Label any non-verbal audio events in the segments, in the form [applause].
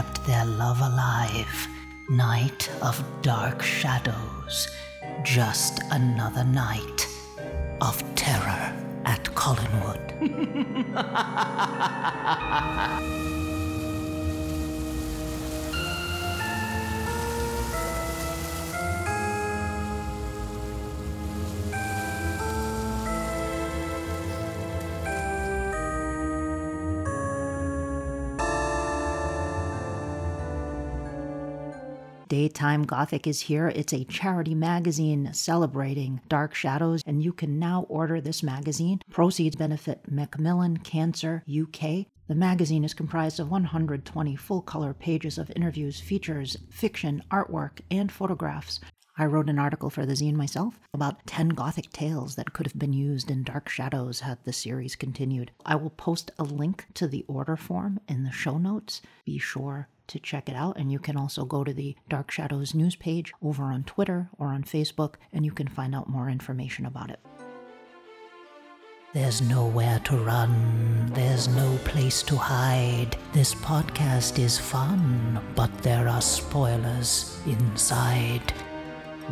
kept their love alive. Night of dark shadows. Just another night of terror at Collinwood. [laughs] Daytime Gothic is here. It's a charity magazine celebrating Dark Shadows, and you can now order this magazine. Proceeds benefit Macmillan Cancer UK. The magazine is comprised of 120 full color pages of interviews, features, fiction, artwork, and photographs. I wrote an article for the zine myself about 10 Gothic tales that could have been used in Dark Shadows had the series continued. I will post a link to the order form in the show notes. Be sure to check it out. And you can also go to the Dark Shadows news page over on Twitter or on Facebook, and you can find out more information about it. There's nowhere to run, there's no place to hide. This podcast is fun, but there are spoilers inside.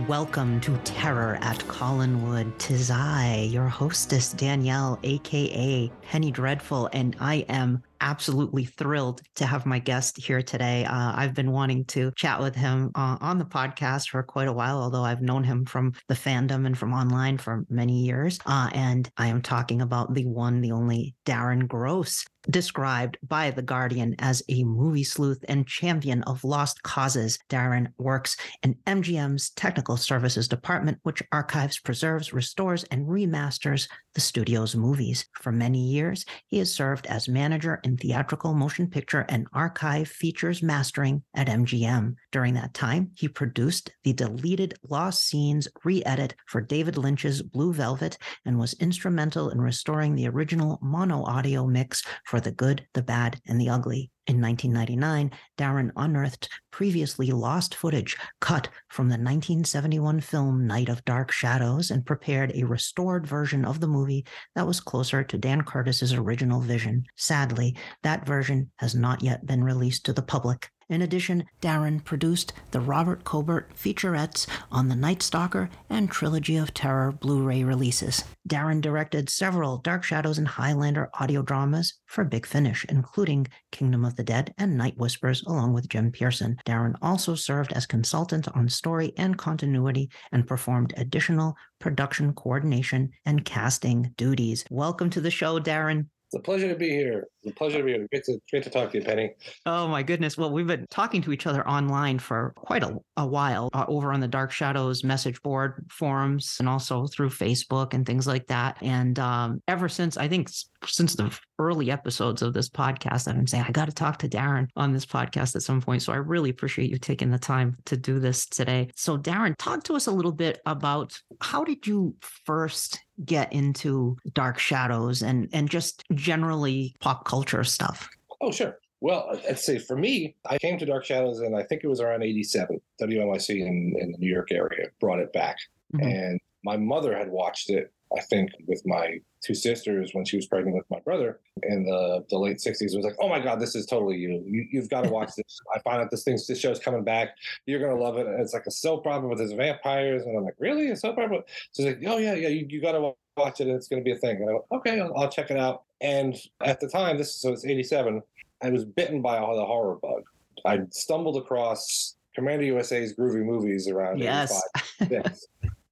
Welcome to Terror at Collinwood. Tis I, your hostess, Danielle, aka Penny Dreadful, and I am absolutely thrilled to have my guest here today. Uh, I've been wanting to chat with him uh, on the podcast for quite a while, although I've known him from the fandom and from online for many years. Uh, and I am talking about the one, the only Darren Gross described by The Guardian as a movie sleuth and champion of lost causes. Darren works in MGM's Technical Services Department, which archives, preserves, restores, and remasters the studio's movies. For many years, he has served as manager in theatrical motion picture and archive features mastering at MGM. During that time, he produced the deleted lost scenes re edit for David Lynch's Blue Velvet and was instrumental in restoring the original mono audio mix for The Good, the Bad, and the Ugly. In 1999, Darren unearthed previously lost footage cut from the 1971 film Night of Dark Shadows and prepared a restored version of the movie that was closer to Dan Curtis's original vision. Sadly, that version has not yet been released to the public. In addition, Darren produced the Robert Colbert featurettes on the Night Stalker and Trilogy of Terror Blu ray releases. Darren directed several Dark Shadows and Highlander audio dramas for Big Finish, including Kingdom of the Dead and Night Whispers, along with Jim Pierson. Darren also served as consultant on story and continuity and performed additional production coordination and casting duties. Welcome to the show, Darren. It's a pleasure to be here. A pleasure to be here. Great to, great to talk to you, Penny. Oh my goodness. Well, we've been talking to each other online for quite a, a while uh, over on the Dark Shadows message board forums and also through Facebook and things like that. And um, ever since, I think since the early episodes of this podcast, I've been saying, I got to talk to Darren on this podcast at some point. So I really appreciate you taking the time to do this today. So, Darren, talk to us a little bit about how did you first get into Dark Shadows and, and just generally pop culture stuff? Oh, sure. Well, let's say for me, I came to Dark Shadows and I think it was around 87. WNYC in, in the New York area brought it back. Mm-hmm. And my mother had watched it, I think, with my two sisters when she was pregnant with my brother in the, the late 60s. It was like, oh my God, this is totally you. you have got to watch this. [laughs] I find out this thing, this show's coming back. You're going to love it. And it's like a soap opera with his vampires. And I'm like, really? A soap opera? So she's like, oh, yeah, yeah, you, you got to watch it. And it's going to be a thing. And I go, okay, I'll, I'll check it out. And at the time, this so it's 87, I was bitten by all the horror bug. I stumbled across Commander USA's Groovy Movies around yes.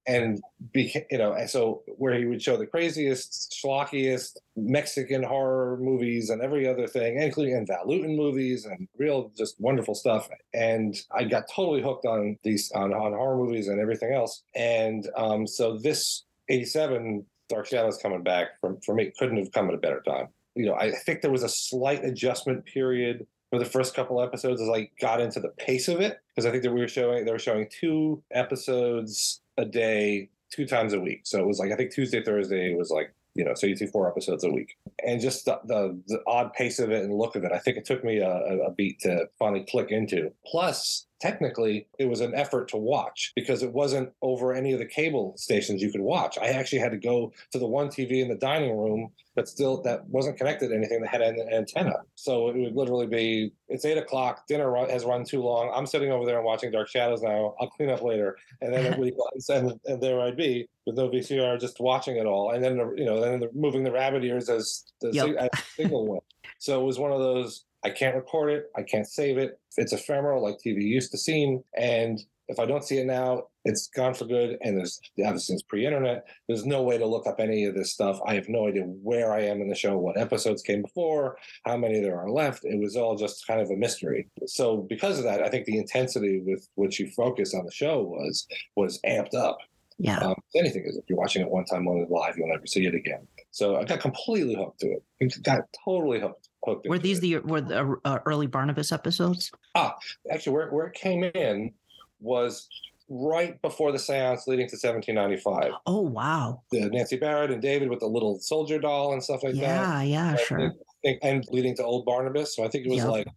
and became, you know, and so where he would show the craziest, schlockiest Mexican horror movies and every other thing, including and movies and real just wonderful stuff. And I got totally hooked on these on, on horror movies and everything else. And um, so this 87 Dark Shadows coming back from for me couldn't have come at a better time. You know, I think there was a slight adjustment period for the first couple episodes as I got into the pace of it because I think that we were showing they were showing two episodes a day, two times a week. So it was like I think Tuesday, Thursday was like you know, so you see four episodes a week, and just the, the, the odd pace of it and look of it. I think it took me a, a beat to finally click into. Plus, technically it was an effort to watch because it wasn't over any of the cable stations you could watch. I actually had to go to the one TV in the dining room that still that wasn't connected to anything that had an antenna. So it would literally be it's eight o'clock, dinner run, has run too long. I'm sitting over there and watching Dark Shadows now. I'll clean up later, and then it would, [laughs] and, and there I'd be with no VCR, just watching it all, and then you know then the, moving the rabbit ears as the Yep. sig- as the signal went. So it was one of those. I can't record it. I can't save it. It's ephemeral, like TV used to seem. And if I don't see it now, it's gone for good. And there's obviously it's pre-internet. There's no way to look up any of this stuff. I have no idea where I am in the show, what episodes came before, how many there are left. It was all just kind of a mystery. So because of that, I think the intensity with which you focus on the show was was amped up. Yeah. Um, anything is if you're watching it one time on live, you'll never see it again. So I got completely hooked to it. Got totally hooked. hooked Were these it. the were the uh, early Barnabas episodes? Ah, actually where, where it came in was right before the seance leading to 1795 Oh wow. the nancy barrett and david with the little soldier doll and stuff like that Yeah, yeah, sure. think- and leading to old barnabas so i think it was Yep. like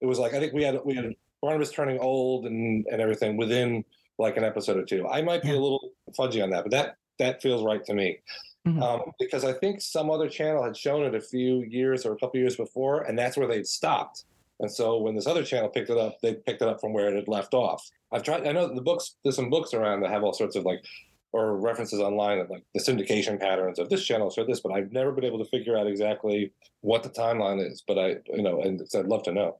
it was like i think we had we had barnabas turning old and and everything within like an episode or two i might be Yeah. a little fudgy on that but that that feels right to me Mhm. um, because i think some other channel had shown it a few years or a couple years before and that's where they'd stopped and so when this other channel picked it up, they picked it up from where it had left off. I've tried. I know the books. There's some books around that have all sorts of like, or references online of like the syndication patterns of this channel or this, but I've never been able to figure out exactly what the timeline is. But I, you know, and so I'd love to know.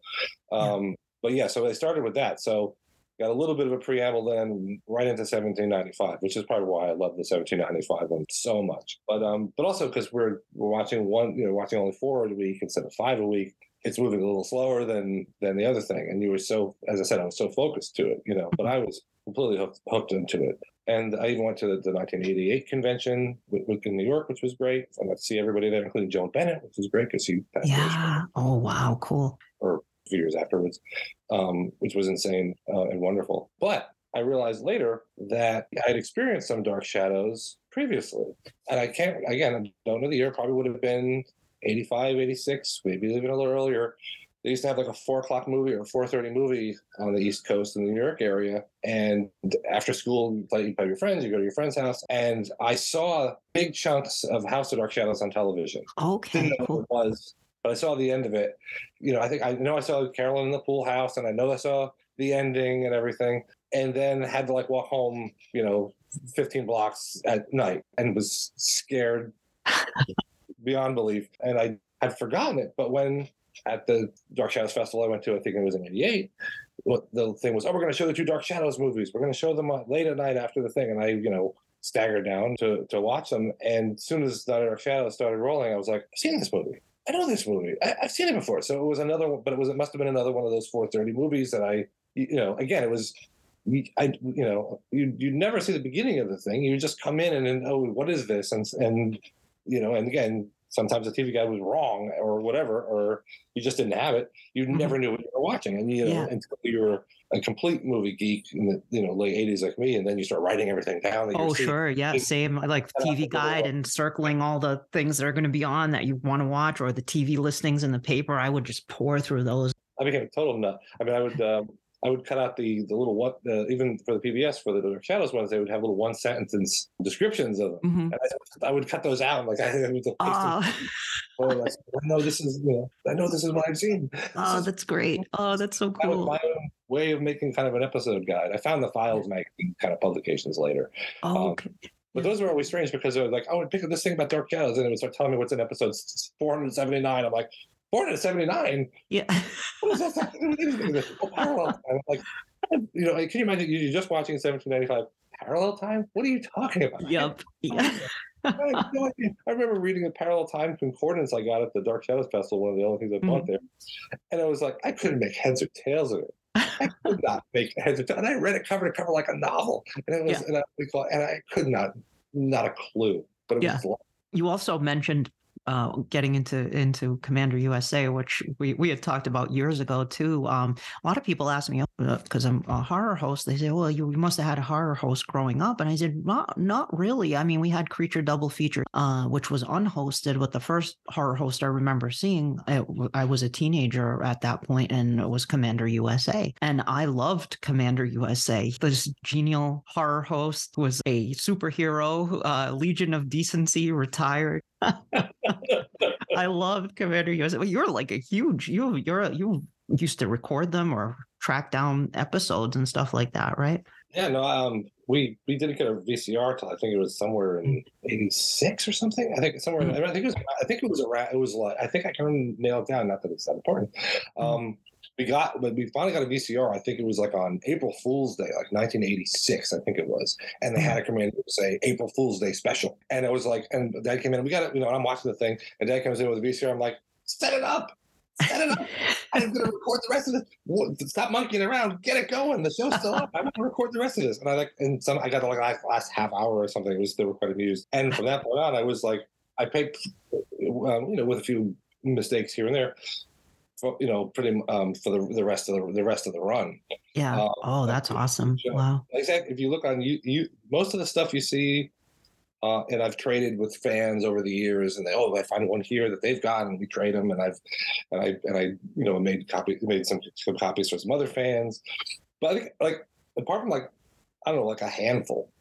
Um, But yeah, so they started with that. So got a little bit of a preamble then right into 1795, which is probably why I love the 1795 one so much. But um, but also because we're we're watching one, you know, watching only four a week instead of five a week. It's moving a little slower than than the other thing, and you were so, as I said, I was so focused to it, you know. But I was completely hooked, hooked into it, and I even went to the, the 1988 convention with, with in New York, which was great. I got to see everybody there, including Joan Bennett, which was great because he passed away Yeah. Oh wow, cool. a few years afterwards, um, which was insane uh, and wonderful. But I realized later that I had experienced some dark shadows previously. And I can't, again, I don't know the year, probably would have been 85, 86, maybe even a little earlier. They used to have like a four o'clock movie or four thirty movie on the East Coast in the New York area, and after school you play, you play with your friends, you go to your friend's house, and I saw big chunks of House of Dark Shadows on television Okay, cool. was, but I saw the end of it. You know, I think I know I saw Carolyn in the pool house, and I know I saw the ending and everything, and then had to like walk home, you know, 15 blocks at night, and was scared [laughs] beyond belief. And I had forgotten it, but when at the Dark Shadows Festival I went to, I think it was in '88. What the thing was, oh, we're going to show the two Dark Shadows movies. We're going to show them uh, late at night after the thing, and I, you know, staggered down to to watch them. And as soon as the Dark Shadows started rolling, I was like, I've seen this movie. I know this movie. I, I've seen it before. So it was another, one, but it was it must have been another one of those 4:30 movies that I, you know, again, it was. we- I, you know, you you never see the beginning of the thing. You just come in and then, oh, what is this? And and you know, and again, sometimes the TV guy was wrong or whatever, or you just didn't have it. You Mhm. never knew what you were watching, and you know, Yeah. until you were a complete movie geek in the you know late '80s like me, and then you start writing everything down. Oh, sure. Yeah, same. Like the Cut out TV guide and circling all the things that are going to be on that you want to watch or the TV listings in the paper. I would just pour through those. I became a total nut. I mean, I would um, I would cut out the the little what uh, even for the PBS for the Dark Shadows ones, they would have little one sentence descriptions of them. Mhm. And I, I would cut those out. Like [laughs] I would paste them Oh. I know this is you know I know this is what I've seen. This oh, is- that's great. Oh, that's so cool. my own way of making kind of an episode guide. I found the Files magazine kind of publications later, Oh, um, but those were always strange because they were like, "Oh, pick up this thing about Dark Shadows," and it would start telling me what's in episode 479. I'm like, 479? Yeah. [laughs] What does that have to do with anything? This parallel time. I'm like, you know, can you imagine you're just watching 1795 parallel time? What are you talking about? Yep. [laughs] Yeah. I, no. I remember reading a parallel time concordance I got at the Dark Shadows Festival, one of the only things I bought there. And I was like, I couldn't make heads or tails of it. I could not make heads or tails. And I read it cover to cover like a novel. And it was, Yeah. and, I, and I could not, not a clue. But it Yeah. was You also mentioned uh, getting into into Commander USA, which we we had talked about years ago too. Um, a lot of people ask me because uh, I'm a horror host. They say, "Well, you, must have had a horror host growing up," and I said, "Not not really. I mean, we had Creature Double Feature, uh, which was unhosted. But the first horror host I remember seeing, I, I was a teenager at that point, and it was Commander USA, and I loved Commander USA. This genial horror host was a superhero, uh, Legion of Decency, retired. [laughs] I loved Commander USA. Well, you're like a huge you. You're a, you used to record them or track down episodes and stuff like that, right? Yeah, no, um, we we didn't get a VCR till I think it was somewhere in '86 or something. I think somewhere. Mm-hmm. I think it was. I think it was around. It was like. I think I can nail it down. Not that it's that important. Mm-hmm. Um, we got, but we finally got a VCR. I think it was like on April Fool's Day, like 1986, I think it was. And they had a Commander USA April Fool's Day special. And it was like, and Dad came in. We got it. You know, I'm watching the thing, and Dad comes in with a VCR. I'm like, set it up. Set it up. [laughs] I'm going to record the rest of this. Stop monkeying around. Get it going. The show's still up. I'm going to record the rest of this. And I like, and some, I got the like last half hour or something. It was still recording news. And from that point on, I was like, I paid, um, you know, with a few mistakes here and there, for, you know, pretty um, for the the rest of the the rest of the run. Yeah. Um, oh, that's awesome. Wow. Exactly. If you look on you, you most of the stuff you see, uh, and I've traded with fans over the years, and they oh, I find one here that they've got, and we trade them, and I've and I and I you know made copy made some some copies for some other fans, but I think like apart from like I don't know like a handful,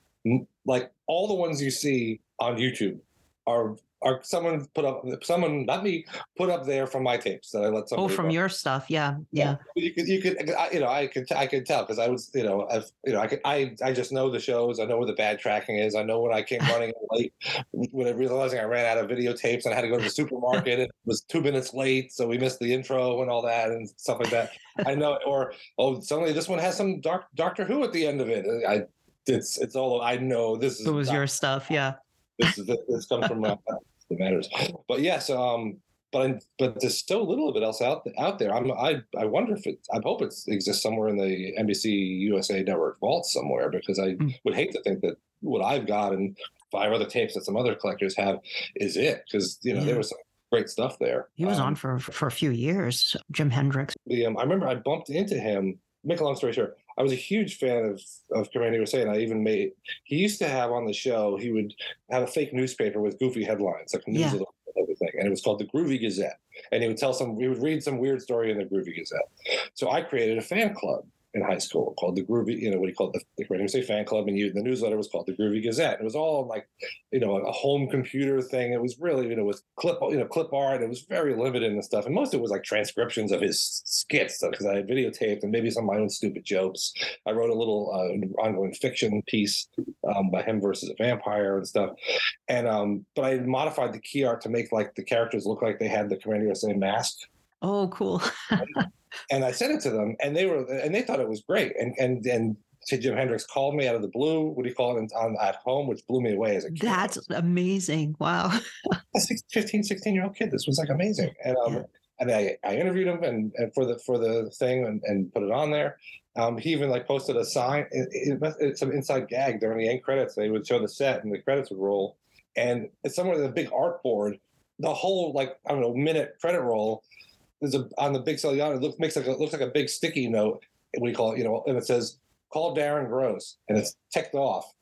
like all the ones you see on YouTube are or someone put up someone not me put up there from my tapes that I let someone. Oh, from your stuff, yeah, yeah. yeah. You could, you could, you know, I could, I could tell because I was, you know, I've, you know, I could, I, I just know the shows. I know where the bad tracking is. I know when I came [laughs] running late, when I realizing I ran out of videotapes and I had to go to the supermarket and it was two minutes late, so we missed the intro and all that and stuff like that. I know, [laughs] or oh, suddenly this one has some dark Doctor Who at the end of it. I, it's, it's all I know. This is. It was your stuff, yeah this is this comes from uh, [laughs] that matters. But yes, um, but but there's so little of it else out out there. I'm I I wonder if it. I hope it exists somewhere in the NBC USA network vault somewhere because I mm. would hate to think that what I've got and five other tapes that some other collectors have is it because you know yeah. there was some great stuff there. He was um, on for for a few years, Jim Hendricks. The um, I remember I bumped into him. Make a long story short, I was a huge fan of of Commander and I even made. He used to have on the show. He would have a fake newspaper with goofy headlines, like news yeah. of the everything, and it was called the Groovy Gazette. And he would tell some. He would read some weird story in the Groovy Gazette. So I created a fan club in high school called the Groovy, you know, what he called the, the Radio Say fan club, and you, the newsletter was called the Groovy Gazette. It was all like, you know, a home computer thing. It was really, you know, with clip, you know, clip art. It was very limited and stuff. And most of it was like transcriptions of his skits because I had videotaped and maybe some of my own stupid jokes. I wrote a little uh, ongoing fiction piece um, by him versus a vampire and stuff. And um, but I modified the key art to make like the characters look like they had the Commander USA mask. Oh, cool. [laughs] and I sent it to them, and they were and they thought it was great. And and and Jim Hendricks called me out of the blue. What do you call it on at home, which blew me away as a kid. That's amazing! Wow, [laughs] a 15, 16 year old kid. This was like amazing, and um, yeah. and I, I interviewed him and, and for the for the thing and, and put it on there. Um, he even like posted a sign. It, it, it's an inside gag during the end credits. They would show the set and the credits would roll, and it's somewhere the big art board. The whole like I don't know minute credit roll there's a on the big Celiano, it looks makes like a, looks like a big sticky note. We call it? You know, and it says call Darren Gross, and it's ticked off.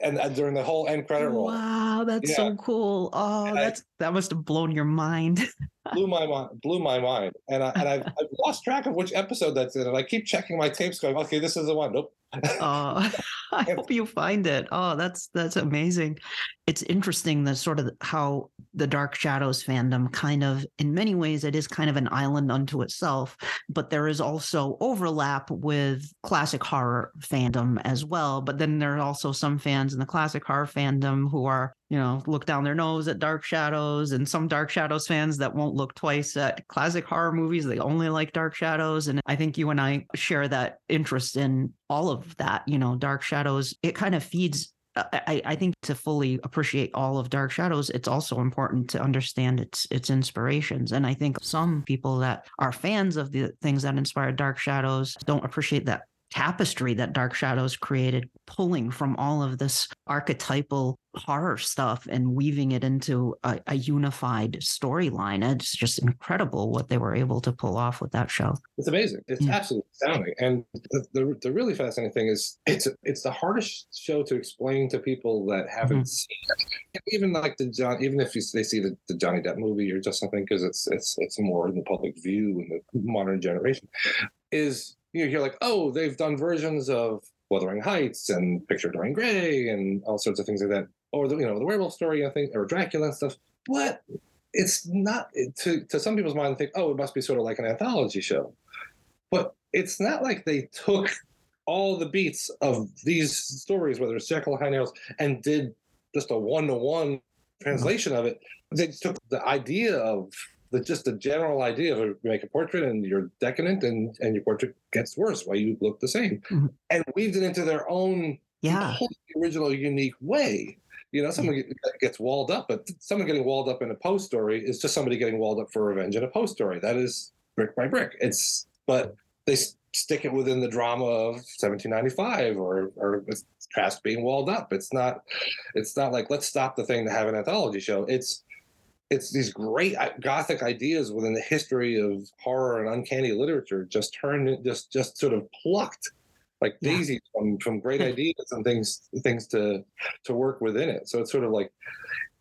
And, during the whole end credit roll. Wow, that's yeah. so cool. Oh, and that's I, that must have blown your mind. [laughs] blew my mind. Blew my mind. And I and I've, [laughs] I've, lost track of which episode that's in, and I keep checking my tapes, going, okay, this is the one. Nope. oh, [laughs] [laughs] I hope you find it. Oh, that's that's amazing. It's interesting the sort of how the Dark Shadows fandom kind of, in many ways, it is kind of an island unto itself, but there is also overlap with classic horror fandom as well. But then there are also some fans in the classic horror fandom who are, you know, look down their nose at Dark Shadows, and some Dark Shadows fans that won't look twice at classic horror movies. They only like Dark Shadows. And I think you and I share that interest in all of that. You know, Dark Shadows, it kind of feeds uh, I, I, think to fully appreciate all of Dark Shadows, it's also important to understand its its inspirations. And I think some people that are fans of the things that inspired Dark Shadows don't appreciate that tapestry that Dark Shadows created, pulling from all of this archetypal horror stuff and weaving it into a, a unified storyline. It's just incredible what they were able to pull off with that show. It's amazing. It's Yeah. absolutely astounding. And the, the, the really fascinating thing is it's it's the hardest show to explain to people that haven't Mhm. seen it. Even like the John, even if you, they see the, the Johnny Depp movie or just something because it's it's it's more in the public view in the modern generation, is you hear like oh they've done versions of Wuthering Heights and Picture Dorian Gray and all sorts of things like that, or the you know the werewolf story I think or Dracula and stuff, but it's not to to some people's mind think oh it must be sort of like an anthology show. But it's not like they took all the beats of these stories whether it's jekyll and nails and did just a one-to-one translation of it. They took the idea of the just the general idea of you make a portrait and you're decadent and and your portrait gets worse while you look the same Mhm. and weaved it into their own Yeah. original, unique way. You know, someone get- gets walled up, but someone getting walled up in a Poe story is just somebody getting walled up for revenge in a Poe story. That is brick by brick. It's but they stick it within the drama of 1795 or or it's Trask being walled up. It's not it's not like let's stop the thing to have an anthology show. It's it's these great uh, gothic ideas within the history of horror and uncanny literature just turned just just sort of plucked like Yeah. daisies from from great [laughs] ideas and things things to to work within it so it's sort of like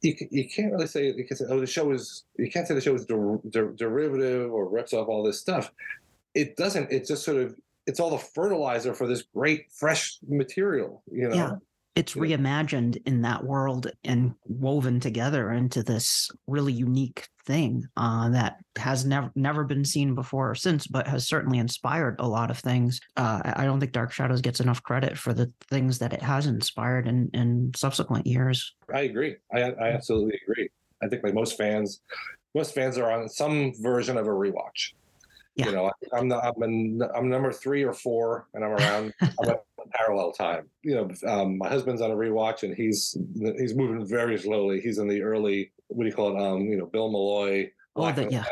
you, you can't really say you can say oh the show is you can't say the show is der, der, derivative or rips off all this stuff it doesn't it's just sort of it's all the fertilizer for this great fresh material you know Yeah. It's reimagined in that world and woven together into this really unique thing uh, that has never never been seen before or since, but has certainly inspired a lot of things. Uh, I don't think Dark Shadows gets enough credit for the things that it has inspired in, in subsequent years. I agree. I, I absolutely agree. I think like most fans, most fans are on some version of a rewatch. Yeah. You know, I'm the, I'm in, I'm number three or four, and I'm around [laughs] I'm at parallel time. You know, um, my husband's on a rewatch, and he's he's moving very slowly. He's in the early what do you call it? Um, you know, Bill Malloy. Oh, the- yeah.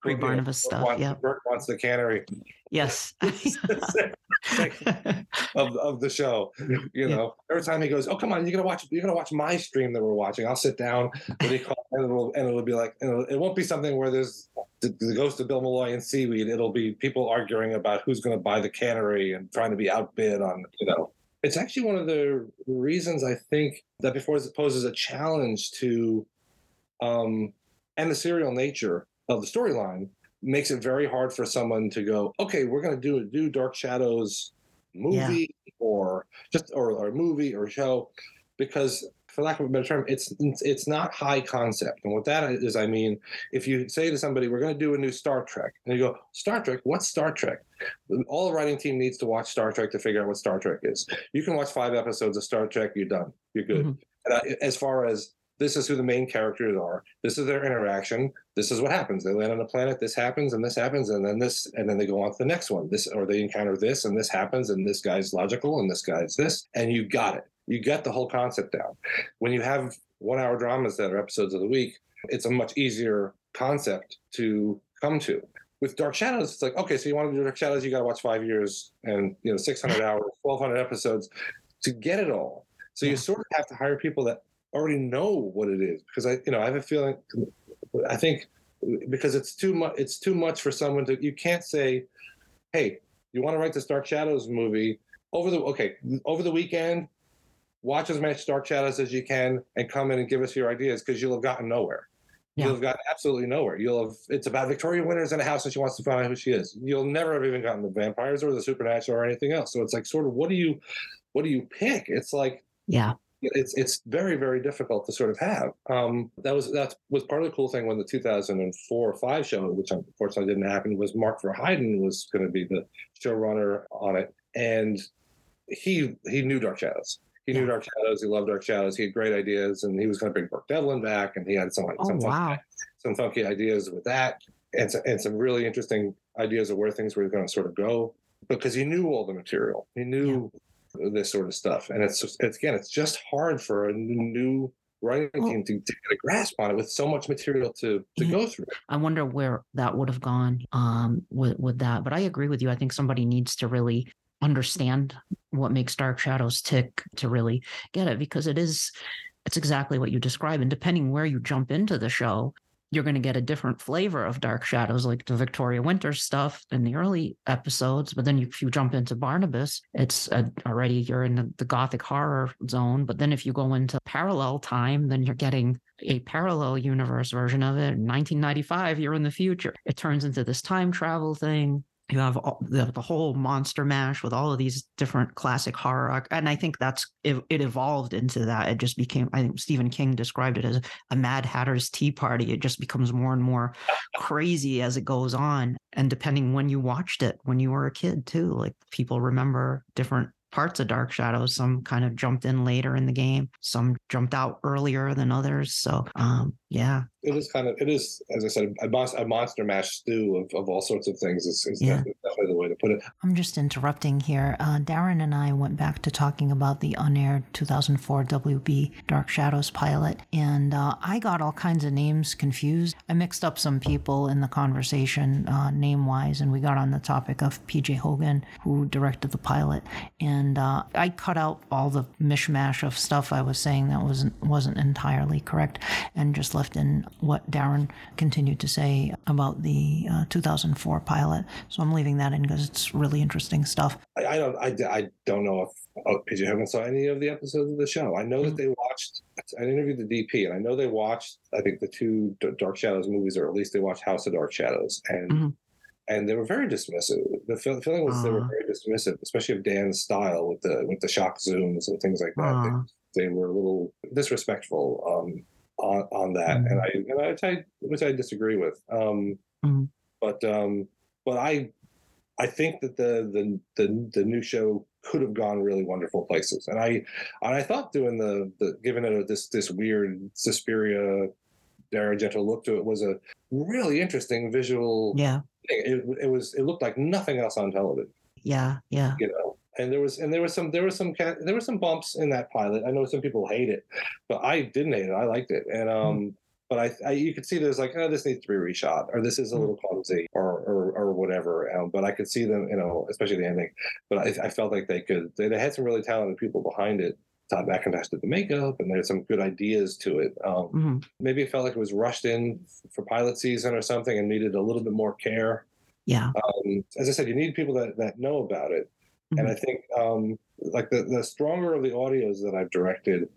Pre Barnabas stuff. wants- Yeah. Bert wants the cannery Yes. [laughs] [laughs] [laughs] of, of the show. You Yeah. know, every time he goes, "Oh, come on, you're gonna watch, you're gonna watch my stream that we're watching." I'll sit down, and, he call, and it'll and it'll be like, it'll, it won't be something where there's the, the ghost of Bill Malloy and seaweed. It'll be people arguing about who's gonna buy the cannery and trying to be outbid on, you know. It's actually one of the reasons I think that before it poses a challenge to, um, and the serial nature of the storyline makes it very hard for someone to go, okay, we're going to do a do Dark Shadows movie or just or, or a movie or show, because for lack of a better term, it's it's not high concept. And what that is, I mean, if you say to somebody, we're going to do a new Star Trek, and you go, Star Trek, what's Star Trek? All the writing team needs to watch Star Trek to figure out what Star Trek is. You can watch five episodes of Star Trek, you're done, you're good. Mhm. And I, as far as this is who the main characters are. This is their interaction. This is what happens. They land on a planet. This happens, and this happens, and then this, and then they go on to the next one. This, or they encounter this, and this happens, and this guy's logical, and this guy's this, and you got it. You get the whole concept down. When you have one-hour dramas that are episodes of the week, it's a much easier concept to come to. With Dark Shadows, it's like okay, so you want to do Dark Shadows, you got to watch five years and you know 600 [laughs] hours, 1,200 episodes to get it all. So you sort of have to hire people that already know what it is because I, you know, I have a feeling. I think because it's too much. It's too much for someone to. You can't say, "Hey, you want to write this Dark Shadows movie over the okay over the weekend? Watch as much Dark Shadows as you can, and come in and give us your ideas because you'll have gotten nowhere. Yeah. You'll have gotten absolutely nowhere. You'll have. It's about Victoria Winters in a house and she wants to find out who she is. You'll never have even gotten the vampires or the supernatural or anything else. So it's like sort of what do you, what do you pick? It's like Yeah. It's it's very very difficult to sort of have. Um, that was that was part of the cool thing when the 2004 or five show, which unfortunately didn't happen, was Mark Verheiden was going to be the showrunner on it, and he he knew Dark Shadows. He knew Dark Shadows. He loved Dark Shadows. He had great ideas, and he was going to bring Burke Devlin back, and he had some Oh some funky, some funky ideas with that, and so, and some really interesting ideas of where things were going to sort of go because he knew all the material. He knew this sort of stuff, and it's it's again, it's just hard for a new writing Well- team to, to get a grasp on it with so much material to to Yeah. go through. I wonder where that would have gone um, with with that. But I agree with you. I think somebody needs to really understand what makes Dark Shadows tick to really get it because it is it's exactly what you describe. And depending where you jump into the show, you're going to get a different flavor of Dark Shadows, like the Victoria Winter stuff in the early episodes. But then if you jump into Barnabas, it's a, already you're in the, the gothic horror zone. But then if you go into parallel time, then you're getting a parallel universe version of it. In 1995, you're in the future. It turns into this time travel thing you have the, the whole monster mash with all of these different classic horror and i think that's it, it, evolved into that it just became i think stephen king described it as a mad hatter's tea party it just becomes more and more crazy as it goes on and depending when you watched it when you were a kid too like people remember different parts of Dark Shadows. Some kind of jumped in later in the game. Some jumped out earlier than others. So, um, yeah, it is kind of it is as I said a, a monster mash stew of, of all sorts of things. Is, is yeah. definitely the way to put it. I'm just interrupting here. Uh, Darren and I went back to talking about the unaired 2004 WB Dark Shadows pilot, and uh, I got all kinds of names confused. I mixed up some people in the conversation uh, name wise, and we got on the topic of PJ Hogan, who directed the pilot, and uh, I cut out all the mishmash of stuff I was saying that wasn't wasn't entirely correct, and just left left in what Darren continued to say about the uh, 2004 pilot. So I'm leaving that in because it's really interesting stuff. I, I don't. I, I don't know if oh, PJ Hogan saw any of the episodes of the show. I know that they watched. I interviewed the DP, and I know they watched. I think the two Dark Shadows movies, or at least they watched House of Dark Shadows, and. Mm-hmm and they were very dismissive. The feeling was uh, they were uh-huh. very dismissive, especially of Dan's style with the with the shock zooms and things like that. Uh, they, they, were a little disrespectful. Um, on, on that, mm-hmm. and I and I, which I which I disagree with. Um, mm-hmm. But um, but I I think that the the the the new show could have gone really wonderful places, and I and I thought doing the the giving it a, this this weird Suspiria Argento look to it was a really interesting visual. Yeah, thing. It, it was it looked like nothing else on television. Yeah, yeah. You know, and there was and there was some there was some there were some bumps in that pilot. I know some people hate it, but I didn't hate it. I liked it, and um, mm-hmm. but I, I, you could see there's like oh this needs to be reshot or this is a mm. little clumsy or or, or whatever. Um, but I could see them, you know, especially the ending. But I, I felt like they could they, they had some really talented people behind it. Todd McIntosh did the makeup, and there's some good ideas to it. Um, mm-hmm. Maybe it felt like it was rushed in for pilot season or something, and needed a little bit more care. Yeah. Um, as I said, you need people that, that know about it. Mm-hmm. And I think um, like the, the stronger of the audios that I've directed,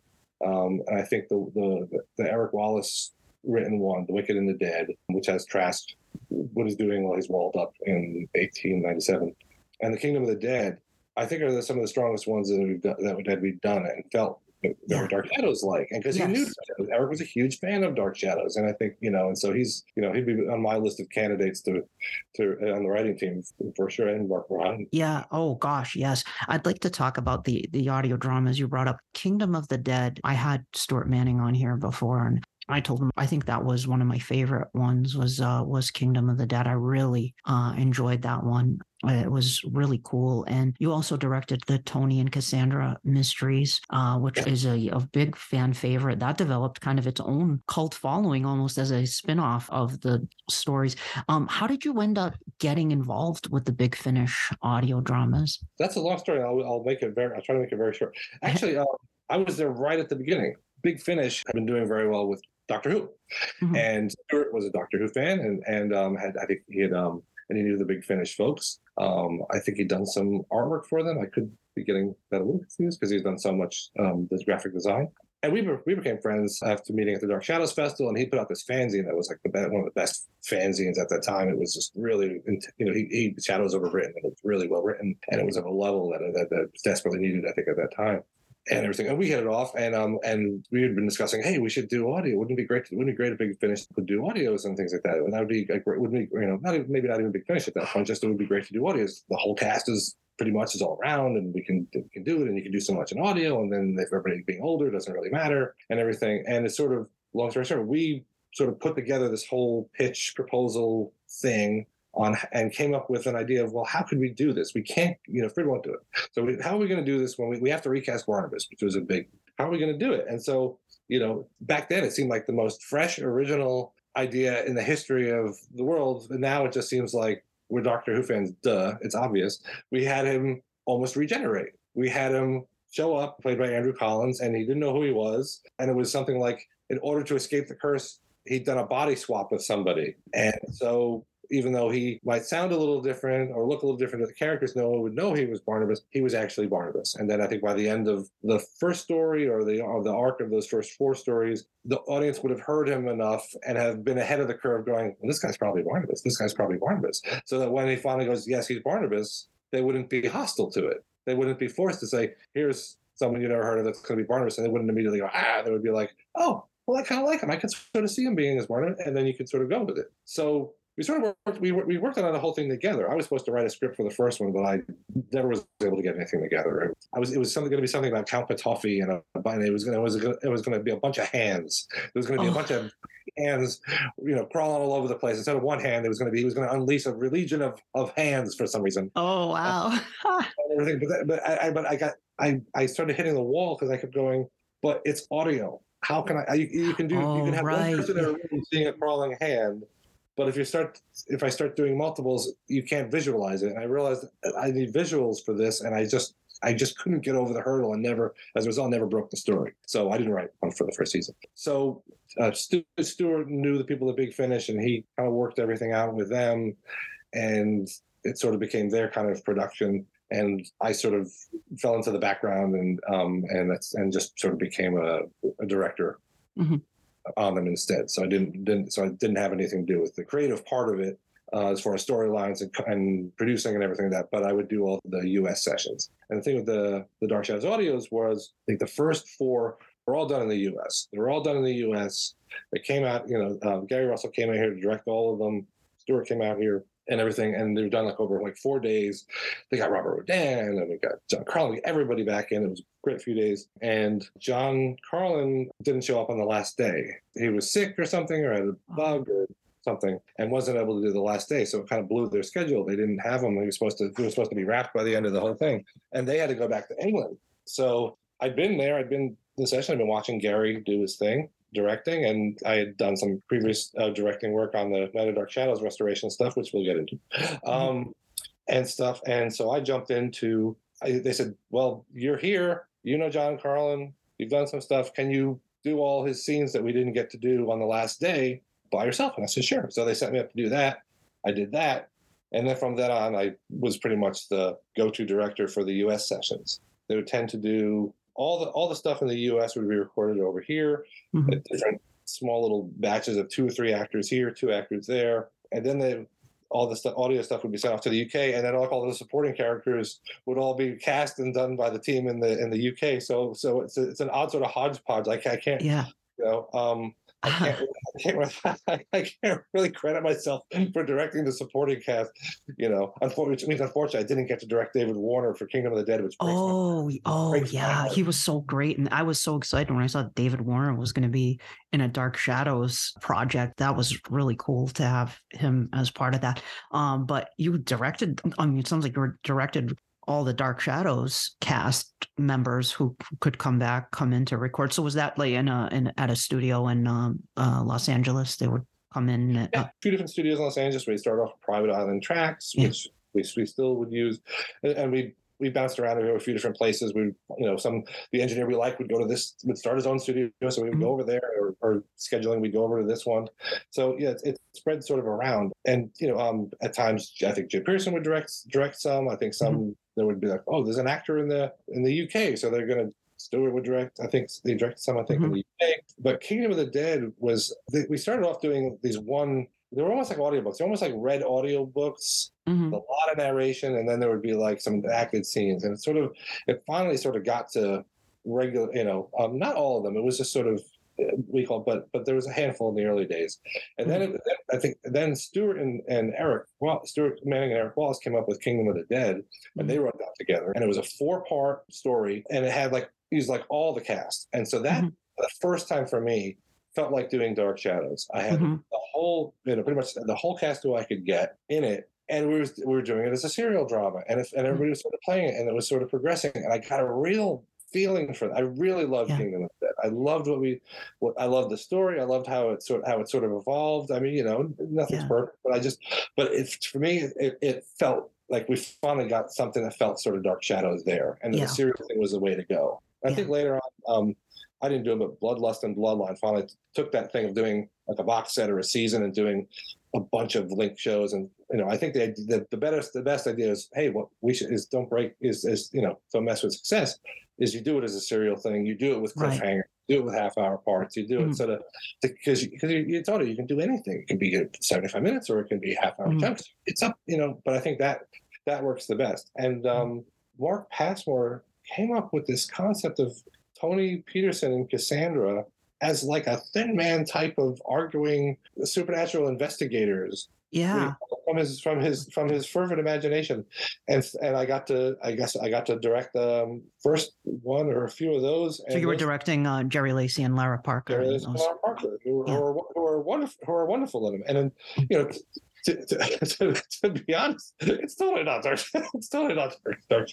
um, and I think the, the, the Eric Wallace written one, The Wicked and the Dead, which has Trask what he's doing while he's walled up in 1897, and The Kingdom of the Dead, I think are the, some of the strongest ones that we've done, that we've done and felt yeah. Dark Shadows like, and because yes. he knew Eric was a huge fan of Dark Shadows, and I think you know, and so he's you know he'd be on my list of candidates to to uh, on the writing team for sure, and Mark Ryan. Yeah. Oh gosh, yes. I'd like to talk about the the audio dramas you brought up. Kingdom of the Dead. I had Stuart Manning on here before, and I told him I think that was one of my favorite ones was uh, was Kingdom of the Dead. I really uh, enjoyed that one. It was really cool. And you also directed the Tony and Cassandra Mysteries, uh, which is a, a, big fan favorite. That developed kind of its own cult following almost as a spinoff of the stories. Um, how did you end up getting involved with the Big Finish audio dramas? That's a long story. I'll, I'll make it very, I'll try to make it very short. Actually, uh, I was there right at the beginning. Big Finish had been doing very well with Doctor Who, mm-hmm. and Stuart was a Doctor Who fan, and and um, had I think he had um, and he knew the Big Finish folks. Um, I think he'd done some artwork for them. I could be getting that a little confused because he's done so much um, this graphic design. And we we became friends after meeting at the Dark Shadows Festival, and he put out this fanzine that was like the best, one of the best fanzines at that time. It was just really, you know, he, he Shadows overwritten, and it was really well written, and it was of a level that that, that desperately needed, I think, at that time and everything. And we hit it off, and um, and we had been discussing, hey, we should do audio. Wouldn't it be great? To, wouldn't it be great if Big Finish could do audios and things like that? And that would be a great. Wouldn't be, you know, not even, maybe not even Big Finish at that point. Just it would be great to do audios. The whole cast is pretty much is all around, and we can we can do it, and you can do so much in audio, and then if everybody being older doesn't really matter, and everything. And it's sort of long story short, we sort of put together this whole pitch proposal thing on and came up with an idea of well how could we do this we can't you know Fred won't do it so we, how are we going to do this when we, we have to recast Barnabas which was a big how are we going to do it and so you know back then it seemed like the most fresh original idea in the history of the world and now it just seems like we're Doctor Who fans duh it's obvious we had him almost regenerate. We had him show up, played by Andrew Collins, and he didn't know who he was. And it was something like, in order to escape the curse, he'd done a body swap with somebody. And so even though he might sound a little different or look a little different, to the characters no one would know he was Barnabas. He was actually Barnabas. And then I think by the end of the first story or the or the arc of those first four stories, the audience would have heard him enough and have been ahead of the curve, going, well, "This guy's probably Barnabas. This guy's probably Barnabas." So that when he finally goes, "Yes, he's Barnabas," they wouldn't be hostile to it. They wouldn't be forced to say, "Here's someone you've never heard of that's going to be Barnabas," and they wouldn't immediately go, "Ah." They would be like, "Oh." Well, I kind of like him. I could sort of see him being as Barnabas, and then you could sort of go with it. So we sort of worked, we, we worked on the whole thing together. I was supposed to write a script for the first one, but I never was able to get anything together. I was it was something going to be something about Count Petofi and, a, and it was going to it was gonna, it was going to be a bunch of hands. There was going to be oh. a bunch of hands, you know, crawling all over the place. Instead of one hand, it was going to be he was going to unleash a legion of of hands for some reason. Oh wow! [laughs] Uh, everything, but that, but I, I but I got I I started hitting the wall because I kept going. But it's audio. How can I? you, you can do. Oh, you can have right. one person in a room seeing a crawling hand but if you start, if I start doing multiples, you can't visualize it. And I realized I need visuals for this, and I just, I just couldn't get over the hurdle, and never, as a result, never broke the story. So I didn't write one for the first season. So uh, Stuart knew the people at Big Finish, and he kind of worked everything out with them, and it sort of became their kind of production and I sort of fell into the background and um, and that's and just sort of became a, a director. Mm-hmm on them instead. So I didn't didn't so I didn't have anything to do with the creative part of it uh, as far as storylines and, and, producing and everything like that. But I would do all the U.S. sessions. And the thing with the the Dark Shadows audios was I think the first four were all done in the U.S. They were all done in the U.S. They came out. You know, um, Gary Russell came out here to direct all of them. Stuart came out here and everything. And they were done like over like four days. They got Robert Rodan and we got John Karlen, everybody back in. It was a great few days. And John Karlen didn't show up on the last day. He was sick or something or had a oh. bug or something and wasn't able to do the last day. So it kind of blew their schedule. They didn't have him. He was supposed to, he was supposed to be wrapped by the end of the whole thing. And they had to go back to England. So I'd been there. I'd been in the session. I'd been watching Gary do his thing directing, and I had done some previous uh, directing work on the Night of Dark Shadows restoration stuff, which we'll get into, mm-hmm. um, and stuff. And so I jumped into. I, they said, "Well, you're here. You know John Karlen. You've done some stuff. Can you do all his scenes that we didn't get to do on the last day by yourself?" And I said, "Sure." So they sent me up to do that. I did that, and then from then on, I was pretty much the go-to director for the U.S. sessions. They would tend to do all the all the stuff in the U.S. would be recorded over here, mm-hmm. different small little batches of two or three actors here, two actors there, and then they all the stuff, audio stuff would be sent off to the UK, and then all, all the supporting characters would all be cast and done by the team in the in the UK. So so it's a, it's an odd sort of hodgepodge. Like I can't, yeah, you know, um, I can't, [laughs] [laughs] I can't, I can't really credit myself for directing the supporting cast, you know, which means unfortunately I didn't get to direct David Warner for Kingdom of the Dead, which oh, oh yeah, he was so great, and I was so excited when I saw David Warner was going to be in a Dark Shadows project. That was really cool to have him as part of that. Um, but you directed, I mean, it sounds like you were directed all the Dark Shadows cast members who could come back, come in to record. So was that like in a in at a studio in um, uh, Los Angeles? They would come in. At, yeah, a few different studios in Los Angeles. We started off private island tracks, which yeah. we, we still would use, and we we bounced around to a few different places. We, you know, some the engineer we like would go to this, would start his own studio, so we would mm-hmm. go over there, or, or, scheduling, we'd go over to this one. So yeah, it, it spread sort of around, and you know, um, at times I think Jim Pierson would direct direct some. I think some mm-hmm. There would be like, oh, there's an actor in the in the UK, so they're gonna Stuart would direct. I think they directed some. I think mm-hmm. in the UK. But Kingdom of the Dead was we started off doing these one they were almost like audiobooks. They're almost like read audiobooks, mm-hmm. a lot of narration, and then there would be like some acted scenes. And it sort of, it finally sort of got to regular, you know, um, not all of them. It was just sort of we call, but but there was a handful in the early days, and then, mm-hmm. it, I think then Stuart and, and Eric, well, Stuart Manning and Eric Wallace came up with Kingdom of the Dead, and mm-hmm. they wrote that together, and it was a four part story, and it had like used like all the cast, and so that mm-hmm. the first time for me felt like doing Dark Shadows. I had mm-hmm. the whole, you know, pretty much the whole cast who I could get in it. And we were, we were doing it as a serial drama, and, if, and mm-hmm. everybody was sort of playing it, and it was sort of progressing. And I got a real feeling for that. I really loved yeah. Kingdom of Dead. I loved what we, what I loved the story. I loved how it sort how it sort of evolved. I mean, you know, nothing's yeah. perfect, but I just, but it's for me, it, it felt like we finally got something that felt sort of Dark Shadows there, and Yeah. the serial thing was the way to go. I think later on, um, I didn't do it, but Bloodlust and Bloodline finally took that thing of doing like a box set or a season and doing a bunch of link shows, and you know, I think the the, the best the best idea is, hey, what we should is don't break is is you know don't mess with success, is you do it as a serial thing, you do it with Right. cliffhanger, do it with half hour parts, you do it Mm. sort of because because you, you told her you can do anything. It can be 75 minutes or it can be half hour Mm. chunks. It's up, you know, but I think that that works the best. And um, Mark Passmore came up with this concept of Tony Peterson and Cassandra as like a thin man type of arguing supernatural investigators Yeah. from his from his from his fervent imagination and and i got to i guess i got to direct the um, first one or a few of those So and you were those- directing uh, Jerry Lacy and Lara Parker. in is those. Laura Parker, who, Yeah. who, are, who are wonderful, who are wonderful in them. And then, you know, to, to, [laughs] to, to be honest, it's totally not dark. [laughs] It's totally not dark. dark.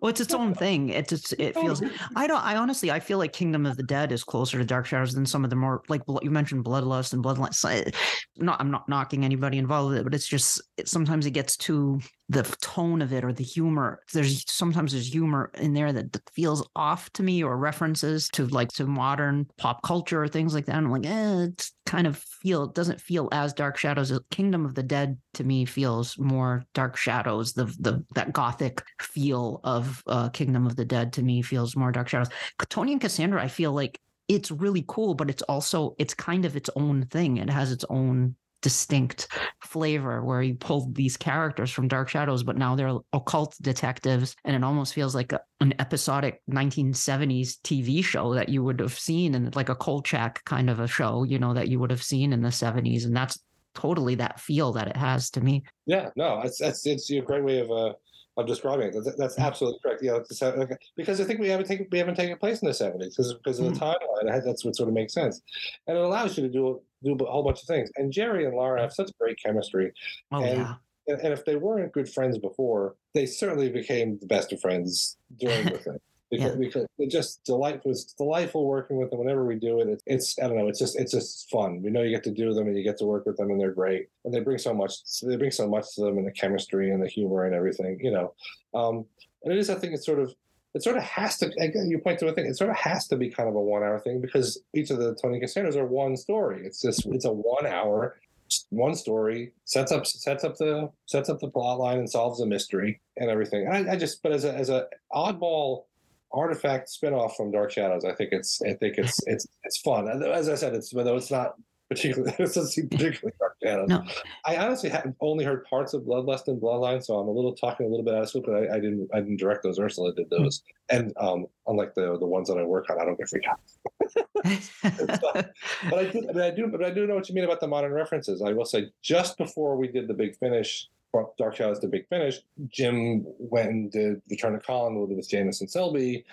Well, it's its own thing. It's, it's it feels. I don't. I honestly, I feel like Kingdom of the Dead is closer to Dark Shadows than some of the more like you mentioned Bloodlust and Bloodline. so, eh, Not, I'm not knocking anybody involved with it, but it's just it, sometimes it gets too the tone of it or the humor. There's sometimes there's humor in there that that feels off to me or references to like to modern pop culture or things like that. And I'm like, eh, it's kind of feel it doesn't feel as Dark Shadows. As Kingdom of the Dead to me feels more Dark Shadows. The the that gothic feel of uh, Kingdom of the Dead to me feels more Dark Shadows. Tony and Cassandra, I feel like it's really cool, but it's also it's kind of its own thing. It has its own distinct flavor where you pulled these characters from Dark Shadows, but now they're occult detectives, and it almost feels like a, an episodic 1970s TV show that you would have seen in like a Kolchak kind of a show, you know, that you would have seen in the 70s, and that's totally that feel that it has to me. Yeah, no, it's it's it's a great way of uh of describing it. That's, that's absolutely correct. Yeah, okay. because I think we haven't taken we haven't taken place in the seventies because because of the timeline. That's what sort of makes sense, and it allows you to do do a whole bunch of things. And Jerry and Laura have such great chemistry. Oh And- yeah. And, and if they weren't good friends before, they certainly became the best of friends during the [laughs] thing. Because, Yeah. because it just delightful. It's delightful working with them. Whenever we do it, it's, it's I don't know. It's just it's just fun. We know you get to do them and you get to work with them, and they're great. And they bring so much. They bring so much to them, and the chemistry and the humor and everything. You know, um, and it is. I think it's sort of. It sort of has to. Again, you point to a thing. It sort of has to be kind of a one-hour thing because each of the Tony Cassandra's are one story. It's just it's a one-hour one story sets up sets up the sets up the plot line and solves a mystery and everything. And I, I just but as a as a oddball artifact spinoff from Dark Shadows, I think it's I think it's [laughs] it's it's fun. As I said, it's though it's not particularly [laughs] it doesn't seem particularly Dark Shadows. No. I honestly have only heard parts of Bloodlust and Bloodline, so I'm a little talking a little bit out of school, but I, I didn't I didn't direct those. Ursula did those, and um, unlike the the ones that I work on, I don't get free copies. [laughs] But I do, but I do, but I do know what you mean about the modern references. I will say, just before we did the big finish, Dark Shadows to Big Finish, Jim went and did Return to Collinwood with Janice and Selby,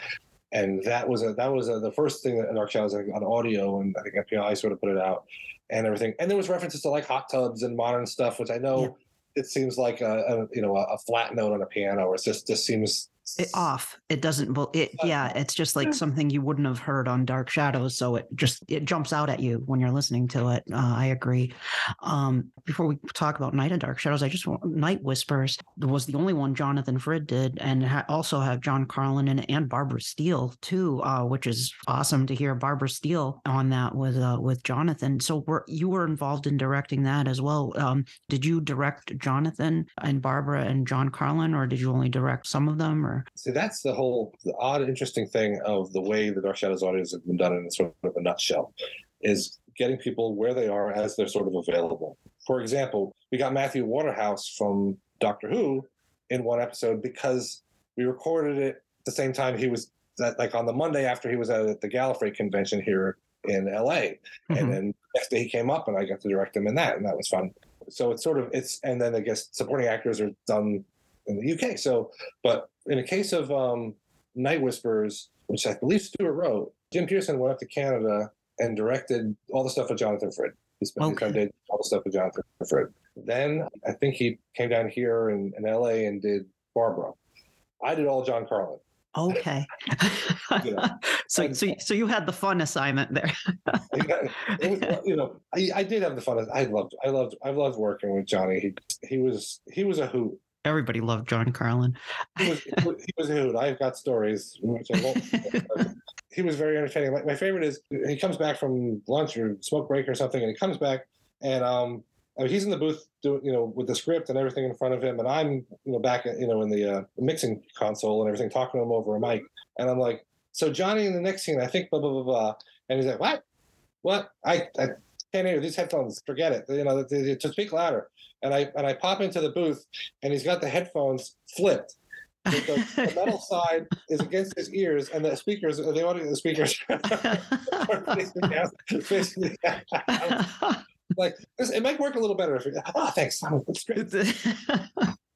and that was a, that was a, the first thing that Dark Shadows on audio, and I think MPI sort of put it out and everything. And there was references to like hot tubs and modern stuff, which I know Yeah. it seems like a, a you know a, a flat note on a piano, or it's just just seems it off. It doesn't. bel- It yeah. It's just like something you wouldn't have heard on Dark Shadows. So it just it jumps out at you when you're listening to it. Uh, I agree. Um, before we talk about Night and Dark Shadows, I just want Night Whispers was the only one Jonathan Frid did, and ha- also have John Karlen in it and Barbara Steele too, uh, which is awesome to hear Barbara Steele on that with uh, with Jonathan. So were you were involved in directing that as well? Um, did you direct Jonathan and Barbara and John Karlen, or did you only direct some of them? Or See, that's the whole the odd, interesting thing of the way the Dark Shadows audios have been done in sort of a nutshell, is getting people where they are as they're sort of available. For example, we got Matthew Waterhouse from Doctor Who in one episode because we recorded it the same time he was that like on the Monday after he was at the Gallifrey convention here in LA. Mhm. And then next day he came up and I got to direct him in that, and that was fun. So it's sort of it's and then I guess supporting actors are done in the UK. So, but in a case of um, Night Whispers, which I believe Stuart wrote, Jim Pierson went up to Canada and directed all the stuff with Jonathan Frid. He spent his time did all the stuff with Jonathan Frid. Then I think he came down here in, in LA and did Barbara. I did all John Karlen. Okay. [laughs] You know, [laughs] so, and- so, so you had the fun assignment there. [laughs] was, you know, I, I did have the fun. I loved, I loved, I loved working with Johnny. He, he was, he was a hoot. Everybody loved John Karlen. He was, he was a hoot. I've got stories, he was very entertaining. My, my favorite is he comes back from lunch or smoke break or something, and he comes back and um, I mean, he's in the booth doing, you know, with the script and everything in front of him, and I'm, you know, back, you know, in the uh, mixing console and everything, talking to him over a mic, and I'm like, so Johnny in the next scene, I think blah blah blah blah, and he's like, what, what, I, I can't hear these headphones, forget it, you know, to speak louder, and I and I pop into the booth, and he's got the headphones flipped. The, the, [laughs] metal side is against his ears, and the speakers, uh, the audio, the speakers [laughs] are facing down, facing down. Like this, it might work a little better if you oh thanks that's great.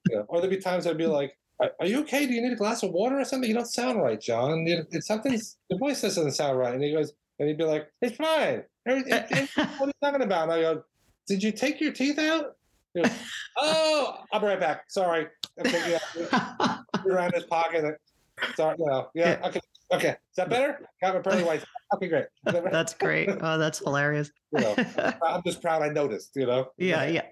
Yeah. or there'd be times i'd be like are you okay? Do you need a glass of water or something? You don't sound right john. It's something's the voice doesn't sound right. And he goes and he'd be like it's fine it, it, it, what are you talking about and i go did you take your teeth out goes, oh i'll be right back sorry okay, yeah. around his pocket sorry you know yeah okay okay is that better got my pearly white Okay, great. that's great. [laughs] Oh, that's hilarious. You know, [laughs] I'm just proud I noticed, you know? Yeah, yeah.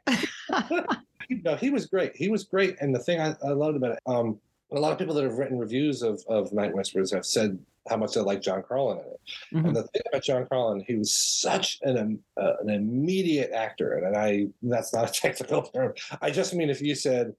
[laughs] no, he was great. He was great. And the thing I, I loved about it, um, a lot of people that have written reviews of, of Night Whispers have said how much they like John Karlen in it. Mm-hmm. And the thing about John Karlen, he was such an um, uh, an immediate actor, and, and I that's not a [laughs] technical term. I just mean if you said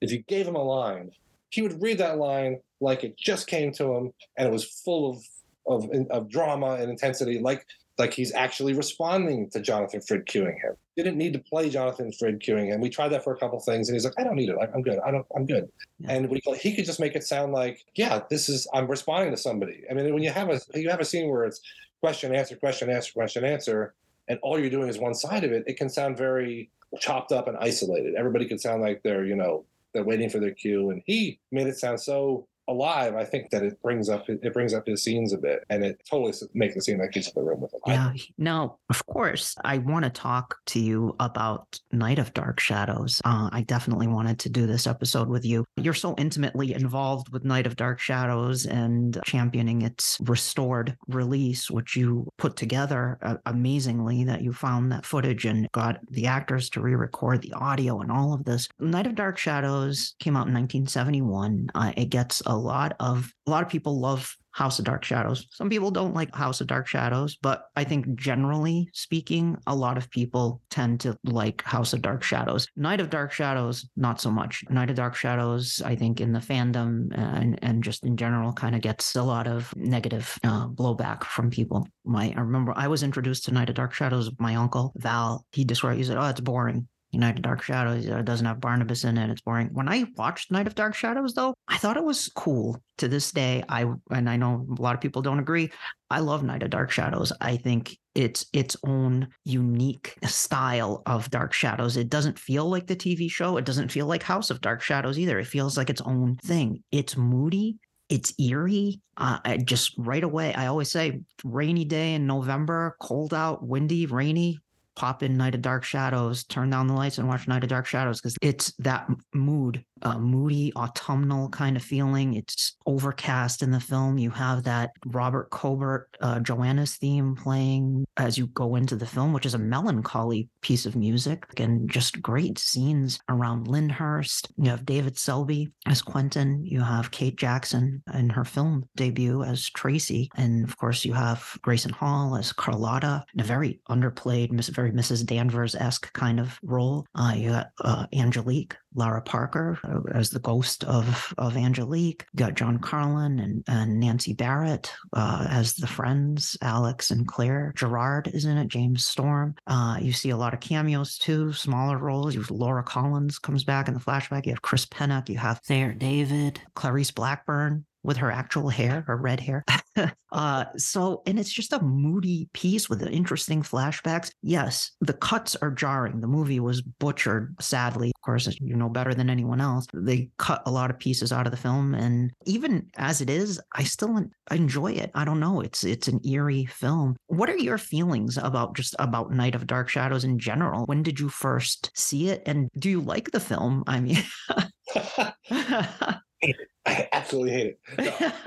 if you gave him a line, he would read that line like it just came to him, and it was full of of, of drama and intensity, like like he's actually responding to Jonathan Frid cueing him. Didn't need to play Jonathan Frid cueing him. We tried that for a couple things, and he's like, "I don't need it. I'm good. I don't. I'm good." Yeah. And we, he could just make it sound like, "Yeah, this is. I'm responding to somebody." I mean, when you have a you have a scene where it's question answer question answer question answer, and all you're doing is one side of it, it can sound very chopped up and isolated. Everybody can sound like they're you know they're waiting for their cue, and he made it sound so alive, I think that it brings up it brings up his scenes a bit, and it totally makes it seem like he's in the room with him. Yeah. Now, of course, I want to talk to you about Night of Dark Shadows. Uh, I definitely wanted to do this episode with you. You're so intimately involved with Night of Dark Shadows and championing its restored release, which you put together uh, amazingly. That you found that footage and got the actors to re-record the audio and all of this. Night of Dark Shadows came out in 1971. Uh, it gets a a lot of a lot of people love House of Dark Shadows. Some people don't like House of Dark Shadows, but I think generally speaking, a lot of people tend to like House of Dark Shadows. Night of Dark Shadows, not so much. Night of Dark Shadows, I think in the fandom and, and just in general, kind of gets a lot of negative uh, blowback from people. My, I remember I was introduced to Night of Dark Shadows. My uncle Val, he described, he said, "Oh, it's boring." Night of Dark Shadows. Doesn't have Barnabas in it. It's boring. When I watched Night of Dark Shadows, though, I thought it was cool. To this day, I and I know a lot of people don't agree. I love Night of Dark Shadows. I think it's its own unique style of Dark Shadows. It doesn't feel like the TV show. It doesn't feel like House of Dark Shadows either. It feels like its own thing. It's moody it's eerie. Uh, I just right away, I always say rainy day in November, cold out, windy, rainy pop in Night of Dark Shadows, turn down the lights and watch Night of Dark Shadows because it's that mood, uh, moody, autumnal kind of feeling. It's overcast in the film. You have that Robert Cobert, uh, Joanna's theme playing as you go into the film, which is a melancholy piece of music and just great scenes around Lyndhurst. You have David Selby as Quentin. You have Kate Jackson in her film debut as Tracy. And of course, you have Grayson Hall as Carlotta, in a very underplayed, very Mrs. Danvers esque kind of role. Uh, you got uh, Angelique, Lara Parker as the ghost of, of Angelique. You got John Karlen and, and Nancy Barrett uh, as the friends, Alex and Claire. Gerard is in it, James Storm. Uh, you see a lot of cameos too, smaller roles. You have Laura Collins comes back in the flashback. You have Chris Pennock. You have Thayer David, Clarice Blackburn with her actual hair, her red hair. [laughs] [laughs] uh, so, and it's just a moody piece with interesting flashbacks. Yes, the cuts are jarring. The movie was butchered, sadly. Of course, you know better than anyone else. They cut a lot of pieces out of the film, and even as it is, I still enjoy it. I don't know. It's it's an eerie film. What are your feelings about just about Night of Dark Shadows in general? When did you first see it, and do you like the film? I mean. [laughs] [laughs] [laughs] I absolutely hate it. No, [laughs]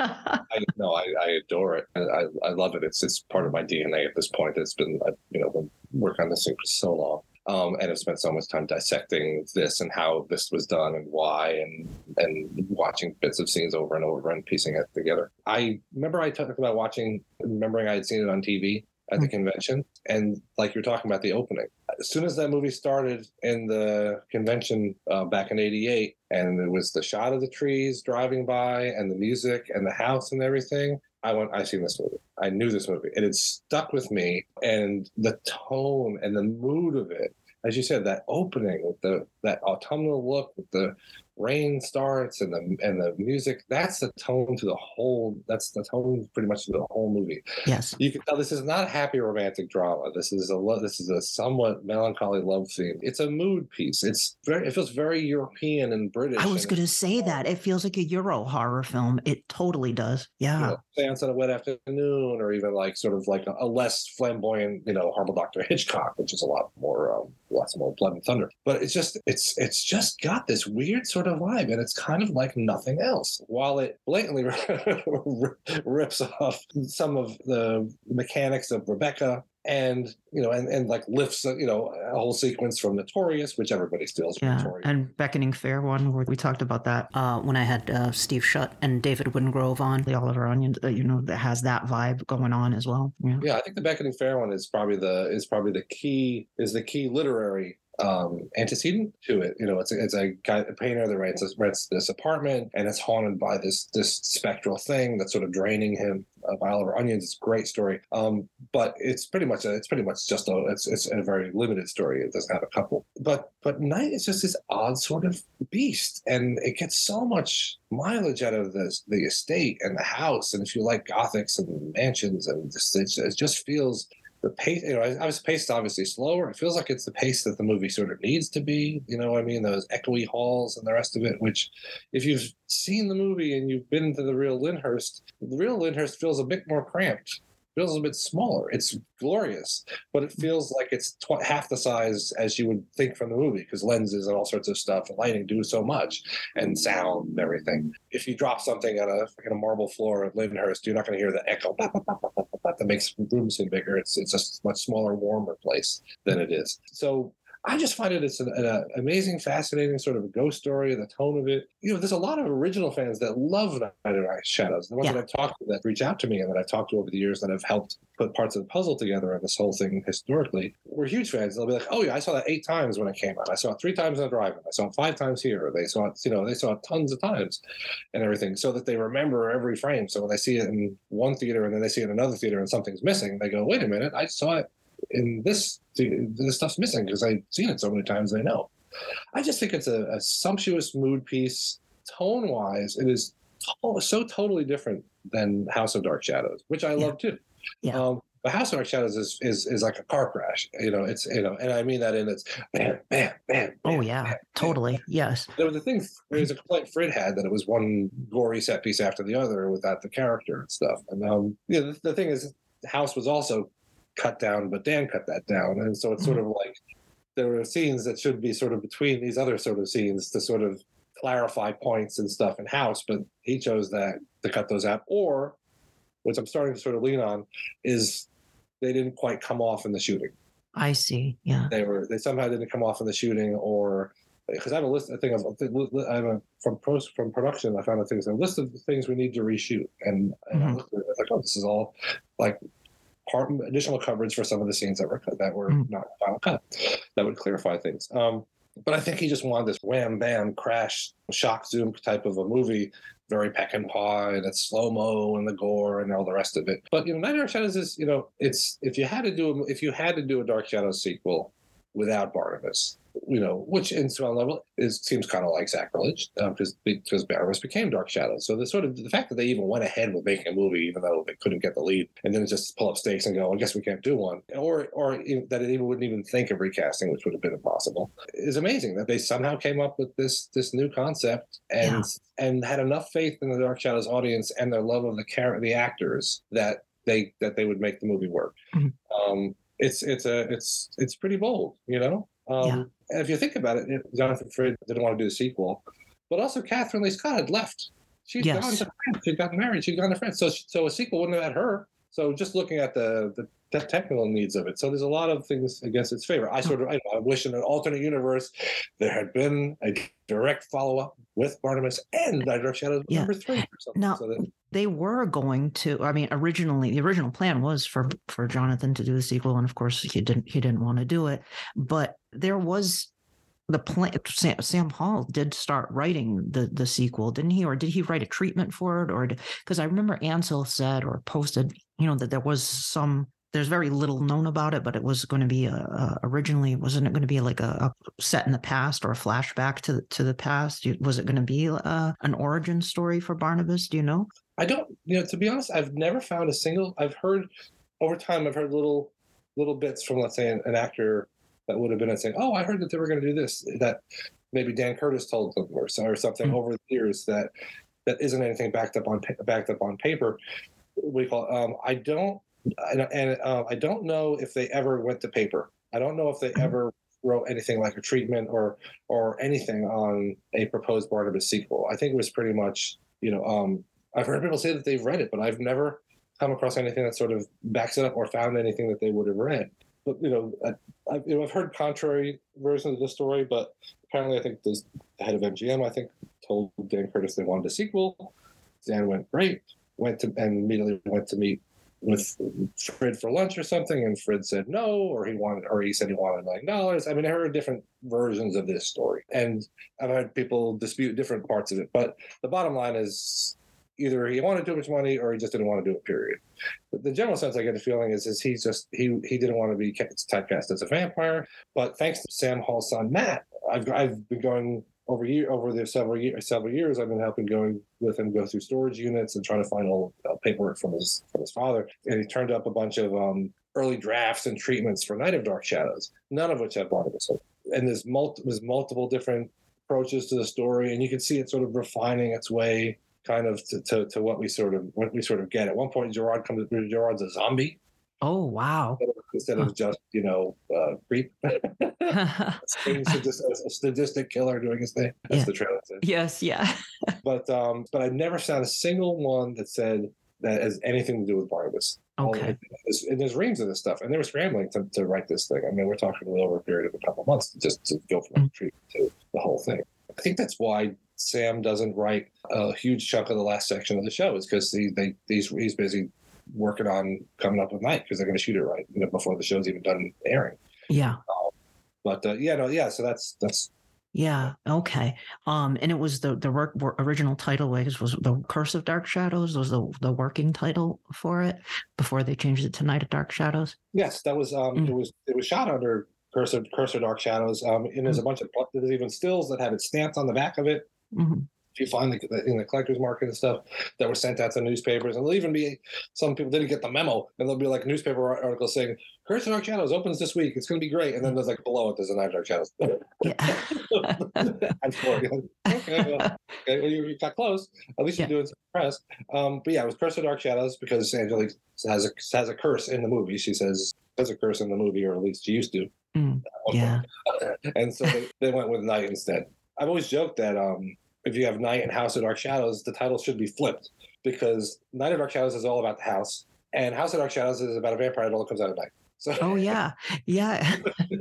I, no, I, I adore it. I, I love it. It's it's part of my DNA at this point. It's been I've, you know been working on this thing for so long. um, and have spent so much time dissecting this and how this was done and why, and and watching bits of scenes over and over and piecing it together. I remember I talked about watching, remembering I had seen it on TV at the Mm. convention, and like you're talking about the opening. As soon as that movie started in the convention uh, back in '88, and it was the shot of the trees driving by, and the music, and the house, and everything. I went. I seen this movie. I knew this movie. And it stuck with me, and the tone and the mood of it, as you said, that opening with the that autumnal look, with the rain starts and the and the music. That's the tone to the whole. That's the tone pretty much to the whole movie. Yes. You can tell this is not a happy romantic drama. This is a this is a somewhat melancholy love theme. It's a mood piece. It's very. It feels very European and British. I was going to say that. It feels like a Euro horror film. It totally does. Yeah. you know, Seance on a Wet Afternoon, or even like sort of like a, a less flamboyant, you know, Horrible Doctor Hichcock, which is a lot more, um, lots more blood and thunder. But it's just, it's, it's just got this weird sort of vibe, and it's kind of like nothing else. While it blatantly [laughs] rips off some of the mechanics of Rebecca. And you know, and, and like lifts you know a whole sequence from Notorious, which everybody steals from Yeah, Notorious. and Beckoning Fair one where we talked about that uh, when I had uh, Steve Shutt and David Wingrove on the Oliver Onion. Uh, you know that has that vibe going on as well. Yeah. Yeah, I think the Beckoning Fair one is probably the is probably the key is the key literary um antecedent to it. You know, it's a, it's a guy a painter that rents this, rents this apartment and it's haunted by this this spectral thing that's sort of draining him. By Oliver Onions, it's a great story. Um, but it's pretty much a, it's pretty much just a it's it's a very limited story. It doesn't have a couple. But but Night is just this odd sort of beast, and it gets so much mileage out of this the estate and the house. And if you like gothics and mansions, and just, it, it just feels the pace. You know, I, I was paced obviously slower. It feels like it's the pace that the movie sort of needs to be. You know, I mean, those echoey halls and the rest of it. Which, if you've seen the movie and you've been to the real Lyndhurst, the real Lyndhurst feels a bit more cramped. Feels a bit smaller. It's glorious, but it mm-hmm. feels like it's tw- half the size as you would think from the movie because lenses and all sorts of stuff and lighting do so much and sound and everything. If you drop something on a, like a marble floor at Lyndhurst, you're not going to hear the echo bah, bah, bah, that makes rooms seem bigger. It's it's a much smaller, warmer place than it is. So I just find it it's an, an uh, amazing, fascinating sort of a ghost story. The tone of it, you know, there's a lot of original fans that love Night of Night Shadows. The ones Yeah. that I've talked to that reach out to me and that I've talked to over the years that have helped put parts of the puzzle together and this whole thing historically, we're huge fans. They'll be like, "Oh yeah, I saw that eight times when it came out. I saw it three times on the drive-in. I saw it five times here. They saw it, you know, they saw it tons of times, and everything, so that they remember every frame. So when they see it in one theater and then they see it in another theater and something's missing, they go, "Wait a minute, I saw it in this. This stuff's missing because I've seen it so many times. I know." I just think it's a, a sumptuous mood piece. Tone wise, it is to- so totally different than House of Dark Shadows, which I Yeah. love too. Yeah. Um, but House of Dark Shadows is, is is like a car crash. You know, it's you know, and I mean that in its bam, bam, bam. Oh yeah, bam, Totally. Yes. There was a thing. There was a complaint Frid had that it was one gory set piece after the other without the character and stuff. And um, you know, the, the thing is, House was also cut down, but Dan cut that down, and so it's sort of like there were scenes that should be sort of between these other sort of scenes to sort of clarify points and stuff in House, but he chose that to cut those out. Or, which I'm starting to sort of lean on, is they didn't quite come off in the shooting I see. Yeah. they were they somehow didn't come off in the shooting or because I have a list I think of I have a from post from production I found a thing, a list of things we need to reshoot and, and I Mhm. looked at it I was like oh this is all like part additional coverage for some of the scenes that were that were Mhm. not final cut that would clarify things um but I think he just wanted this wham bam crash shock zoom type of a movie very Peckinpah and it's slow mo and the gore and all the rest of it. But you know, Night Dark Shadows is you know it's if you had to do a, if you had to do a Dark Shadows sequel without Barnabas, you know, which in some level is seems kind of like sacrilege because because Barnabas became Dark Shadows. So the sort of the fact that they even went ahead with making a movie even though they couldn't get the lead and then just pull up stakes and go, I guess we can't do one, or or that it even wouldn't even think of recasting, which would have been impossible, is amazing that they somehow came up with this this new concept and and had enough faith in the Dark Shadows audience and their love of the char- the actors that they that they would make the movie work. Mhm. Um, it's it's a it's it's pretty bold, you know. Um, Yeah. And if you think about it, Jonathan Frid didn't want to do the sequel, but also Kathryn Leigh Scott had left. She'd Yes. gone to France. She'd gotten married. She'd gone to France. So so a sequel wouldn't have had her. So just looking at the, the the technical needs of it. So there's a lot of things against its favor. I sort of I, I wish in an alternate universe there had been a direct follow up with Barnabas and Dark Shadows Yeah. number three or something. Now- so that, they were going to i mean originally the original plan was for for jonathan to do the sequel and of course he didn't he didn't want to do it but there was the plan sam, sam hall did start writing the the sequel didn't he or did he write a treatment for it or because i remember ansel said or posted you know that there was some there's very little known about it but it was going to be a, a originally wasn't it going to be like a, a set in the past or a flashback to the- to the past was it going to be a, an origin story for barnabas do you know I don't, you know, to be honest, I've never found a single. I've heard over time, I've heard little little bits from, let's say, an, an actor that would have been saying, "Oh, I heard that they were going to do this." That maybe Dan Curtis told them, or, or something Mm. over the years that that isn't anything backed up on backed up on paper. We call. Um, I don't, and, and uh, I don't know if they ever went to paper. I don't know if they Mhm. ever wrote anything like a treatment or or anything on a proposed Barnabas sequel. I think it was pretty much, you know, um, I've heard people say that they've read it, but I've never come across anything that sort of backs it up or found anything that they would have read. But you know, I, I've, you know, I've heard contrary versions of the story, but apparently, I think the head of MGM, I think, told Dan Curtis they wanted a sequel. Dan went great, went to and immediately went to meet with Frid for lunch or something, and Frid said no, or he wanted, or he said he wanted nine dollars. I mean, I heard different versions of this story, and I've had people dispute different parts of it. But the bottom line is, either he wanted too much money, or he just didn't want to do it. Period. But the general sense I get the feeling is, is he's just he he didn't want to be typecast as a vampire. But thanks to Sam Hall's son Matt, I've I've been going over year over the several years several years I've been helping going with him go through storage units and trying to find all uh, paperwork from his from his father. And he turned up a bunch of um, early drafts and treatments for Night of Dark Shadows none of which have Barnabas and there's multiple there's multiple different approaches to the story and you can see it sort of refining its way kind of to, to, to what we sort of what we sort of get. At one point Gerard comes Gerard's a zombie Oh wow! instead of just you know uh, creep [laughs] sadis- a sadistic killer doing his thing that's Yeah. the trailer says. yes, yeah. [laughs] but um, but I've never found a single one that said that has anything to do with Barnabas. Okay. there's- and there's reams of this stuff, and they were scrambling to, to write this thing. I mean, we're talking over a period of a couple months to just to go from Mm. the tree to the whole thing. I think that's why Sam doesn't write a huge chunk of the last section of the show, is because he they he's he's busy working on coming up with night because they're going to shoot it right you know, before the show's even done airing. Yeah. But uh, yeah, no, yeah. So that's that's Yeah. Okay. Um, and it was the the work, wor- original title was was the Curse of Dark Shadows was the the working title for it before they changed it to Night of Dark Shadows. Yes, that was um Mm. it was it was shot under Curse of Curse of Dark Shadows. Um and there's a bunch of there's even stills that have it stamped on the back of it. Mhm. You find the in the collector's market and stuff that were sent out to newspapers, and there'll even be some people didn't get the memo, and there'll be like newspaper articles saying Curse of Dark Shadows opens this week. It's going to be great, and then there's like below it there's a Night Dark Shadows. Yeah. [laughs] I'm sorry. okay, well, okay, well, you, you got close. At least you're doing some press. Um, but yeah, it was Curse of Dark Shadows because Angelique has a has a curse in the movie. She says has a curse in the movie, or at least she used to. Mm, [laughs] yeah. and so they, they went with Night instead. I've always joked that um, if you have Night and House of Dark Shadows, the title should be flipped because Night of Dark Shadows is all about the house, and House of Dark Shadows is about a vampire that all comes out at night. So Oh yeah. Yeah. [laughs] you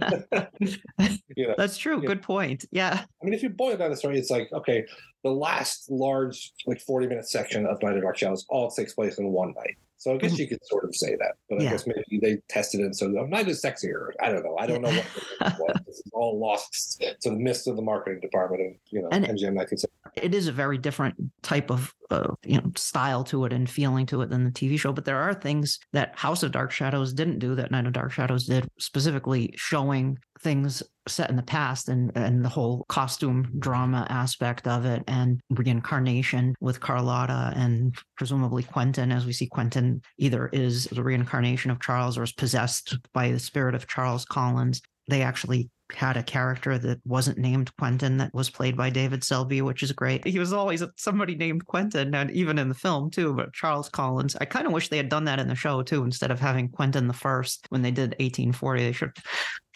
know, That's true. Good point. Yeah. I mean, if you boil down the story, it's like okay, the last large like forty minute section of Night of Dark Shadows all takes place in one night. So I guess you could sort of say that, but I Yeah. guess maybe they tested it and so oh, night is sexier. I don't know. I don't know what it was. [laughs] This is all lost to the mist of the marketing department of you know And- MGM 1970. it is a very different type of uh, you know style to it and feeling to it than the TV show. But there are things that House of Dark Shadows didn't do that Night of Dark Shadows did, specifically showing things set in the past and and the whole costume drama aspect of it and reincarnation with Carlotta and presumably Quentin, as we see Quentin either is the reincarnation of Charles or is possessed by the spirit of Charles Collins. They actually had a character that wasn't named Quentin that was played by David Selby, which is great. He was always somebody named Quentin, and even in the film too, but Charles Collins. I kind of wish they had done that in the show too, instead of having Quentin the first when they did 1840. They should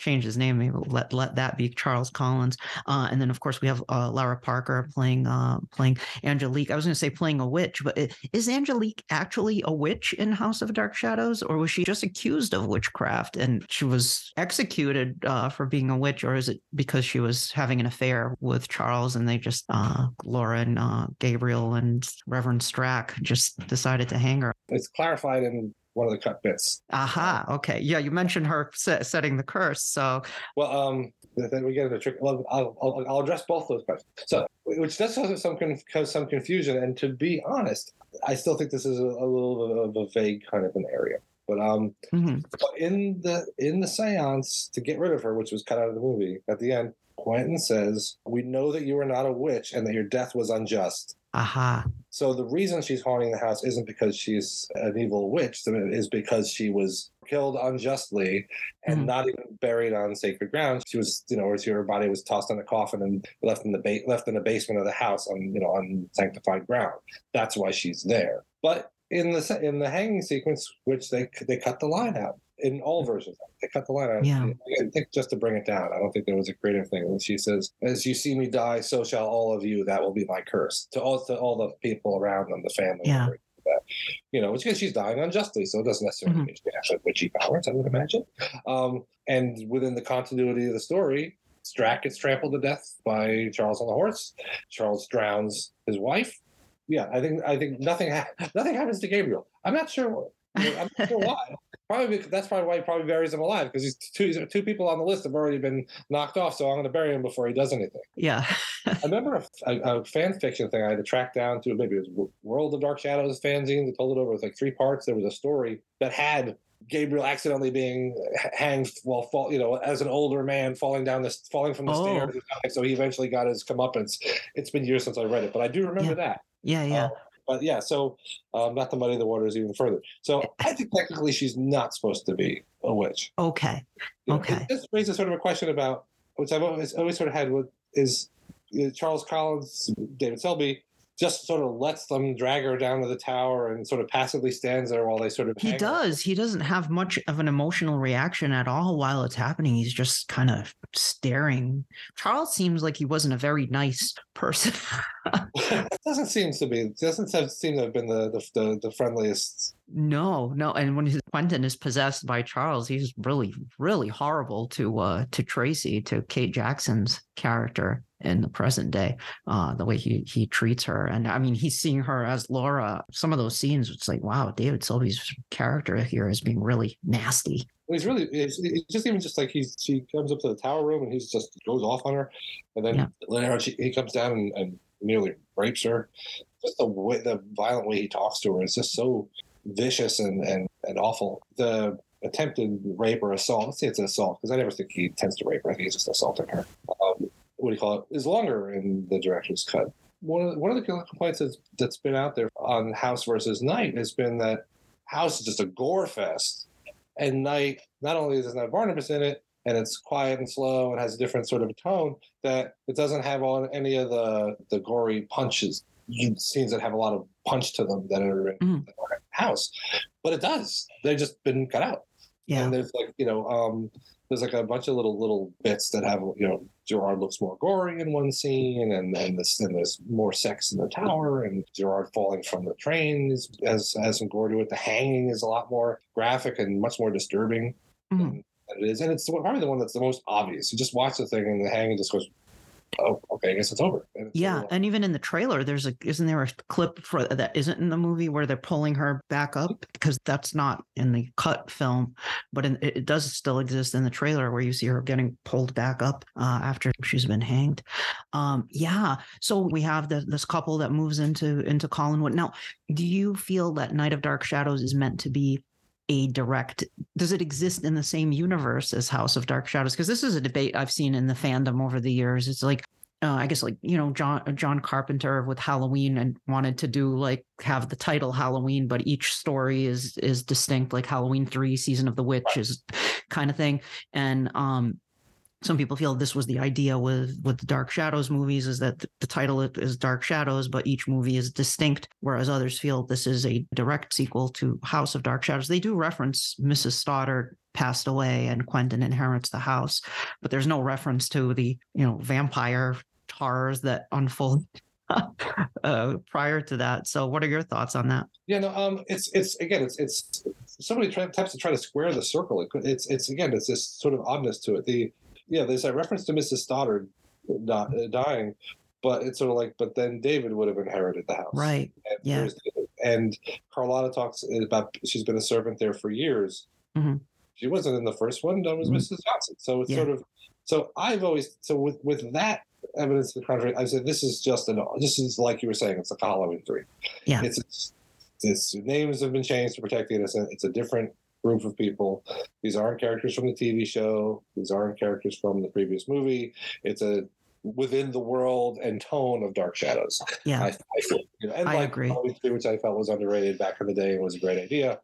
change his name. Maybe let let that be Charles Collins. Uh, and then of course we have uh, Lara Parker playing uh, playing Angelique. I was going to say playing a witch, but is Angelique actually a witch in House of Dark Shadows, or was she just accused of witchcraft and she was executed uh, for being a witch, or is it because she was having an affair with Charles and they just uh, Laura and uh, Gabriel and Reverend Strack just decided to hang her? It's clarified in one of the cut bits. Aha. Okay. Yeah, you mentioned her setting the curse. So, well, um, then we get into trick. Well, I'll, I'll, I'll address both those questions. So, which does cause some cause some confusion. And to be honest, I still think this is a, a little bit of a vague kind of an area. But um, mm-hmm. but in the in the séance to get rid of her, which was cut out of the movie at the end, Quentin says, "We know that you are not a witch and that your death was unjust." Aha. So the reason she's haunting the house isn't because she's an evil witch, is because she was killed unjustly and mm not even buried on sacred ground. She was, you know, or her body was tossed in a coffin and left in the ba- left in the basement of the house on, you know, on sanctified ground. That's why she's there. But in the in the hanging sequence, which they they cut the line out in all versions. They cut the line out. Yeah. I think just to bring it down. I don't think there was a creative thing. And she says, "As you see me die, so shall all of you. That will be my curse to all to all the people around them, the family." Yeah. That. You know, which because she's dying unjustly, so it doesn't necessarily mm-hmm. mean she has witchy powers. I would imagine. Um, and within the continuity of the story, Strack gets trampled to death by Charles on the horse. Charles drowns his wife. Yeah, I think I think nothing ha- [laughs] nothing happens to Gabriel. I'm not sure. [laughs] I'm not sure why. Probably that's probably why he probably buries him alive because he's two two people on the list have already been knocked off. So I'm going to bury him before he does anything. Yeah. [laughs] I remember a, a, a, fan fiction thing I had to track down to. Maybe it was World of Dark Shadows fanzine. They told it over with like three parts. There was a story that had Gabriel accidentally being hanged while fall, you know, as an older man falling down this, falling from the oh. stairs. So he eventually got his comeuppance. It's been years since I read it, but I do remember yeah. that. Yeah, yeah. Uh, but yeah, so um, not to muddy the waters even further. So I think technically she's not supposed to be a witch. Okay. You know, okay. This raises sort of a question about which I've always always sort of had with is you know, Charles Collins, David Selby just sort of lets them drag her down to the tower and sort of passively stands there while they sort of. He does. He doesn't have much of an emotional reaction at all while it's happening. He's just kind of staring. Charles seems like he wasn't a very nice person. [laughs] [laughs] it doesn't seem to be. Doesn't seem to have been the the, the, the friendliest. No, no, and when his Quentin is possessed by Charles, he's really, really horrible to uh to Tracy, to Kate Jackson's character in the present day, uh, the way he he treats her. And I mean, he's seeing her as Laura. Some of those scenes, it's like, wow, David Selby's character here is being really nasty. He's really, it's, it's just even just like he's, she comes up to the tower room and he's just goes off on her. And then yeah. later on, she, he comes down and, and nearly rapes her. Just the way, the violent way he talks to her is just so vicious and, and, and awful. The attempted rape or assault, let's say it's an assault, because I never think he intends to rape her. I think he's just assaulting her. Um, what do you call it, is longer in the director's cut. One of, one of the complaints that's, that's been out there on House versus Night has been that House is just a gore fest. And Night, not only it have Barnabas in it, and it's quiet and slow and has a different sort of tone, that it doesn't have all any of the, the gory punches, scenes that have a lot of punch to them that are in mm. the House. But it does. They've just been cut out. Yeah. And there's like, you know, um, there's like a bunch of little little bits that have you know Gerard looks more gory in one scene, and and, this, and there's more sex in the tower, and Gerard falling from the train is, has has some gore to it. The hanging is a lot more graphic and much more disturbing. Mm-hmm. it is, and it's probably the one that's the most obvious. You just watch the thing, and the hanging just goes oh, okay, I guess it's over. It's yeah, and even in the trailer, there's a isn't there a clip for that isn't in the movie where they're pulling her back up because that's not in the cut film, but in, it does still exist in the trailer where you see her getting pulled back up uh, after she's been hanged. Um, yeah, so we have the, this couple that moves into into Collinwood. Now, do you feel that Night of Dark Shadows is meant to be a direct does it exist in the same universe as house of dark shadows? Because this is a debate i've seen in the fandom over the years. It's like uh, i guess like you know john john carpenter with halloween and wanted to do like have the title halloween but each story is is distinct. Like halloween 3 season of the witch is kind of thing. And um some people feel this was the idea with with the dark shadows movies is that the title is dark shadows but each movie is distinct whereas others feel this is a direct sequel to house of dark shadows they do reference mrs stoddard passed away and Quentin inherits the house. But there's no reference to the, you know, vampire horrors that unfold [laughs] uh, prior to that. So, what are your thoughts on that? Yeah, no, um, it's it's again, it's it's somebody try, attempts to try to square the circle. It, it's it's again, it's this sort of oddness to it. The yeah, there's a reference to Mrs. Stoddard not, uh, dying, but it's sort of like, but then David would have inherited the house, right? And yeah, and Carlotta talks about she's been a servant there for years. Mm-hmm. She wasn't in the first one. That was mm-hmm. Mrs. Johnson. So it's yeah. sort of so I've always so with with that evidence to the contrary, I said this is just an this is like you were saying, it's like a Halloween three. Yeah. It's, it's its names have been changed to protect the innocent. It's a different group of people. These aren't characters from the TV show. These aren't characters from the previous movie. It's a within the world and tone of Dark Shadows. Yeah, I, I feel, you know, and I like agree. which I felt was underrated back in the day and was a great idea.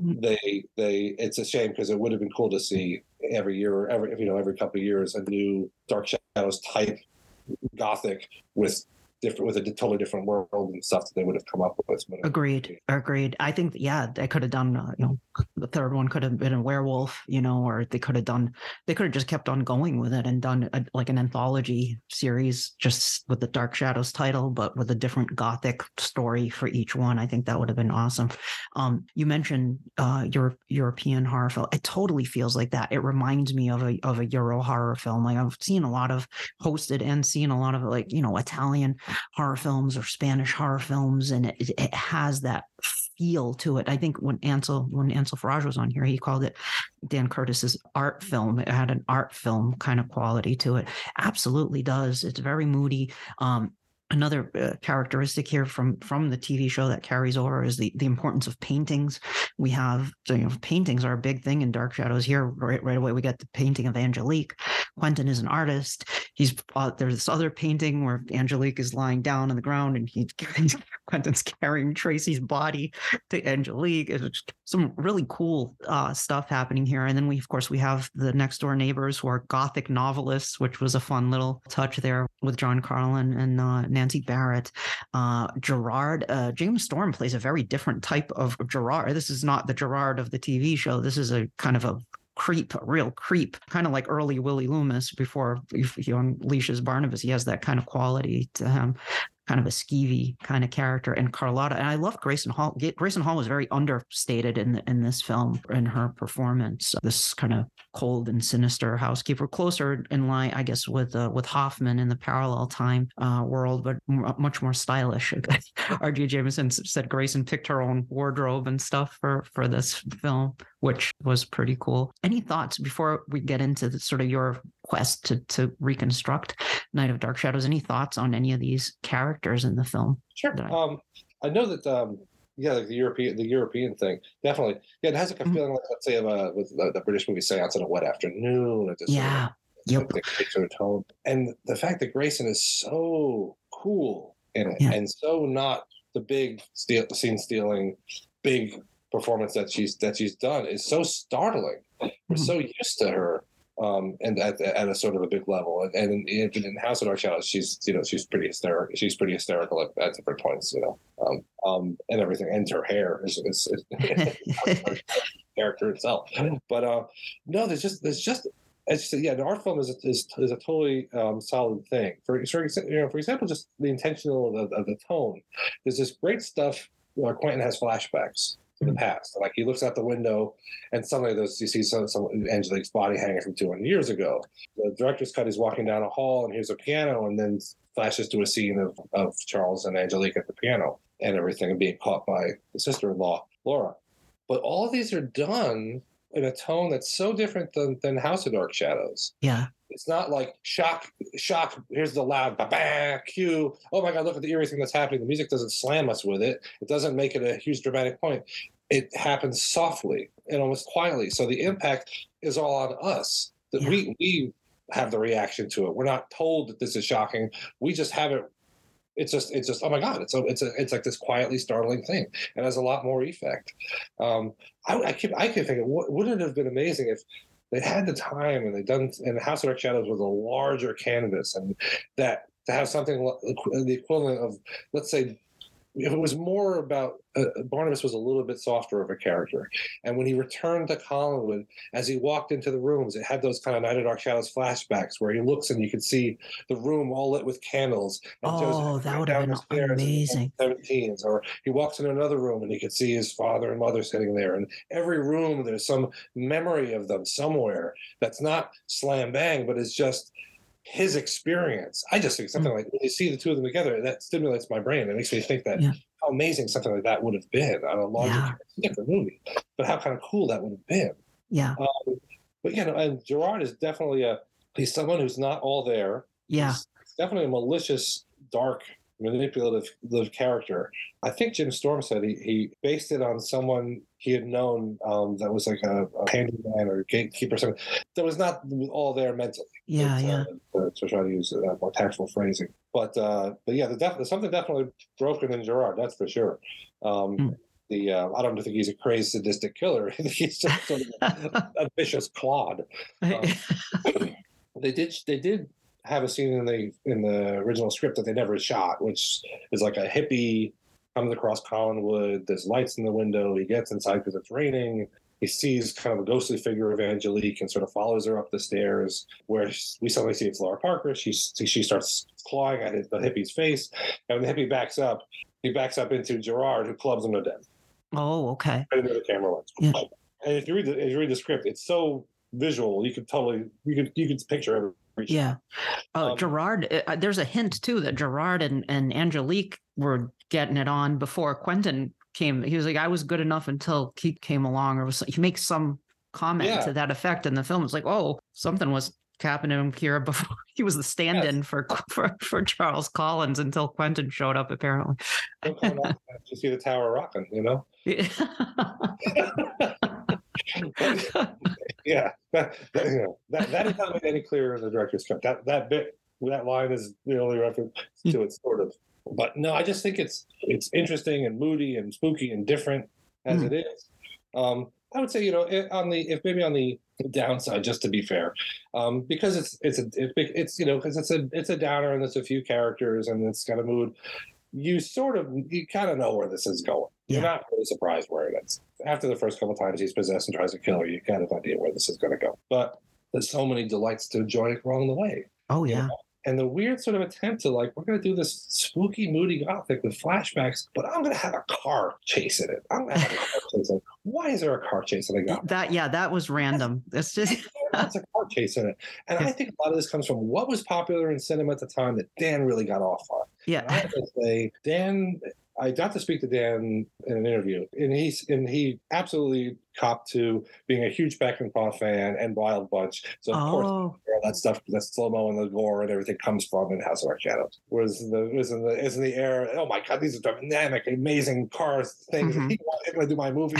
Mm-hmm. They they it's a shame because it would have been cool to see every year or every you know every couple of years a new Dark Shadows type gothic with different with a totally different world and stuff that they would have come up with. Agreed. Agreed. I think yeah, they could have done. Uh, you know, the third one could have been a werewolf. You know, or they could have done. They could have just kept on going with it and done a, like an anthology series just with the Dark Shadows title, but with a different gothic story for each one. I think that would have been awesome. Um, you mentioned uh, European horror film. It totally feels like that. It reminds me of a of a Euro horror film. Like I've seen a lot of hosted and seen a lot of like you know Italian horror films or Spanish horror films, and it, it has that feel to it. I think when Ansel when Ansel Faraj was on here, he called it Dan Curtis's art film. It had an art film kind of quality to it. Absolutely does. It's very moody. Um, another uh, characteristic here from from the TV show that carries over is the the importance of paintings. We have you know paintings are a big thing in Dark Shadows. Here, right, right away, we get the painting of Angelique. Quentin is an artist. He's uh, there's this other painting where Angelique is lying down on the ground and he [laughs] Quentin's carrying Tracy's body to Angelique. It's some really cool uh, stuff happening here. And then we of course we have the next door neighbors who are gothic novelists, which was a fun little touch there with John Karlen and uh, Nancy Barrett. Uh, Gerard, uh, James Storm plays a very different type of Gerard. This is not the Gerard of the TV show. This is a kind of a creep, a real creep, kind of like early Willie Loomis before he unleashes Barnabas. He has that kind of quality to him kind of a skeevy kind of character and Carlotta. And I love Grayson Hall. Grayson Hall was very understated in the, in this film in her performance. This kind of cold and sinister housekeeper closer in line I guess with uh, with Hoffman in the parallel time uh, world but m- much more stylish. [laughs] RJ Jameson said Grayson picked her own wardrobe and stuff for for this film which was pretty cool any thoughts before we get into the, sort of your quest to to reconstruct Night of Dark Shadows. Any thoughts on any of these characters in the film? Sure. I... Um, I know that um, yeah, like the European the European thing definitely. Yeah, it has like a mm-hmm. feeling like let's say of a with the, the, British movie Seance on a wet afternoon. yeah. Sort of, yep. Sort of tone. And the fact that Grayson is so cool in it yeah. and so not the big steal, scene stealing, big performance that she's that she's done is so startling. We're mm-hmm. so used to her um, and at, at a sort of a big level. And, and in, in House of Dark Shadows, she's you know she's pretty hysterical. She's pretty hysterical at, at different points, you know, um, um, and everything. And her hair is, is, is [laughs] character itself. But uh, no, there's just there's just. As you said, yeah, the art film is a, is, is a totally um, solid thing. For, for you know, for example, just the intentional of, of the tone. There's this great stuff. Where Quentin has flashbacks, in the past. Like he looks out the window, and suddenly there's you see some, some Angelique's body hanging from 200 years ago. The director's cut is walking down a hall, and here's a piano, and then flashes to a scene of, of Charles and Angelique at the piano and everything, and being caught by the sister-in-law Laura. But all these are done in a tone that's so different than, than House of Dark Shadows. Yeah. It's not like shock, shock. Here's the loud ba ba cue. Oh my God! Look at the eerie thing that's happening. The music doesn't slam us with it. It doesn't make it a huge dramatic point it happens softly and almost quietly. So the impact is all on us. That yeah. we we have the reaction to it. We're not told that this is shocking. We just have it. It's just it's just oh my god! It's a, it's a, it's like this quietly startling thing, and has a lot more effect. Um, I, I keep I keep thinking, wouldn't it have been amazing if they had the time and they done and House of Dark Shadows was a larger canvas and that to have something the equivalent of let's say it was more about uh, Barnabas was a little bit softer of a character, and when he returned to Collinwood, as he walked into the rooms, it had those kind of Night of Dark Shadows flashbacks where he looks and you can see the room all lit with candles. And oh, that would have been amazing. Seventeens, or he walks in another room and he could see his father and mother sitting there, and every room there's some memory of them somewhere that's not slam bang, but it's just his experience. I just think something mm-hmm. like when you see the two of them together, that stimulates my brain. It makes me think that yeah. how amazing something like that would have been on a larger yeah. different movie, but how kind of cool that would have been. Yeah. Um, but you know, and Gerard is definitely a he's someone who's not all there. Yeah. He's definitely a malicious, dark manipulative character. I think Jim Storm said he, he based it on someone he had known um, that was like a, a handyman or gatekeeper or something that was not all there mentally. Yeah, but, yeah. Uh, to try to use uh, more tactful phrasing, but uh, but yeah, the def- something definitely broken in Gerard. That's for sure. Um, mm. The uh, I don't think he's a crazy sadistic killer. [laughs] he's just sort of a, [laughs] a vicious clod. [laughs] Um, they did they did have a scene in the in the original script that they never shot, which is like a hippie comes across Collinwood. There's lights in the window. He gets inside because it's raining. He sees kind of a ghostly figure of Angelique and sort of follows her up the stairs. Where we suddenly see it's Laura Parker. She she starts clawing at the hippie's face, and when the hippie backs up, he backs up into Gerard, who clubs him to death. Oh, okay. Right into the camera lens. Yeah. And if you read the if you read the script, it's so visual. You could totally you could you could picture yeah. Oh, um, Gerard, uh, uh, there's a hint too that Gerard and, and Angelique were getting it on before Quentin came. He was like, I was good enough until Keith came along, or was, he makes some comment yeah. to that effect in the film. It's like, oh, something was happening here before [laughs] he was the stand-in yes. for, for for Charles Collins until Quentin showed up. Apparently, to see the tower rocking, you know. [laughs] Yeah. [laughs] yeah, that, that, you know, that, that is not made any clearer in the director's cut. That that bit, that line is the only reference to it, sort of. But no, I just think it's it's interesting and moody and spooky and different as mm. it is. Um, I would say, you know, on the if maybe on the downside, just to be fair, um, because it's it's a it's you know because it's a it's a downer and there's a few characters and it's got a mood. You sort of you kind of know where this is going. Yeah. You're not really surprised where it is. After the first couple times he's possessed and tries to kill her, you kind of idea where this is going to go. But there's so many delights to enjoy along the way. Oh yeah. You know? And the weird sort of attempt to like we're going to do this spooky moody gothic with flashbacks but i'm going to have a car chase in it. I'm going to have a car [laughs] chase in it. Why is there a car chase in a gothic? That yeah that was random. It's just [laughs] that's a car chase in it. And i think a lot of this comes from what was popular in cinema at the time that dan really got off on. Yeah. And i have to say dan I got to speak to Dan in an interview, and he's and he absolutely copped to being a huge Peckinpah fan and Wild Bunch. So of oh. course, all that stuff, the slow mo and the gore and everything comes from in House of Our Shadows. Was the was in the is in the air. Oh my God, these are dynamic, amazing cars things. Mm-hmm. I'm going to do my movie.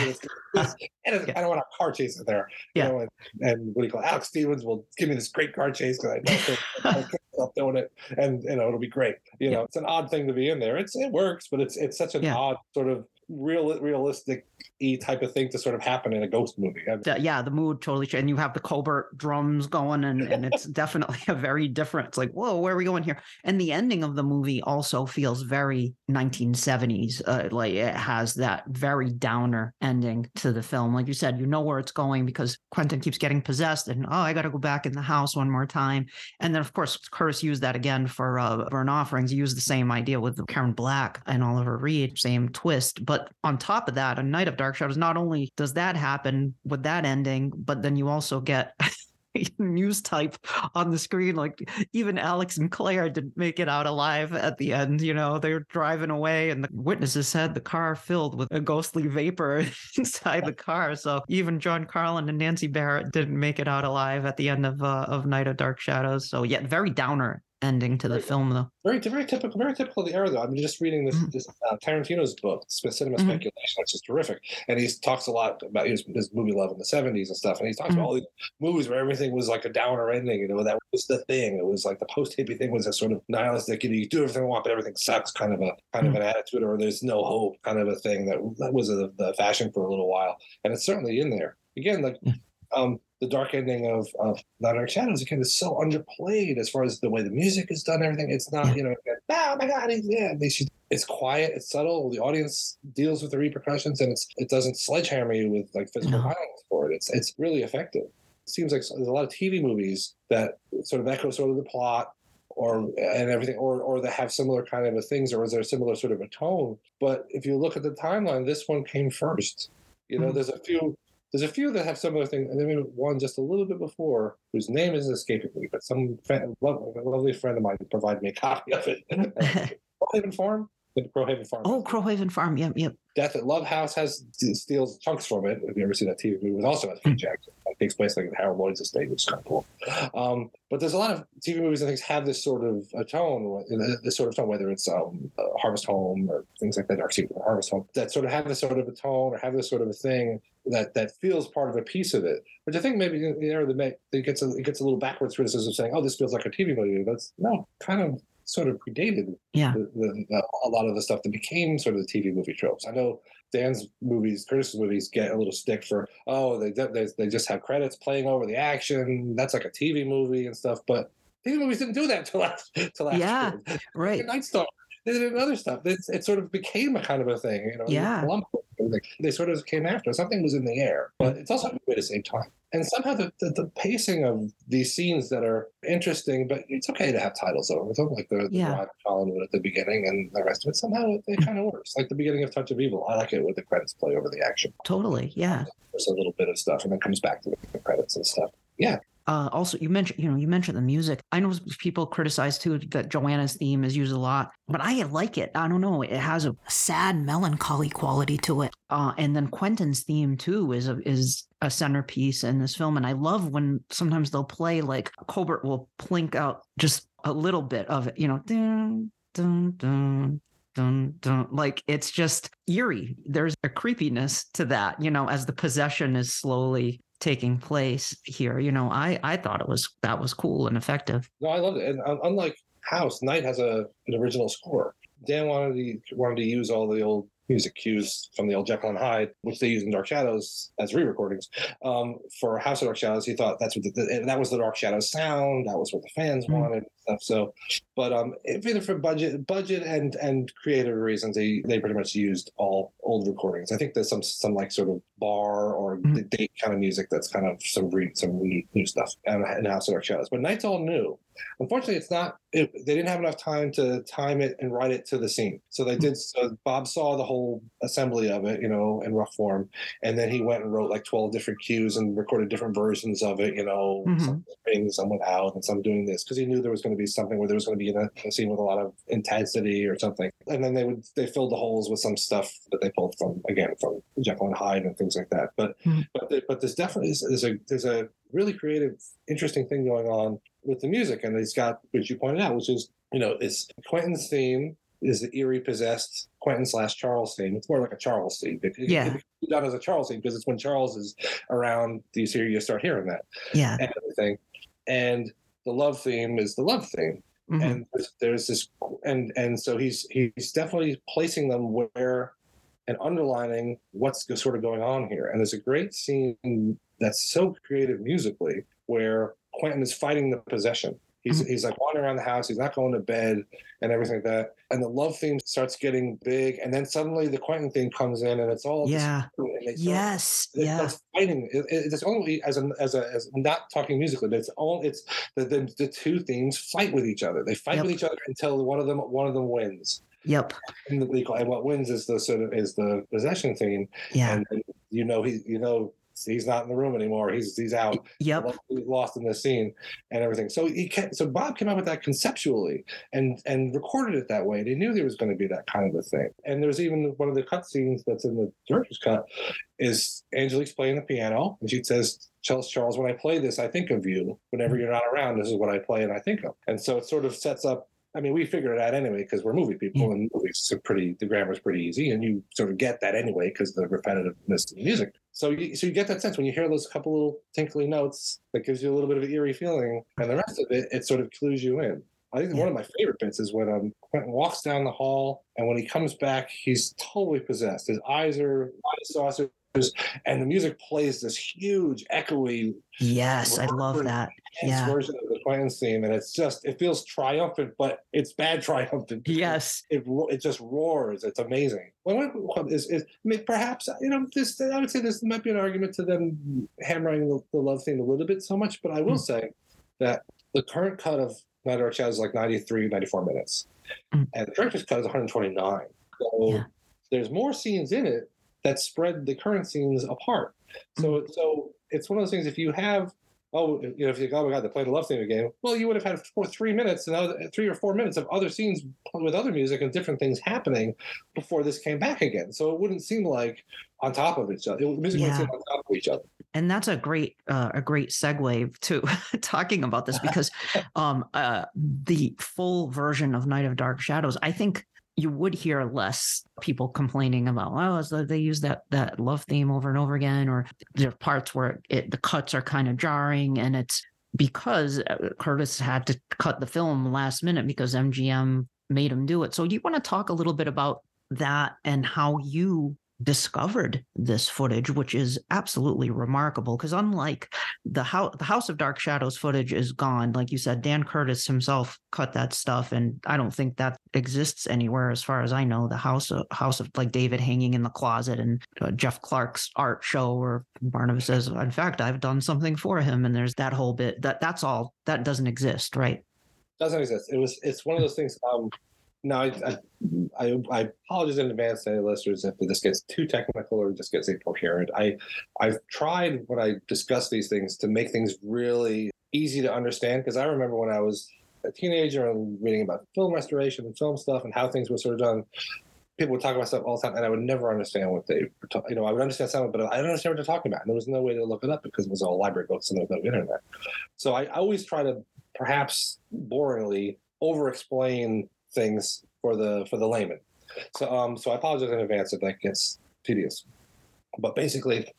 and [laughs] I don't want a car chase in there. Yeah. You know, and, and what do you call it? Alex Stevens will give me this great car chase because I know [laughs] myself doing it, and you know it'll be great. You know, it's an odd thing to be in there. It's it works, but it's it's such an yeah. odd sort of real realistic e type of thing to sort of happen in a ghost movie. yeah, the mood totally changed. And you have the Cobert drums going, and, and it's [laughs] definitely a very different. It's like, whoa, where are we going here? And the ending of the movie also feels very 1970s. Uh, like it has that very downer ending to the film. Like you said, you know where it's going because Quentin keeps getting possessed, and oh, I got to go back in the house one more time. And then, of course, Curtis used that again for uh, Burnt Offerings. He used the same idea with Karen Black and Oliver Reed, same twist. But on top of that, A Night of Dark Dark Shadows, not only does that happen with that ending, but then you also get [laughs] news type on the screen. Like even Alex and Claire didn't make it out alive at the end. You know, they're driving away, and the witnesses said the car filled with a ghostly vapor [laughs] inside the car. So even John Karlen and Nancy Barrett didn't make it out alive at the end of uh, of Night of Dark Shadows. So yeah, very downer ending to the very, film, though. Very, very typical, very typical of the era, though. I'm just reading this, mm-hmm. this uh, Tarantino's book, Cinema mm-hmm. Speculation, which is terrific, and he talks a lot about his, his movie love in the '70s and stuff, and he talks mm-hmm. about all these movies where everything was like a downer ending. You know, that was the thing. It was like the post hippie thing was a sort of nihilistic. You, know, you do everything you want, but everything sucks, kind of a kind of mm-hmm. an attitude, or there's no hope, kind of a thing. That that was a, the fashion for a little while, and it's certainly in there. Again, like Um, the dark ending of, of The Dark Shadows again is so underplayed as far as the way the music is done. Everything it's not you know oh my god yeah should, it's quiet it's subtle the audience deals with the repercussions and it's it doesn't sledgehammer you with like physical No. violence for it. It's it's really effective. It seems like there's a lot of TV movies that sort of echo sort of the plot or and everything or or that have similar kind of a things or is there a similar sort of a tone but if you look at the timeline this one came first you know Mhm. there's a few there's a few that have similar things and then one just a little bit before whose name is escaping me but some fan, lovely, a lovely friend of mine provided me a copy of it. [laughs] Crowhaven Farm the Crowhaven Farm oh, Crowhaven Farm. Yep, yep. Death at Love House has steals chunks from it. If you ever seen that TV movie, it also has Kate Jackson. It takes place like at Harold Lloyd's estate, which is kind of cool. Um, but there's a lot of TV movies and things have this sort of a tone, this sort of tone, whether it's um, uh, Harvest Home or things like that, Dark Secret, Harvest Home, that sort of have this sort of a tone or have this sort of a thing that that feels part of a piece of it. Which I think maybe you know it gets a, it gets a little backwards criticism saying, "Oh, this feels like a TV movie." That's no kind of sort of predated Yeah. the, the, the, a lot of the stuff that became sort of the TV movie tropes. I know Dan's movies, Curtis's movies, get a little stick for oh they they, they just have credits playing over the action. That's like a TV movie and stuff. But TV movies didn't do that till last till last Yeah, year. Right. Night Star. They did other stuff. It, it sort of became a kind of a thing. You know, Yeah. They sort of came after. Something was in the air, but it's also at the same time. And somehow the, the, the pacing of these scenes that are interesting, but it's okay to have titles over them, like the, the Yeah. Ride of Hollywood at the beginning and the rest of it. Somehow it, it [laughs] kind of works. Like the beginning of Touch of Evil. I like it with the credits play over the action. Totally. Yeah. There's a little bit of stuff and then comes back to the credits and stuff. Yeah. Uh, also, you mentioned, you know, you mentioned the music. I know people criticize too that Joanna's theme is used a lot, but I like it. I don't know. It has a, Sad, melancholy quality to it. uh, and then Quentin's theme too is a, is a centerpiece in this film. And I love when sometimes they'll play like Cobert will plink out just a little bit of it, you know, dun, dun, dun, dun, dun. like it's just eerie. There's a creepiness to that, you know, as the possession is slowly taking place here. You know, I I thought it was that was cool and effective. No, I loved it. And uh, unlike House, Night has a an original score. Dan wanted to wanted to use all the old music cues from the old Jekyll and Hyde, which they use in Dark Shadows as re-recordings. Um, for House of Dark Shadows, he thought that's what the, the- that was the Dark Shadows sound. That was what the fans Mm. wanted stuff. So, but um, if either for budget, budget and and creative reasons, they they pretty much used all old recordings. I think there's some some like sort of bar or Mm. the date kind of music that's kind of some re, some new, new stuff and in House of Dark Shadows. But Night's all new. Unfortunately, it's not. It, they didn't have enough time to time it and write it to the scene. So they did. So Bob saw the whole assembly of it, you know, in rough form, and then he went and wrote like twelve different cues and recorded different versions of it. You know, Mhm. some bring, some without, and some doing this because he knew there was going to be something where there was going to be a, a scene with a lot of intensity or something. And then they would they filled the holes with some stuff that they pulled from again from Jekyll and Hyde and things like that. But Mhm. but the, but there's definitely is, is a there's a really creative, interesting thing going on with the music, and it's got which you pointed out, which is you know is Quentin's theme is the eerie possessed Quentin slash Charles theme. It's more like a Charles theme. It, Yeah. it done as a Charles theme because it's when Charles is around. You see, you start hearing that Yeah. and everything, and the love theme is the love theme. Mhm. and there's, there's this and and so he's he's definitely placing them where and underlining what's sort of going on here. And there's a great scene that's so creative musically where quentin is fighting the possession he's, Mhm. he's like wandering around the house he's not going to bed and everything like that and the love theme starts getting big and then suddenly the quentin theme comes in and it's all Yeah. start- Yes. Yeah. Fighting. It, it- it's only as a as a as not talking musically, but it's all it's the, the the two themes fight with each other. They fight Yep. with each other until one of them one of them wins. Yep. And, the, and what wins is the sort of is the possession theme. Yeah. And then you know he you know he's not in the room anymore. He's he's out. Yep. He's lost in the scene and everything. So he can, so Bob came up with that conceptually and and recorded it that way. And he knew there was going to be that kind of a thing. And there's even one of the cut scenes that's in the director's cut is Angelique's playing the piano and she says, Charles, Charles, when I play this, I think of you. Whenever mm-hmm. you're not around, this is what I play and I think of. And so it sort of sets up. I mean, we figure it out anyway because we're movie people and movies are pretty. The grammar's pretty easy, and you sort of get that anyway because the repetitiveness of the music. So you so you get that sense when you hear those couple little tinkly notes that gives you a little bit of an eerie feeling, and the rest of it it sort of clues you in. I think one of my favorite bits is when um, Quentin walks down the hall, and when he comes back, he's totally possessed. His eyes are eyes saucer. And the music plays this huge echoey yes i love that yeah. version of the Quentin's theme, and it's just it feels triumphant, but it's bad [laughs] triumphant. Yes, it it just roars. It's amazing. Well, is, is I mean, perhaps you know this. I would say this might be an argument to them hammering the, the love theme a little bit so much, but I will mm. say that the current cut of Night of is like 93, 94 minutes, mm. and the director's cut is 129. So yeah. there's more scenes in it that spread the current scenes apart. So mm. so it's one of those things. If you have oh, you know, if you go, oh my God, they played the love theme again. Well, you would have had four, three minutes and other, three or four minutes of other scenes with other music and different things happening before this came back again. So it wouldn't seem like on top of each other. It, music yeah. would seem on top of each other. And that's a great uh, a great segue to [laughs] talking about this because [laughs] um, uh, the full version of Night of Dark Shadows, I think you would hear less people complaining about oh so they use that that love theme over and over again or there are parts where it, the cuts are kind of jarring and it's because uh, Curtis had to cut the film last minute because MGM made him do it. So do you want to talk a little bit about that and how you discovered this footage, which is absolutely remarkable. Because unlike the house, the House of Dark Shadows footage is gone. Like you said, Dan Curtis himself cut that stuff, and I don't think that exists anywhere, as far as I know. The house, of, house of like David hanging in the closet, and uh, Jeff Clark's art show, where Barnabas says, "In fact, I've done something for him," and there's that whole bit. That that's all. That doesn't exist, right? Doesn't exist. It was. It's one of those things. Um, no, I, I, I, apologize in advance to any listeners if this gets too technical or just gets incoherent. I, I've tried when I discuss these things to make things really easy to understand because I remember when I was a teenager and reading about film restoration and film stuff and how things were sort of done. People would talk about stuff all the time, and I would never understand what they were talking. You know, I would understand some, but I don't understand what they're talking about. And there was no way to look it up because it was all library books and there was no internet. So I always try to, perhaps boringly, over explain things for the for the layman. So um so I apologize in advance if that gets tedious. But basically,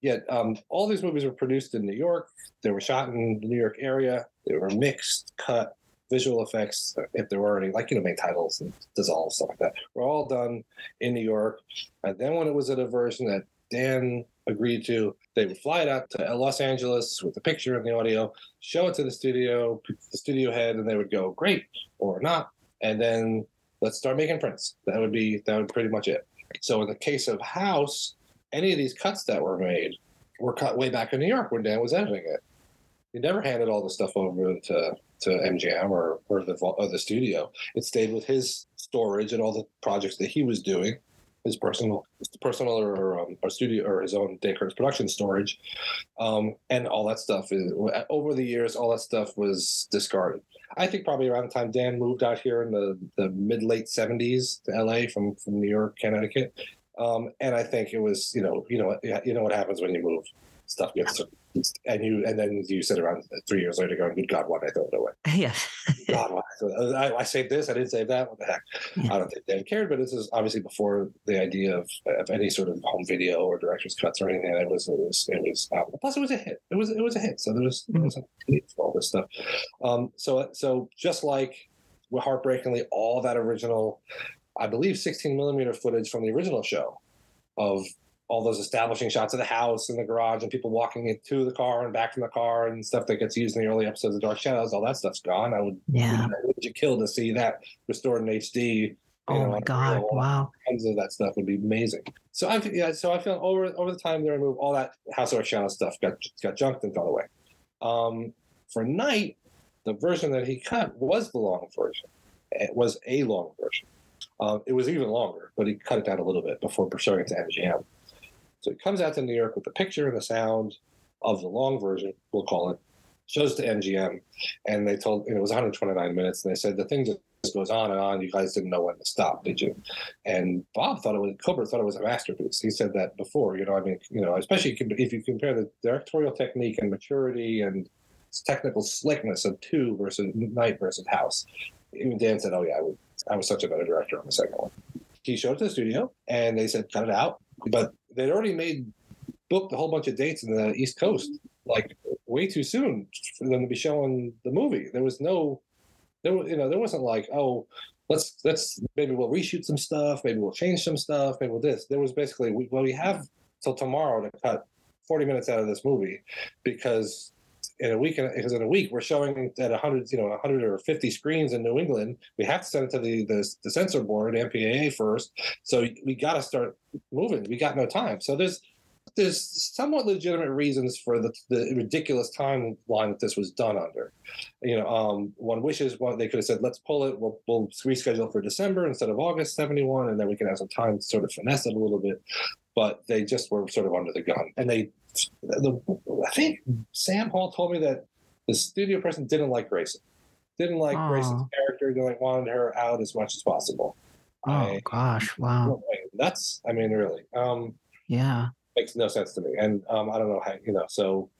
yeah, um, all these movies were produced in New York. They were shot in the New York area. They were mixed, cut, visual effects, if there were any, like you know, main titles and dissolve stuff like that, were all done in New York. And then when it was at a version that Dan agreed to, they would fly it out to Los Angeles with the picture and the audio, show it to the studio, the studio head, and they would go great or not and then let's start making prints. That would be that would pretty much it. So in the case of House, any of these cuts that were made were cut way back in New York when Dan was editing it. He never handed all the stuff over to to MGM or or the or the studio. It stayed with his storage and all the projects that he was doing, his personal personal or, um, or studio or his own Dan Curtis production storage, um, and all that stuff. Is, over the years, all that stuff was discarded. I think probably around the time Dan moved out here in the, the mid late 70s to LA from, from New York, Connecticut. Um, and I think it was, you know, you know, you know what happens when you move. Stuff gets and you and then you sit around three years later going, "Good God, why did I throw it away?" Yes. God, why I, I, saved this, I didn't save that. What the heck? I don't think Dan cared, but this is obviously before the idea of, of any sort of home video or director's cuts or anything. It was it was it was um, plus it was a hit. It was it was a hit. So there was, there was a need for all this stuff. Um, so so just like heartbreakingly all that original, I believe, 16 millimeter footage from the original show of all those establishing shots of the house and the garage and people walking into the car and back from the car and stuff that gets used in the early episodes of Dark Shadows, all that stuff's gone. I would, yeah, would you kill to see that restored in HD? Oh know, my god! Wow, tons of that stuff would be amazing. So I, yeah, so I feel over over the time they removed all that House of Dark Shadows stuff got got junked and thrown away. Um, for Night, the version that he cut was the long version. It was a long version. Um, it was even longer, but he cut it down a little bit before showing it to MGM. So he comes out to New York with the picture and the sound of the long version, we'll call it, shows to MGM. And they told, it was 129 minutes. And they said, the thing just goes on and on. You guys didn't know when to stop, did you? And Bob thought it was, Kubrick thought it was a masterpiece. He said that before, you know, I mean, you know, especially if you compare the directorial technique and maturity and technical slickness of two versus Night versus House. Even Dan said, oh, yeah, I, I was such a better director on the second one. He showed it to the studio and they said, cut it out. But they'd already made booked a whole bunch of dates in the East Coast, like way too soon for them to be showing the movie. There was no, there was you know there wasn't like oh let's let's maybe we'll reshoot some stuff, maybe we'll change some stuff, maybe we'll this. There was basically we, well we have till tomorrow to cut 40 minutes out of this movie because in a week because in a week we're showing at 100 you know 100 or 50 screens in new england we have to send it to the the, the censor board mpaa first so we got to start moving we got no time so there's there's somewhat legitimate reasons for the, the ridiculous timeline that this was done under. You know, um, one wishes one they could have said, "Let's pull it. We'll, we'll reschedule for December instead of August '71, and then we can have some time to sort of finesse it a little bit." But they just were sort of under the gun, and they. The, I think Sam Hall told me that the studio person didn't like Grayson, didn't like Aw. Grayson's character. They like wanted her out as much as possible. Oh I- gosh, wow. That's, I mean, really. Um, Yeah. makes no sense to me. And um, I don't know how you know. So,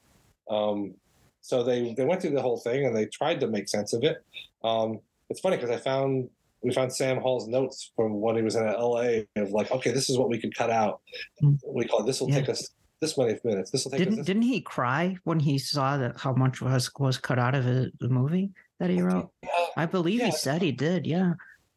um, so they they went through the whole thing and they tried to make sense of it. Um, it's funny because I found we found Sam Hall's notes from when he was in L.A. of like, okay, this is what we could cut out. Hmm. We call it. This will Yeah. take us this many minutes. This will take. Didn't didn't he cry when he saw that how much was was cut out of the movie that he wrote? I believe Yeah. he said he did. Yeah.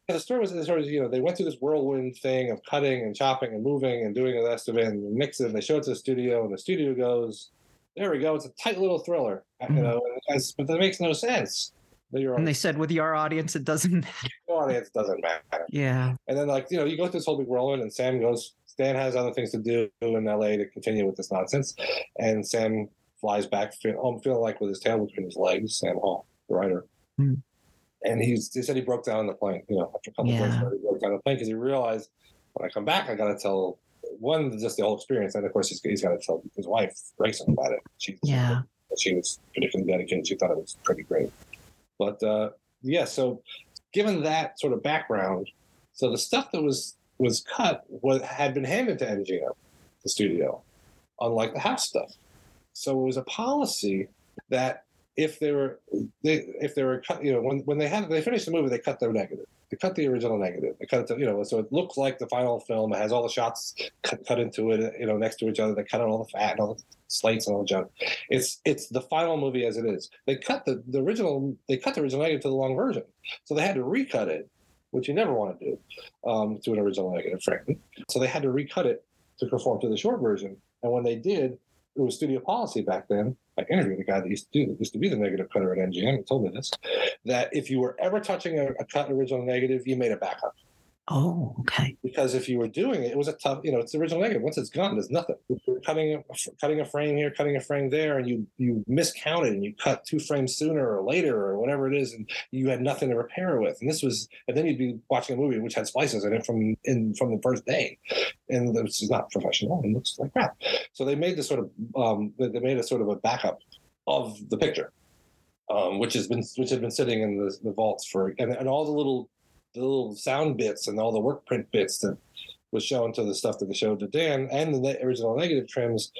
the story was the story was, you know they went through this whirlwind thing of cutting and chopping and moving and doing the rest of it and mix it. And they show it to the studio and the studio goes, "There we go. It's a tight little thriller." Mhm. You know, and but that makes no sense. And they said with your audience, it doesn't [laughs] matter. audience doesn't matter. Yeah. And then like you know you go through this whole big whirlwind and Sam goes. Stan has other things to do in LA to continue with this nonsense, and Sam flies back, feel, I'm feeling like with his tail between his legs. Sam Hall, the writer. Hmm. And he's, he said he broke down on the plane, you know, after a couple Yeah. of days, he broke down on the plane because he realized when I come back, I got to tell one, just the whole experience. And of course, he's, he's got to tell his wife, Grayson, about it. She, Yeah. she was particularly dedicated. She thought it was pretty great. But uh, yeah, so given that sort of background, so the stuff that was was cut was had been handed to MGM, the studio, unlike the house stuff. So it was a policy that if they were they if they were cut, you know, when when they had they finished the movie, they cut their negative. They cut the original negative. They cut it to, you know, so it looks like the final film. Has all the shots cut, cut into it, you know, next to each other. They cut out all the fat and all the slates and all the junk. It's it's the final movie as it is. They cut the, the original they cut the original negative to the long version. So they had to recut it, which you never want to do, um, to an original negative, frankly. So they had to recut it to conform to the short version. And when they did, it was studio policy back then. I interviewed the guy that used to do used to be the negative cutter at MGM. He told me this that if you were ever touching a, a cut original negative, you made a backup Oh, okay. because if you were doing it, it was a tough. You know, it's the original negative. Once it's gone, there's nothing. You're cutting a, cutting a frame here, cutting a frame there, and you you miscounted and you cut two frames sooner or later or whatever it is, and you had nothing to repair it with. And this was, and then you'd be watching a movie which had splices in it from in from the first day, and this is not professional. It looks like crap. So they made this sort of um, they they made a sort of a backup of the picture, um, which has been which had been sitting in the, the vaults for and, and all the little the little sound bits and all the work print bits that was shown to the stuff that they showed to Dan and the original negative trims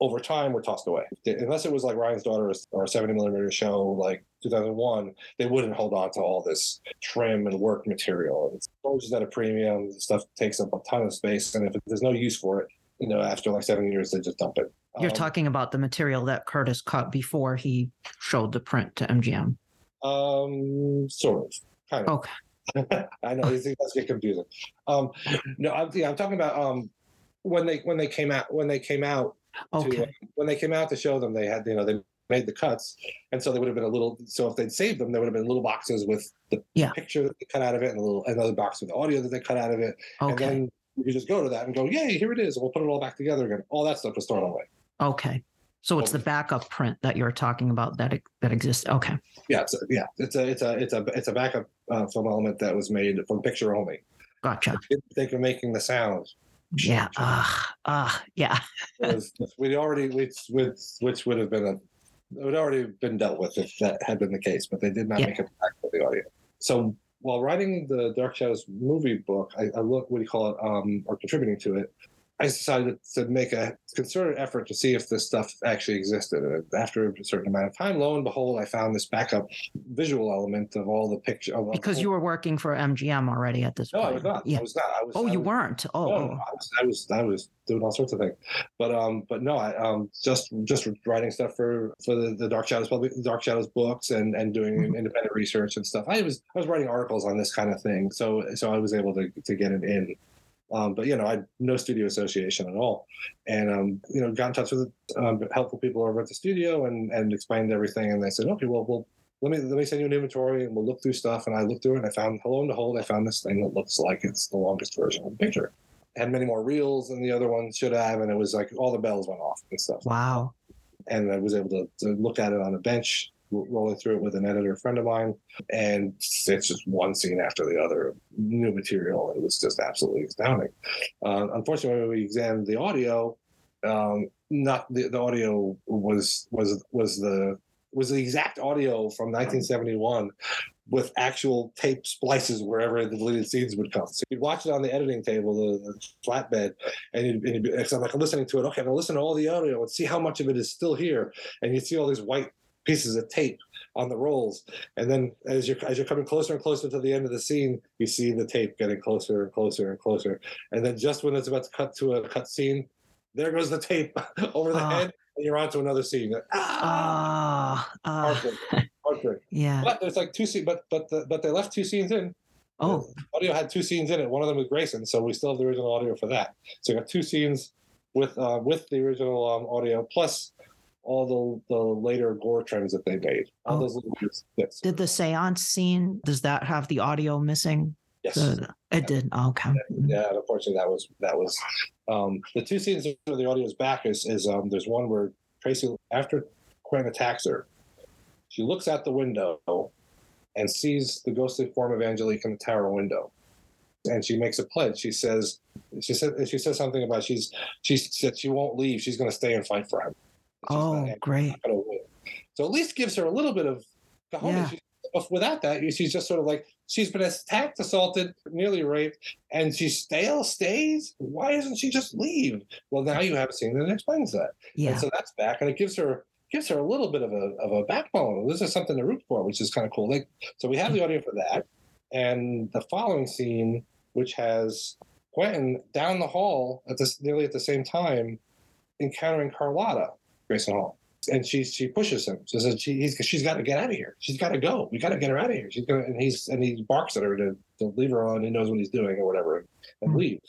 over time were tossed away. Unless it was like Ryan's Daughter or a 70 millimeter show like 2001, they wouldn't hold on to all this trim and work material. It's always at a premium. The stuff takes up a ton of space. And if there's no use for it, you know, after like seven years, they just dump it. You're Um, talking about the material that Curtis cut before he showed the print to MGM. Um, sort of, kind of. Okay. [laughs] I know these things get confusing. Um, no, I'm, yeah, I'm talking about um, when they when they came out when they came out to, Okay. when they came out to show them they had you know they made the cuts and so they would have been a little so if they'd saved them there would have been little boxes with the Yeah. picture that they cut out of it and a little another box with the audio that they cut out of it and then you could just go to that and go yay here it is and we'll put it all back together again all that stuff was thrown away Okay. So it's the backup print that you're talking about that that exists. Okay. yeah it's a, yeah it's a it's a it's a it's a backup uh, film element that was made from picture only Gotcha. didn't think of making the sound Yeah. Ah. Ah. yeah. we'd already which which which would have been a it would already been dealt with if that had been the case, but they did not Yeah. make it back for the audio. So while writing the Dark Shadows movie book, I, I look what do you call it, um, or contributing to it. I decided to make a concerted effort to see if this stuff actually existed. And after a certain amount of time, lo and behold, I found this backup visual element of all the pictures. Of, Because you were working for MGM already at this no, point. I was not. Yeah. I was not. I was. Oh, I you was- weren't. Oh. no. I was, I was I was doing all sorts of things, but um, but no, I um just just writing stuff for for the, the Dark Shadows public Dark Shadows books and and doing Mhm. independent research and stuff. I was I was writing articles on this kind of thing, so so I was able to to get it in Um, but you know, I had no studio association at all, and um, you know, got in touch with um, helpful people over at the studio and and explained everything. And they said, okay, well, we'll let me let me send you an inventory and we'll look through stuff. And I looked through it and I found, hello and behold, I found this thing that looks like it's the longest version of the picture. It had many more reels than the other one should have, and it was like all the bells went off and stuff. Wow. And I was able to, to look at it on a bench rolling through it with an editor friend of mine and it's just one scene after the other new material it was just absolutely astounding uh, unfortunately when we examined the audio um, not the, the audio was was was the was the exact audio from 1971 with actual tape splices wherever the deleted scenes would come. So you'd watch it on the editing table, the, the flatbed, and, you'd, and you'd be, so I'm like I'm listening to it. Okay, I'm gonna listen to all the audio and see how much of it is still here. And you'd see all these white pieces of tape on the rolls. And then as you're as you're coming closer and closer to the end of the scene, you see the tape getting closer and closer and closer. And then just when it's about to cut to a cut scene, there goes the tape [laughs] over the head, and you're on to another scene. Ah, uh, Heartbreak. [laughs] Yeah. But there's like two scenes, but but the, but they left two scenes in. Oh. The audio had two scenes in it. One of them was Grayson, so we still have the original audio for that. So you got two scenes with uh, with the original um, audio plus all the, the later gore trims that they made. All Oh. those little bits. Did the seance scene, does that have the audio missing? yes. The- it did. Okay. Yeah, and unfortunately, that was that was um, the two scenes where the audio is back is is um, there's one where Tracy after Quinn attacks her, she looks out the window and sees the ghostly form of Angelique in the tower window, and she makes a pledge. She says she said she says something about she's she said she won't leave. She's going to stay and fight for him. Oh, great. not gonna win. So at least gives her a little bit of cojones. Yeah. Without that, she's just sort of like she's been attacked, assaulted, nearly raped, and she still stays. Why doesn't she just leave? Well, now you have a scene that explains that, Yeah. and so that's back, and it gives her gives her a little bit of a of a backbone. This is something to root for, which is kind of cool. Like, so we have the audio for that, and the following scene, which has Quentin down the hall at this nearly at the same time, encountering Carlotta Grayson Hall and she she pushes him. She says she he's, she's got to get out of here. She's got to go. We got to get her out of here. She's gonna and he's and he barks at her to, to leave her on. He knows what he's doing or whatever, and Mhm. leaves.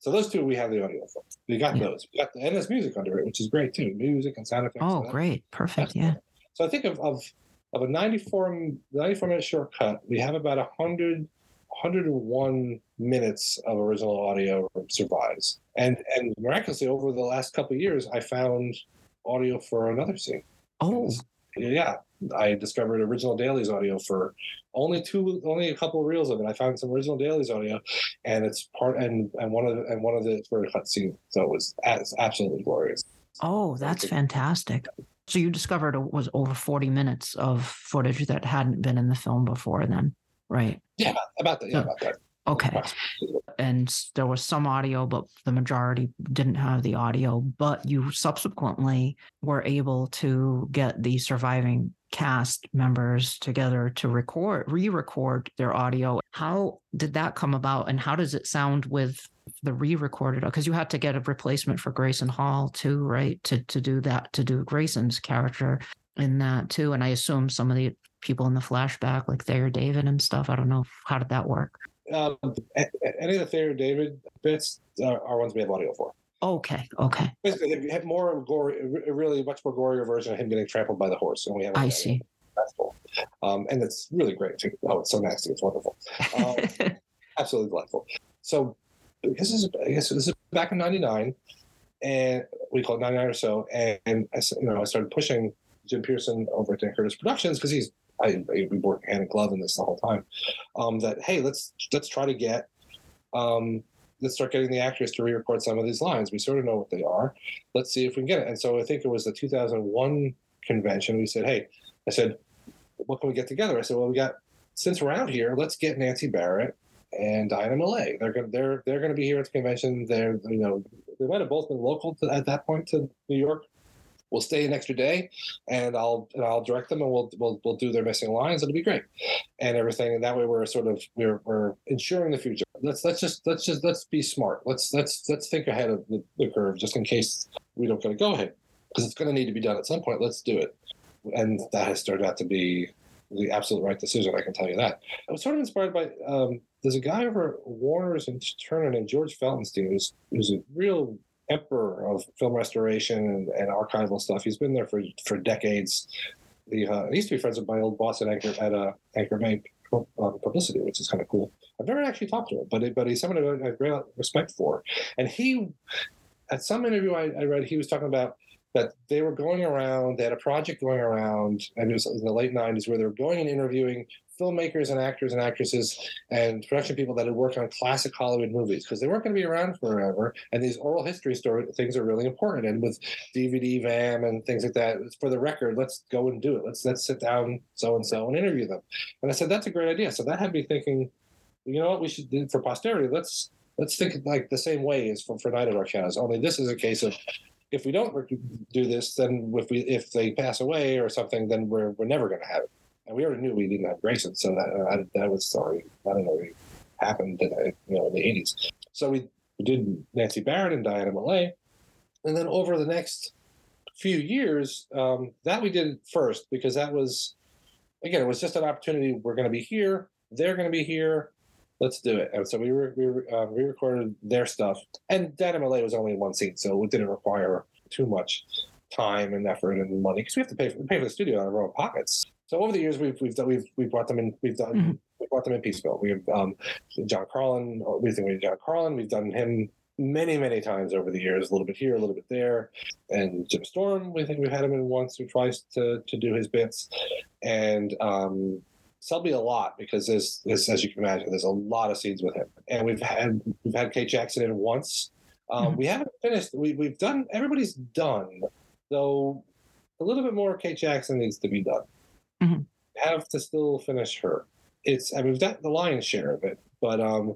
So those two we have the audio for. We got those. We got the, and there's music under it, which is great too. Music and sound effects. Oh, great. Perfect. Yeah. cool. So I think of of of a 94, 94 minute shortcut, we have about 100, 101 minutes of original audio survives. And and miraculously, over the last couple of years, I found audio for another scene. Oh, Yeah, I discovered original dailies audio for only two, only a couple of reels of it. I found some original dailies audio, and it's part and and one of the, and one of the it's for a cut scene, so it was it's absolutely glorious. oh, that's fantastic. So you discovered it was over 40 minutes of footage that hadn't been in the film before then, right? Yeah, about that. Yeah, Yeah. about that. Okay. and there was some audio, but the majority didn't have the audio. But you subsequently were able to get the surviving cast members together to record, re record their audio. How did that come about? And how does it sound with the re recorded? Because you had to get a replacement for Grayson Hall too, right? To, to do that, to do Grayson's character in that too. And I assume some of the people in the flashback, like Thayer David and stuff, I don't know. How did that work? A- any of the Thayer David bits are, are ones we have audio for. Okay, okay. Basically, have more gory, really much more gorier version of him getting trampled by the horse, and we have. I see. That's cool, um, and it's really great too. Oh, it's so nasty, it's wonderful. Um, [laughs] absolutely delightful. So this is I guess this is back in '99, and we call it '99 or so. And, and I, you know, I started pushing Jim Pierson over at Dan Curtis Productions because he's I, we work hand in glove in this the whole time. Um, that hey, let's let's try to get. Um, Let's start getting the actors to re-record some of these lines. We sort of know what they are. Let's see if we can get it. And so I think it was the 2001 convention. We said, "Hey," I said, "What can we get together?" I said, "Well, we got since we're out here, let's get Nancy Barrett and Diana Millay. They're gonna they're they're gonna be here at the convention. They're you know they might have both been local to, at that point to New York. We'll stay an extra day, and I'll and I'll direct them, and we'll we'll we'll do their missing lines. It'll be great, and everything. And that way, we're sort of we're we're ensuring the future. Let's let's just let's just let's be smart. Let's let's let's think ahead of the, the curve, just in case we don't get a go ahead, because it's going to need to be done at some point. Let's do it, and that has turned out to be the absolute right decision. I can tell you that. I was sort of inspired by um, there's a guy over at Warner's and Turner named George Feltenstein, who's who's a real emperor of film restoration and, and archival stuff. He's been there for for decades. Uh, I used to be friends with my old boss at Anchor at uh, Anchor Bay uh, Publicity, which is kind of cool. I've never actually talked to him, but but he's someone I have great respect for. And he, at some interview I, I read, he was talking about that they were going around, they had a project going around, and it was in the late 90s where they were going and interviewing filmmakers and actors and actresses and production people that had worked on classic Hollywood movies because they weren't going to be around forever. And these oral history story things are really important. And with DVD VAM and things like that, for the record, let's go and do it. Let's let's sit down so and so and interview them. And I said that's a great idea. So that had me thinking, you know what we should do for posterity. Let's let's think like the same way as for, for Night of Dark Shadows. Only this is a case of if we don't do this, then if we if they pass away or something, then we're we're never going to have it. And we already knew we didn't have Grayson, so that uh, that was sorry. I don't know. What happened, in, you know, in the eighties. So we did Nancy Barrett and Diana Millay, and then over the next few years, um, that we did first because that was again, it was just an opportunity. We're going to be here. They're going to be here let's do it. And so we re- we uh, re-recorded their stuff, and Diana Millay was only in one scene, so it didn't require too much time and effort and money because we have to pay for, pay for the studio out of our own pockets. So over the years, we've we've done, we've we've brought them in. We've done mm-hmm. we brought them in piecemeal. We have um, John Karlen. We think we have John Karlen. We've done him many many times over the years. A little bit here, a little bit there. And Jim Storm. We think we've had him in once or twice to to do his bits. And um, Selby a lot because there's, there's, as you can imagine, there's a lot of scenes with him, and we've had we've had Kate Jackson in once. Um, mm-hmm. We haven't finished. We, we've done. Everybody's done, though. A little bit more Kate Jackson needs to be done. Mm-hmm. Have to still finish her. It's. I mean, we've got the lion's share of it, but um,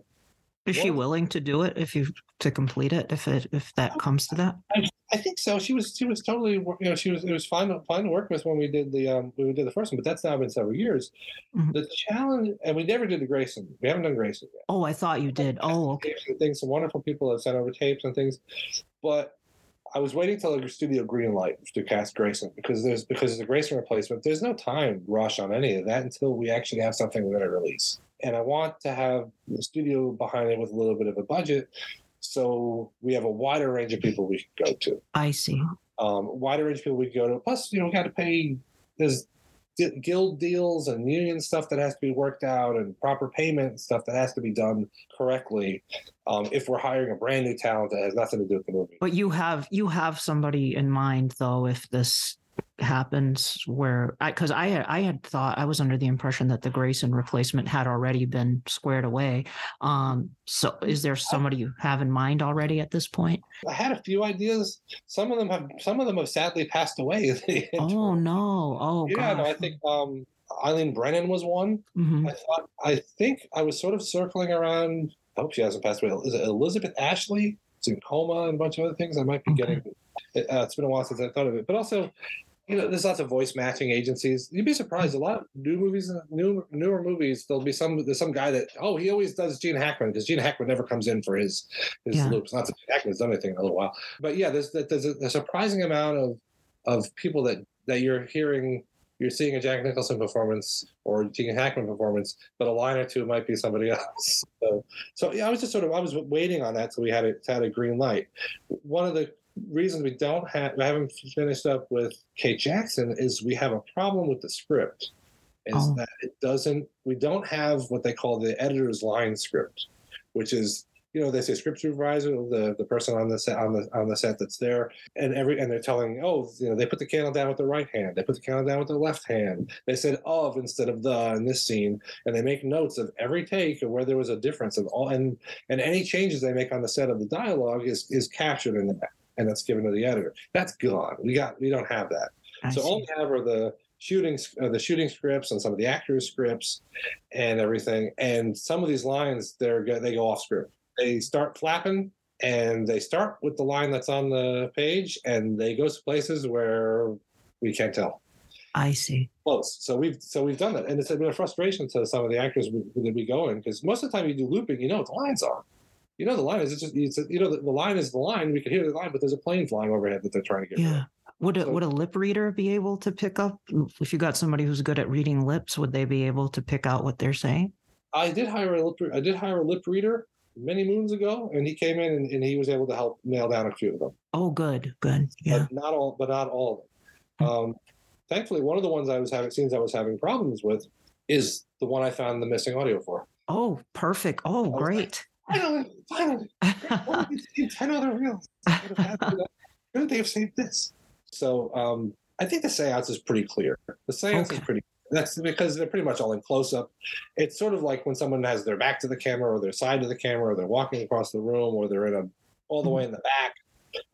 is she willing to do it if you to complete it if it if that comes to that? I, I think so. She was she was totally you know she was it was fine fine to work with when we did the um when we did the first one, but that's now been several years. Mm-hmm. The challenge and we never did the Grayson. We haven't done Grayson yet. Oh, I thought you did. Oh, okay. Things some wonderful people have sent over tapes and things, but I was waiting till the studio green light to cast Grayson because there's because it's a Grayson replacement. There's no time rush on any of that until we actually have something we're going to release and I want to have the studio behind it with a little bit of a budget, so we have a wider range of people we can go to. I see. Um, wider range of people we can go to. Plus, you know, we got to pay. There's guild deals and union stuff that has to be worked out and proper payment stuff that has to be done correctly um, if we're hiring a brand new talent that has nothing to do with the movie but you have you have somebody in mind though if this happens where I because I had I had thought I was under the impression that the Grayson replacement had already been squared away. Um, so is there somebody you have in mind already at this point? I had a few ideas. Some of them have some of them have sadly passed away. [laughs] oh no! Oh yeah, no, I think um, Eileen Brennan was one. Mm-hmm. I thought I think I was sort of circling around. I hope she hasn't passed away. Is it Elizabeth Ashley? It's in coma and a bunch of other things. I might be getting. It, uh, it's been a while since I thought of it, but also you know, there's lots of voice matching agencies. You'd be surprised. A lot of new movies, new newer movies, there'll be some there's some guy that oh he always does Gene Hackman because Gene Hackman never comes in for his his yeah. loops. Not that Gene Hackman's done anything in a little while, but yeah, there's there's a, a surprising amount of of people that that you're hearing. You're seeing a Jack Nicholson performance or a Gene Hackman performance, but a line or two might be somebody [laughs] else. So, so yeah, I was just sort of I was waiting on that till we had a had a green light. One of the reasons we don't have we haven't finished up with Kate Jackson is we have a problem with the script. Is oh. that it doesn't we don't have what they call the editor's line script, which is you know they say script supervisor the the person on the set on the on the set that's there and every and they're telling oh you know they put the candle down with the right hand they put the candle down with the left hand they said of instead of the in this scene and they make notes of every take of where there was a difference of all and and any changes they make on the set of the dialogue is is captured in that and that's given to the editor. That's gone. We got we don't have that. I so see. all we have are the shooting uh, the shooting scripts and some of the actors scripts and everything. And some of these lines they're they go off script. They start flapping and they start with the line that's on the page and they go to places where we can't tell. I see. Close. So we've so we've done that, and it's been a frustration to some of the actors that we go in because most of the time you do looping, you know what the lines are you know the line is it's just it's, you know the, the, line is the line. We can hear the line, but there's a plane flying overhead that they're trying to get. Yeah. Would a, So- would a lip reader be able to pick up if you got somebody who's good at reading lips? Would they be able to pick out what they're saying? I did hire a lip. I did hire a lip reader many moons ago, and he came in and, and he was able to help nail down a few of them. Oh, good, good. Yeah. but not all. But not all of them. Um, thankfully, one of the ones I was having scenes I was having problems with is the one I found the missing audio for. Oh, perfect. Oh, was like, great. Finally, finally, why did you ten other reels? Could have had, you know, Couldn't they have saved this? So um, I think the seance is pretty clear. The seance is Okay. pretty. That's because they're pretty much all in close up. It's sort of like when someone has their back to the camera, or their side to the camera, or they're walking across the room, or they're in a all the way in the back,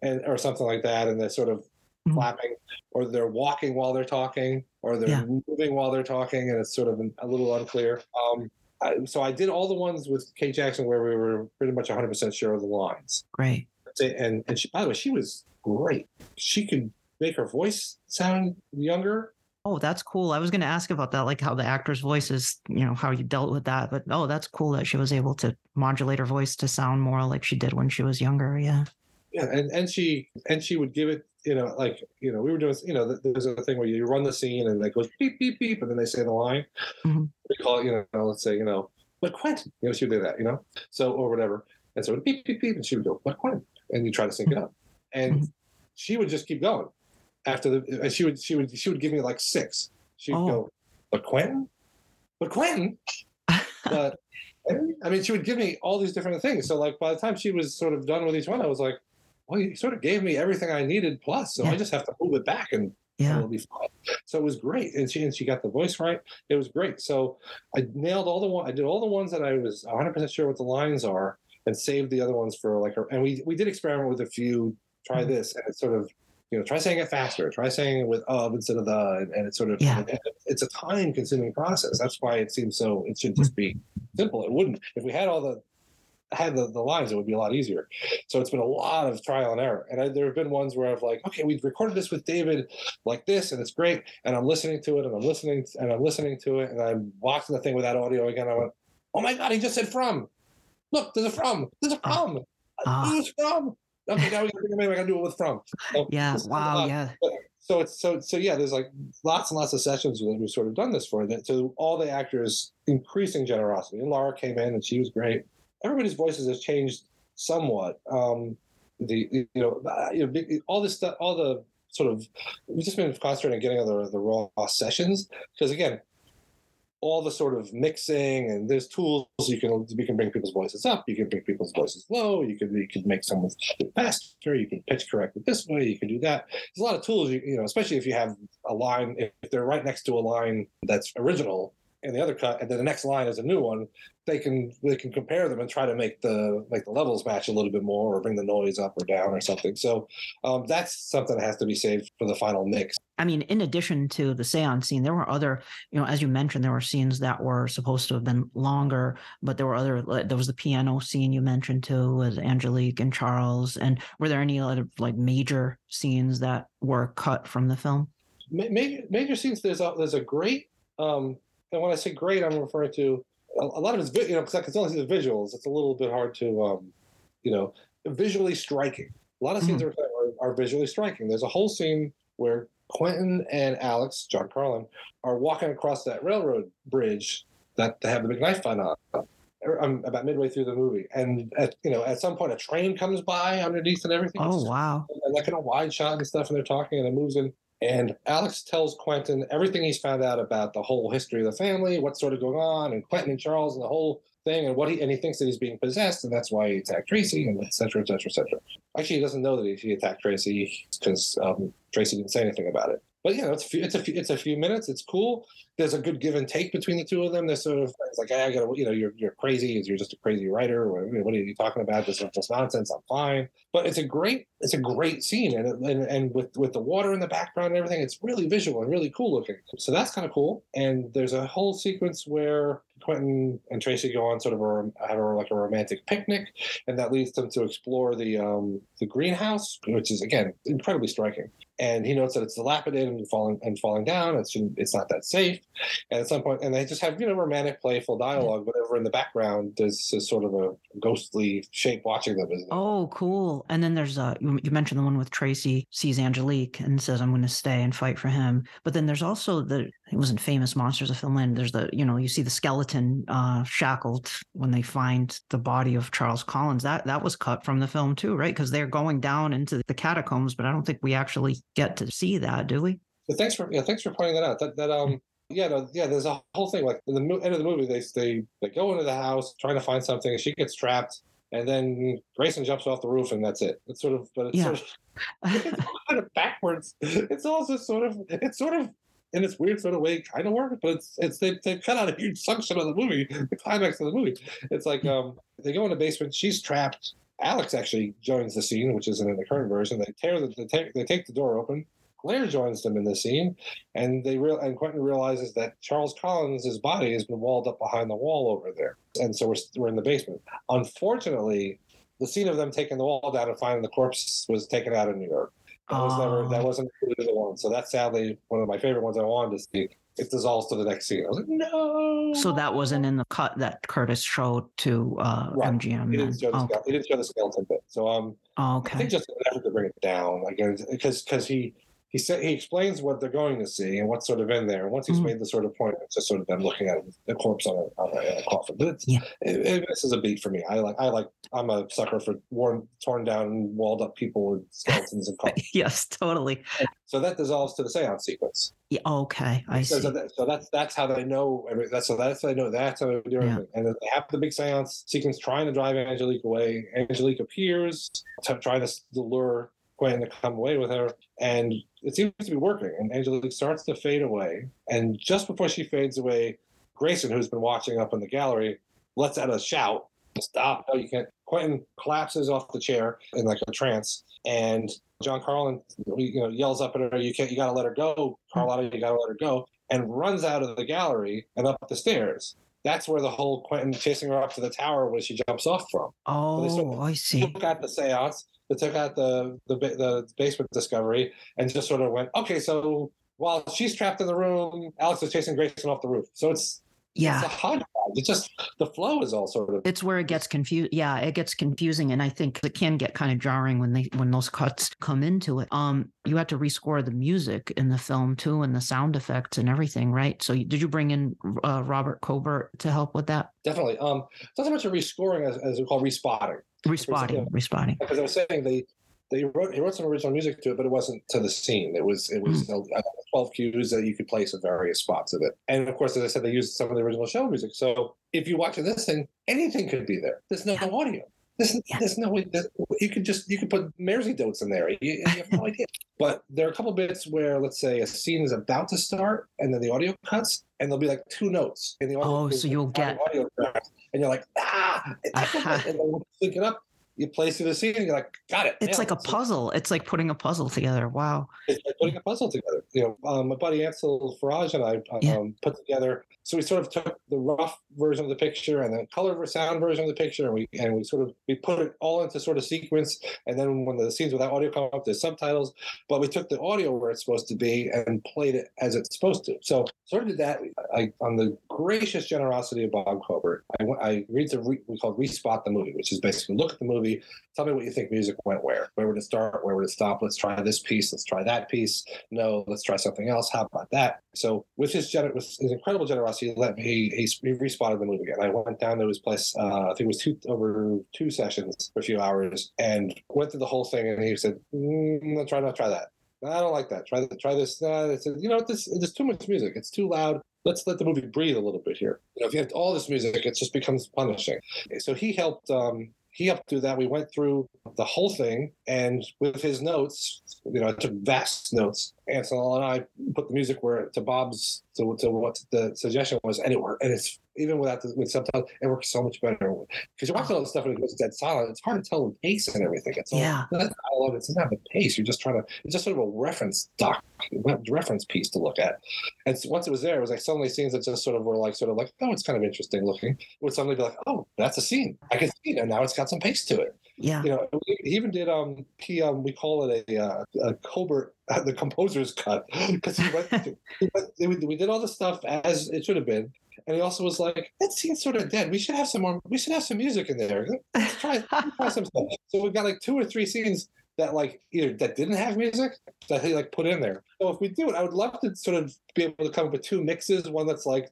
and or something like that, and they're sort of Mhm. flapping, or they're walking while they're talking, or they're Yeah. moving while they're talking, and it's sort of a little unclear. Um, I, so I did all the ones with Kate Jackson where we were pretty much 100% sure of the lines. Great. And and she, by the way, she was great. She could make her voice sound younger. Oh, that's cool. I was going to ask about that, like how the actor's voice is, you know, how you dealt with that. But oh, that's cool that she was able to modulate her voice to sound more like she did when she was younger. Yeah. Yeah, and and she and she would give it. You know, like you know, we were doing. You know, there's a thing where you run the scene and it goes beep beep beep, and then they say the line. Mhm. We call it. You know, let's say you know, but Quentin. You know, she would do that. You know, so or whatever. And so would beep beep beep, and she would go, "But Quentin," and you try to sync it up, and Mhm. she would just keep going. After the, and she would she would she would give me like six. She'd Oh. go, "But Quentin, but Quentin." [laughs] but I mean, she would give me all these different things. So, like, by the time she was sort of done with each one, I was like, well, you sort of gave me everything I needed plus. So Yeah. I just have to move it back and yeah. it'll be fine. So it was great. And she, and she got the voice right. It was great. So I nailed all the one, I did all the ones that I was 100% sure what the lines are and saved the other ones for like, and we, we did experiment with a few, try Mhm. this. And it sort of, you know, try saying it faster, try saying it with of instead of the, and, and it's sort of, yeah. it's a time consuming process. That's why it seems so, it should just be simple. It wouldn't, if we had all the, had the, the lines, it would be a lot easier. So it's been a lot of trial and error. And I, there have been ones where I've like, okay, we've recorded this with David like this, and it's great. And I'm listening to it, and I'm listening, and I'm listening to it, and I'm watching the thing without audio again. I went, oh my god, he just said from. Look, there's a from. There's a from. Ah. There's from. Okay, now we got to think, maybe I got to do it with from. So Yeah. this is a Wow. Yeah. So it's so so yeah. There's like lots and lots of sessions that we've sort of done this for. That to all the actors, increasing generosity. And Laura came in and she was great. Everybody's voices has changed somewhat. Um, the you know uh, you know all this stuff, all the sort of we've just been concentrating on getting the the raw sessions because again. All the sort of mixing and there's tools you can you can bring people's voices up, you can bring people's voices low, you can you can make someone faster, you can pitch correct it this way, you can do that. There's a lot of tools you, you know especially if you have a line if, if they're right next to a line that's original in the other cut and then the next line is a new one they can they can compare them and try to make the make the levels match a little bit more or bring the noise up or down or something so um, that's something that has to be saved for the final mix I mean, in addition to the seance scene, there were other, you know, as you mentioned, there were scenes that were supposed to have been longer, but there were other, there was the piano scene you mentioned too with Angelique and Charles. And were there any other like major scenes that were cut from the film? Major, major scenes there's a there's a great um and when i say great i'm referring to a, a lot of it's you know because i can only see the visuals. It's a little bit hard to um you know visually striking. A lot of scenes are, are, are visually striking. There's a whole scene where quentin and alex John Karlen are walking across that railroad bridge that they have the big knife fight on um, about midway through the movie. And at you know at some point a train comes by underneath and everything. Oh, wow. and like in a wide shot and stuff, and they're talking, and it moves in. And Alex tells Quentin everything he's found out about the whole history of the family, what's sort of going on, and Quentin and Charles and the whole thing, and what he and he thinks that he's being possessed, and that's why he attacked Tracy, and et cetera, et cetera, et cetera. Actually, he doesn't know that he, attacked Tracy because um, Tracy didn't say anything about it. But you know, it's a few, it's a few, it's a few minutes. It's cool. There's a good give and take between the two of them. They're sort of it's like, hey, I gotta, you know, you're you're crazy. You're just a crazy writer. Or, what are you talking about? This is just nonsense. I'm fine. But it's a great, it's a great scene, and it- and and with with the water in the background and everything, it's really visual and really cool looking. So that's kind of cool. And there's a whole sequence where Quentin and Tracy go on sort of a have a, like a romantic picnic, and that leads them to explore the um, the greenhouse, which is again incredibly striking. And he notes that it's dilapidated and falling and falling down. It's it's not that safe. And at some point, and they just have you know romantic, playful dialogue. Whatever in the background, there's sort of a ghostly shape watching them. Oh, cool! And then there's a you mentioned the one with Tracy sees Angelique and says, "I'm going to stay and fight for him." But then there's also the it wasn't famous monsters of Filmland. There's the you know you see the skeleton uh, shackled when they find the body of Charles Collins. That that was cut from the film too, right? Because they're going down into the catacombs, but I don't think we actually get to see that, do we? So thanks for yeah, thanks for pointing that out. That that um yeah no, yeah there's a whole thing like in the end of the movie they they they go into the house trying to find something and she gets trapped and then Grayson jumps off the roof and that's it. It's sort of but it's yeah. sort of [laughs] it's kind of backwards. It's also sort of it's sort of in its weird sort of way kind of work, but it's it's they, they cut out a huge section of the movie, [laughs] the climax of the movie. It's like um they go in the basement, she's trapped. Alex actually joins the scene, which isn't in the current version. They tear the they take, they take the door open. Claire joins them in the scene, and they real and Quentin realizes that Charles Collins' body has been walled up behind the wall over there, and so we're we're in the basement. Unfortunately, the scene of them taking the wall down and finding the corpse was taken out of New York. That was never that oh. wasn't included in the one. So that's sadly one of my favorite ones I wanted to see. It dissolves to the next scene. I was like, no. So that wasn't in the cut that Curtis showed to uh, right. MGM. He didn't, show the okay. he didn't show the skeleton bit. So um, oh, okay. I think just an effort to bring it down, like because because he he said he explains what they're going to see and what's sort of in there. And once he's mm-hmm. made the sort of point, it's just sort of them looking at the corpse on a, on a, coffin. But yeah. it, it, this is a beat for me. I like I like I'm a sucker for worn, torn down, walled up people with skeletons and coffins. [laughs] yes, totally. And so that dissolves to the seance sequence. Yeah. Okay. I so, see. So, that's that's how they know. That's so that's how they know. That's how they do everything. Yeah. And then they have the big seance sequence trying to drive Angelique away. Angelique appears, t- trying to lure Gwen to come away with her. And it seems to be working. And Angelique starts to fade away. And just before she fades away, Grayson, who's been watching up in the gallery, lets out a shout. Stop. No, you can't. Quentin collapses off the chair in like a trance. And John Karlen, you know, yells up at her, "You can't. You got to let her go, Carlotta. You got to let her go." And runs out of the gallery and up the stairs. That's where the whole Quentin chasing her up to the tower where she jumps off from. Oh, so I see. Took out the seance They took out the, the the basement discovery and just sort of went, okay, so while she's trapped in the room, Alex is chasing Grayson off the roof. So it's yeah, it's a hodgepodge. It's just the flow is all sort of. It's where it gets confused. Yeah, it gets confusing, and I think it can get kind of jarring when they when those [laughs] cuts come into it. Um, you had to rescore the music in the film too, and the sound effects and everything, right? So, did you bring in uh, Robert Cobert to help with that? Definitely. Um, it's not so much a rescoring as, as we call respotting. Respotting, respotting. Because I was saying they they wrote he wrote some original music to it, but it wasn't to the scene. It was it was mm. twelve cues that you could place at various spots of it. And of course, as I said, they used some of the original show music. So if you watch this thing, anything could be there. There's no yeah. audio. There's, yeah. there's no way that you could just you could put Mersey notes in there. You, you have no [laughs] idea. But there are a couple bits where, let's say, a scene is about to start, and then the audio cuts, and there'll be like two notes in the audio. Oh, so you'll get audio and you're like, ah, uh-huh. [laughs] and then sync it up, you play through the scene and you're like, got it. It's like a puzzle. It's like putting a puzzle together. Wow. It's like putting a puzzle together. You know, um, my buddy Ansel Faraj and I um, yeah. put together. So we sort of took the rough version of the picture and the color sound version of the picture, and we and we sort of we put it all into sort of sequence. And then when the scenes without audio come up, there's subtitles. But we took the audio where it's supposed to be and played it as it's supposed to. So sort of did that. I, on the gracious generosity of Bob Cobert, I, I agreed to re, we called respot the movie, which is basically look at the movie movie. Tell me what you think music went where. Where would it start? Where would it stop? Let's try this piece. Let's try that piece. No, let's try something else. How about that? So with his gener- with his incredible generosity, he let me he, he respotted the movie again. I went down to his place. Uh, I think it was two over two sessions for a few hours, and went through the whole thing. And he said, mm, "Let's try not try that." I don't like that. Try try this. Uh, said, you know, this there's too much music. It's too loud. Let's let the movie breathe a little bit here. You know, if you have all this music, it just becomes punishing. So he helped um, he helped do that. We went through the whole thing, and with his notes, you know, I took vast notes. Ansel and I put the music where to Bob's to, to what the suggestion was, and it worked. And it's even without the, with subtitles, it works so much better because you're watching all this stuff and it goes dead silent. It's hard to tell the pace and everything. It's all, Yeah. Dialogue, it's not the pace. You're just trying to. It's just sort of a reference doc, reference piece to look at. And so once it was there, it was like suddenly scenes that just sort of were like sort of like, oh, it's kind of interesting looking. It would suddenly be like, oh, that's a scene. I can see it, and now it's got some pace to it Yeah. you know, he even did um he um we call it a uh, a Cobert [laughs] the composer's cut because he went, [laughs] he went we, we did all the stuff as it should have been, and he also was like that scene's sort of dead. We should have some more. We should have some music in there. Let's try, try [laughs] some stuff. So we've got like two or three scenes that like either that didn't have music that he like put in there. So if we do it, I would love to sort of be able to come up with two mixes. One that's like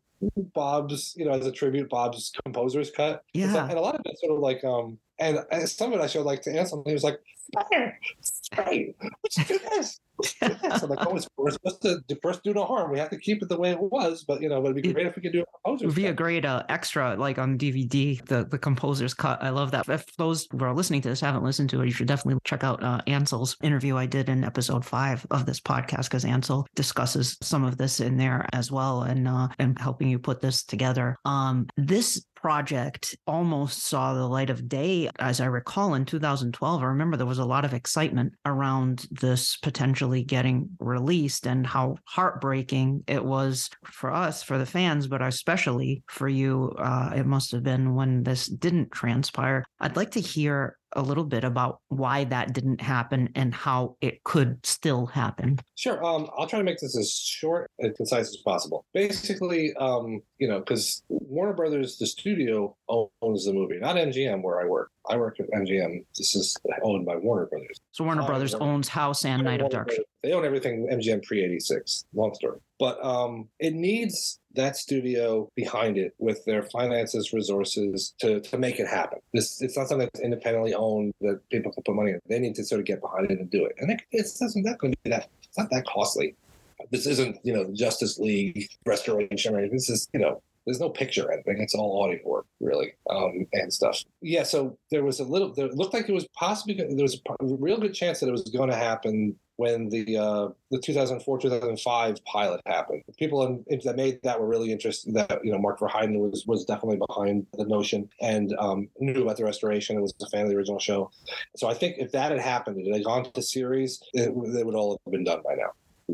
Bob's, you know, as a tribute, Bob's composer's cut. Yeah. and a lot of it's sort of like um and, and some of it I showed like to Ansel, and he was like, "Fire. We should do this. Do like, oh, we're supposed to first do no harm. We have to keep it the way it was, but you know, but it'd be great if we could do a would be a great uh, extra, like on DVD, the the composer's cut. I love that. If those who are listening to this haven't listened to it, you should definitely check out uh, Ansel's interview I did in episode five of this podcast because Ansel discusses some of this in there as well, and uh, and helping you put this together. Um, this project almost saw the light of day, as I recall, in 2012. I remember there was a lot of excitement around this potentially getting released and how heartbreaking it was for us, for the fans, but especially for you. Uh, it must have been when this didn't transpire. I'd like to hear a little bit about why that didn't happen and how it could still happen. Sure. Um, I'll try to make this as short and concise as possible. Basically, um, you know, because Warner Brothers, the studio owns the movie, not MGM, where I work. I work at MGM. This is owned by Warner Brothers. So Warner Oh, Brothers Warner- owns House and Night of Dark. They own everything MGM pre eighty six. Long story, but um, it needs that studio behind it with their finances, resources to to make it happen. This it's not something that's independently owned that people can put money in. They need to sort of get behind it and do it, and it, it's not not going to be that. It's not that costly. This isn't you know the Justice League restoration or anything. This is you know there's no picture editing. It's all audio work, really, um, and stuff. Yeah, so there was a little. There, looked like it was possibly there was a, real good chance that it was going to happen when the uh, the 2004 2005 pilot happened. People in, that made that were really interested. That you know, Mark Verheiden was was definitely behind the notion and um, knew about the restoration. It was a fan of the original show. So I think if that had happened, it had gone to the series, it, it would all have been done by now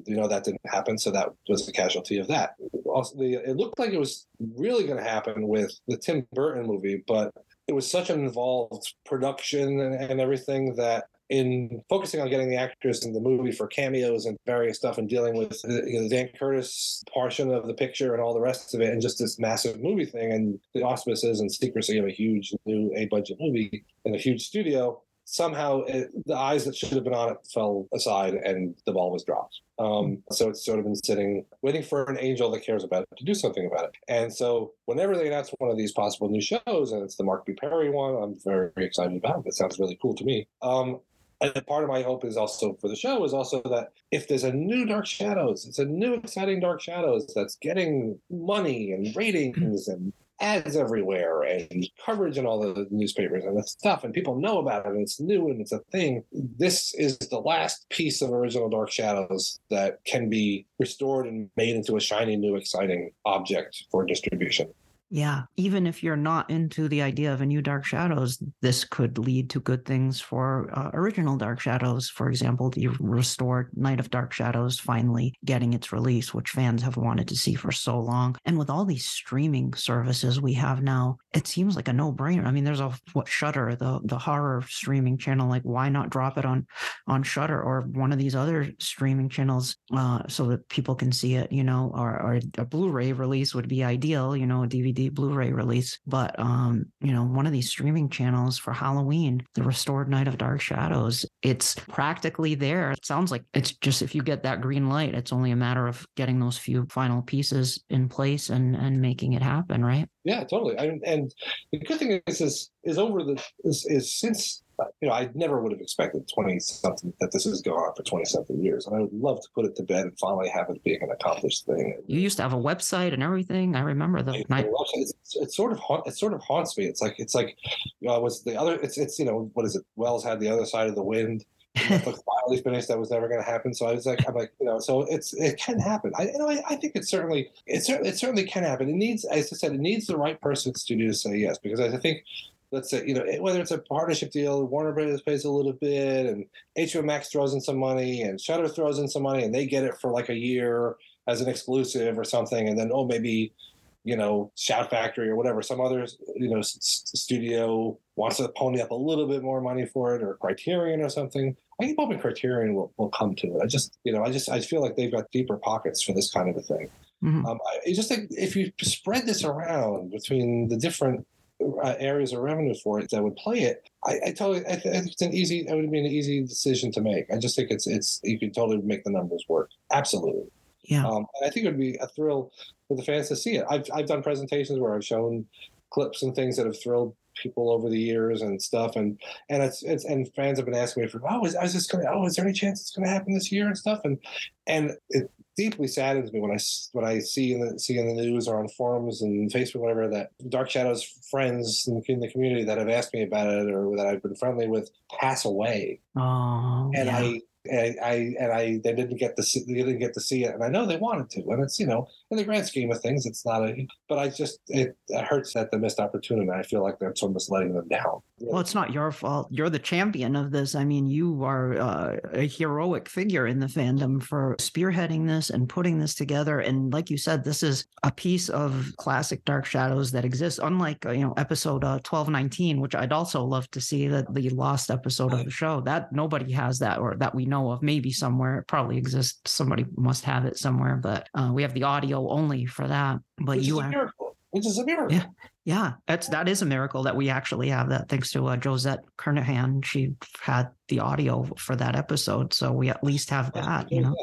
you know that didn't happen so that was the casualty of that also the, it looked like it was really going to happen with the tim burton movie but it was such an involved production and, and everything that in focusing on getting the actors in the movie for cameos and various stuff and dealing with the, you know, Dan Curtis portion of the picture and all the rest of it and just this massive movie thing and the auspices and secrecy of a huge new A budget movie in a huge studio somehow it, the eyes that should have been on it fell aside and the ball was dropped. Um, so it's sort of been sitting, waiting for an angel that cares about it to do something about it. And so whenever they announce one of these possible new shows, and it's the Mark B. Perry one, I'm very, very excited about it. It sounds really cool to me. Um, and part of my hope is also for the show is also that if there's a new Dark Shadows, it's a new exciting Dark Shadows that's getting money and ratings and ads everywhere and coverage in all the newspapers and the stuff and people know about it and it's new and it's a thing this is the last piece of original dark shadows that can be restored and made into a shiny new exciting object for distribution Yeah, even if you're not into the idea of a new Dark Shadows, this could lead to good things for uh, original Dark Shadows. For example, the restored Night of Dark Shadows finally getting its release, which fans have wanted to see for so long. And with all these streaming services we have now, it seems like a no-brainer. I mean, there's a what Shudder, the the horror streaming channel. Like, why not drop it on on Shudder or one of these other streaming channels uh, so that people can see it? You know, or, or a Blu-ray release would be ideal. You know, a DVD Blu-ray release. But um, you know, one of these streaming channels for Halloween, the restored Night of Dark Shadows, it's practically there. It sounds like it's just if you get that green light, it's only a matter of getting those few final pieces in place and and making it happen, right? Yeah, totally. I, and the good thing is, is, is over the is, is since you know I never would have expected twenty something that this has gone on for twenty something years, and I would love to put it to bed and finally have it being an accomplished thing. You used to have a website and everything. I remember the night. It's, it's, sort of haunt, it sort of haunts me. It's like it's like uh, was the other. It's it's you know what is it? Welles had the other side of the wind. Netflix finally finished that was never going to happen. So I was like, I'm like, you know, so it's it can happen. I you know I, I think it certainly it it certainly can happen. It needs, as I said, it needs the right person the studio to say yes because I think. Let's say you know whether it's a partnership deal, Warner Brothers pays a little bit, and HBO Max throws in some money, and Shudder throws in some money, and they get it for like a year as an exclusive or something, and then oh maybe you know, Shout Factory or whatever, some other, you know, s- studio wants to pony up a little bit more money for it or Criterion or something. I think hoping Criterion will, will come to it. I just, you know, I just, I feel like they've got deeper pockets for this kind of a thing. Mhm. Um, I just think if you spread this around between the different uh, areas of revenue for it that would play it, I, I totally, I, th- it's an easy, it would be an easy decision to make. I just think it's, it's, you can totally make the numbers work. Absolutely. Yeah. Um, and I think it would be a thrill for the fans to see it. I've I've done presentations where I've shown clips and things that have thrilled people over the years and stuff, and and it's it's and fans have been asking me for oh is, is this going oh is there any chance it's going to happen this year and stuff? And and it deeply saddens me when I when I see in the see in the news or on forums and Facebook whatever that Dark Shadows friends in, in the community that have asked me about it or that I've been friendly with pass away. Oh, and yeah. I, and I, and I, they didn't get to see, they didn't get to see it, and I know they wanted to, and it's you know, in the grand scheme of things, it's not a, but I just it, it hurts that the missed opportunity. I feel like that's almost letting them down. Well, it's not your fault. You're the champion of this. I mean, you are uh, a heroic figure in the fandom for spearheading this and putting this together. And like you said, this is a piece of classic Dark Shadows that exists, unlike, uh, you know, episode uh, 1219, which I'd also love to see that the lost episode of the show. That nobody has that or that we know of. Maybe somewhere it probably exists. Somebody must have it somewhere, but uh, we have the audio only for that. But which you are. miracle. Which is a miracle. Yeah. Yeah, that's that is a miracle that we actually have that thanks to uh, Josette Kernahan. She had the audio for that episode, so we at least have that. You know,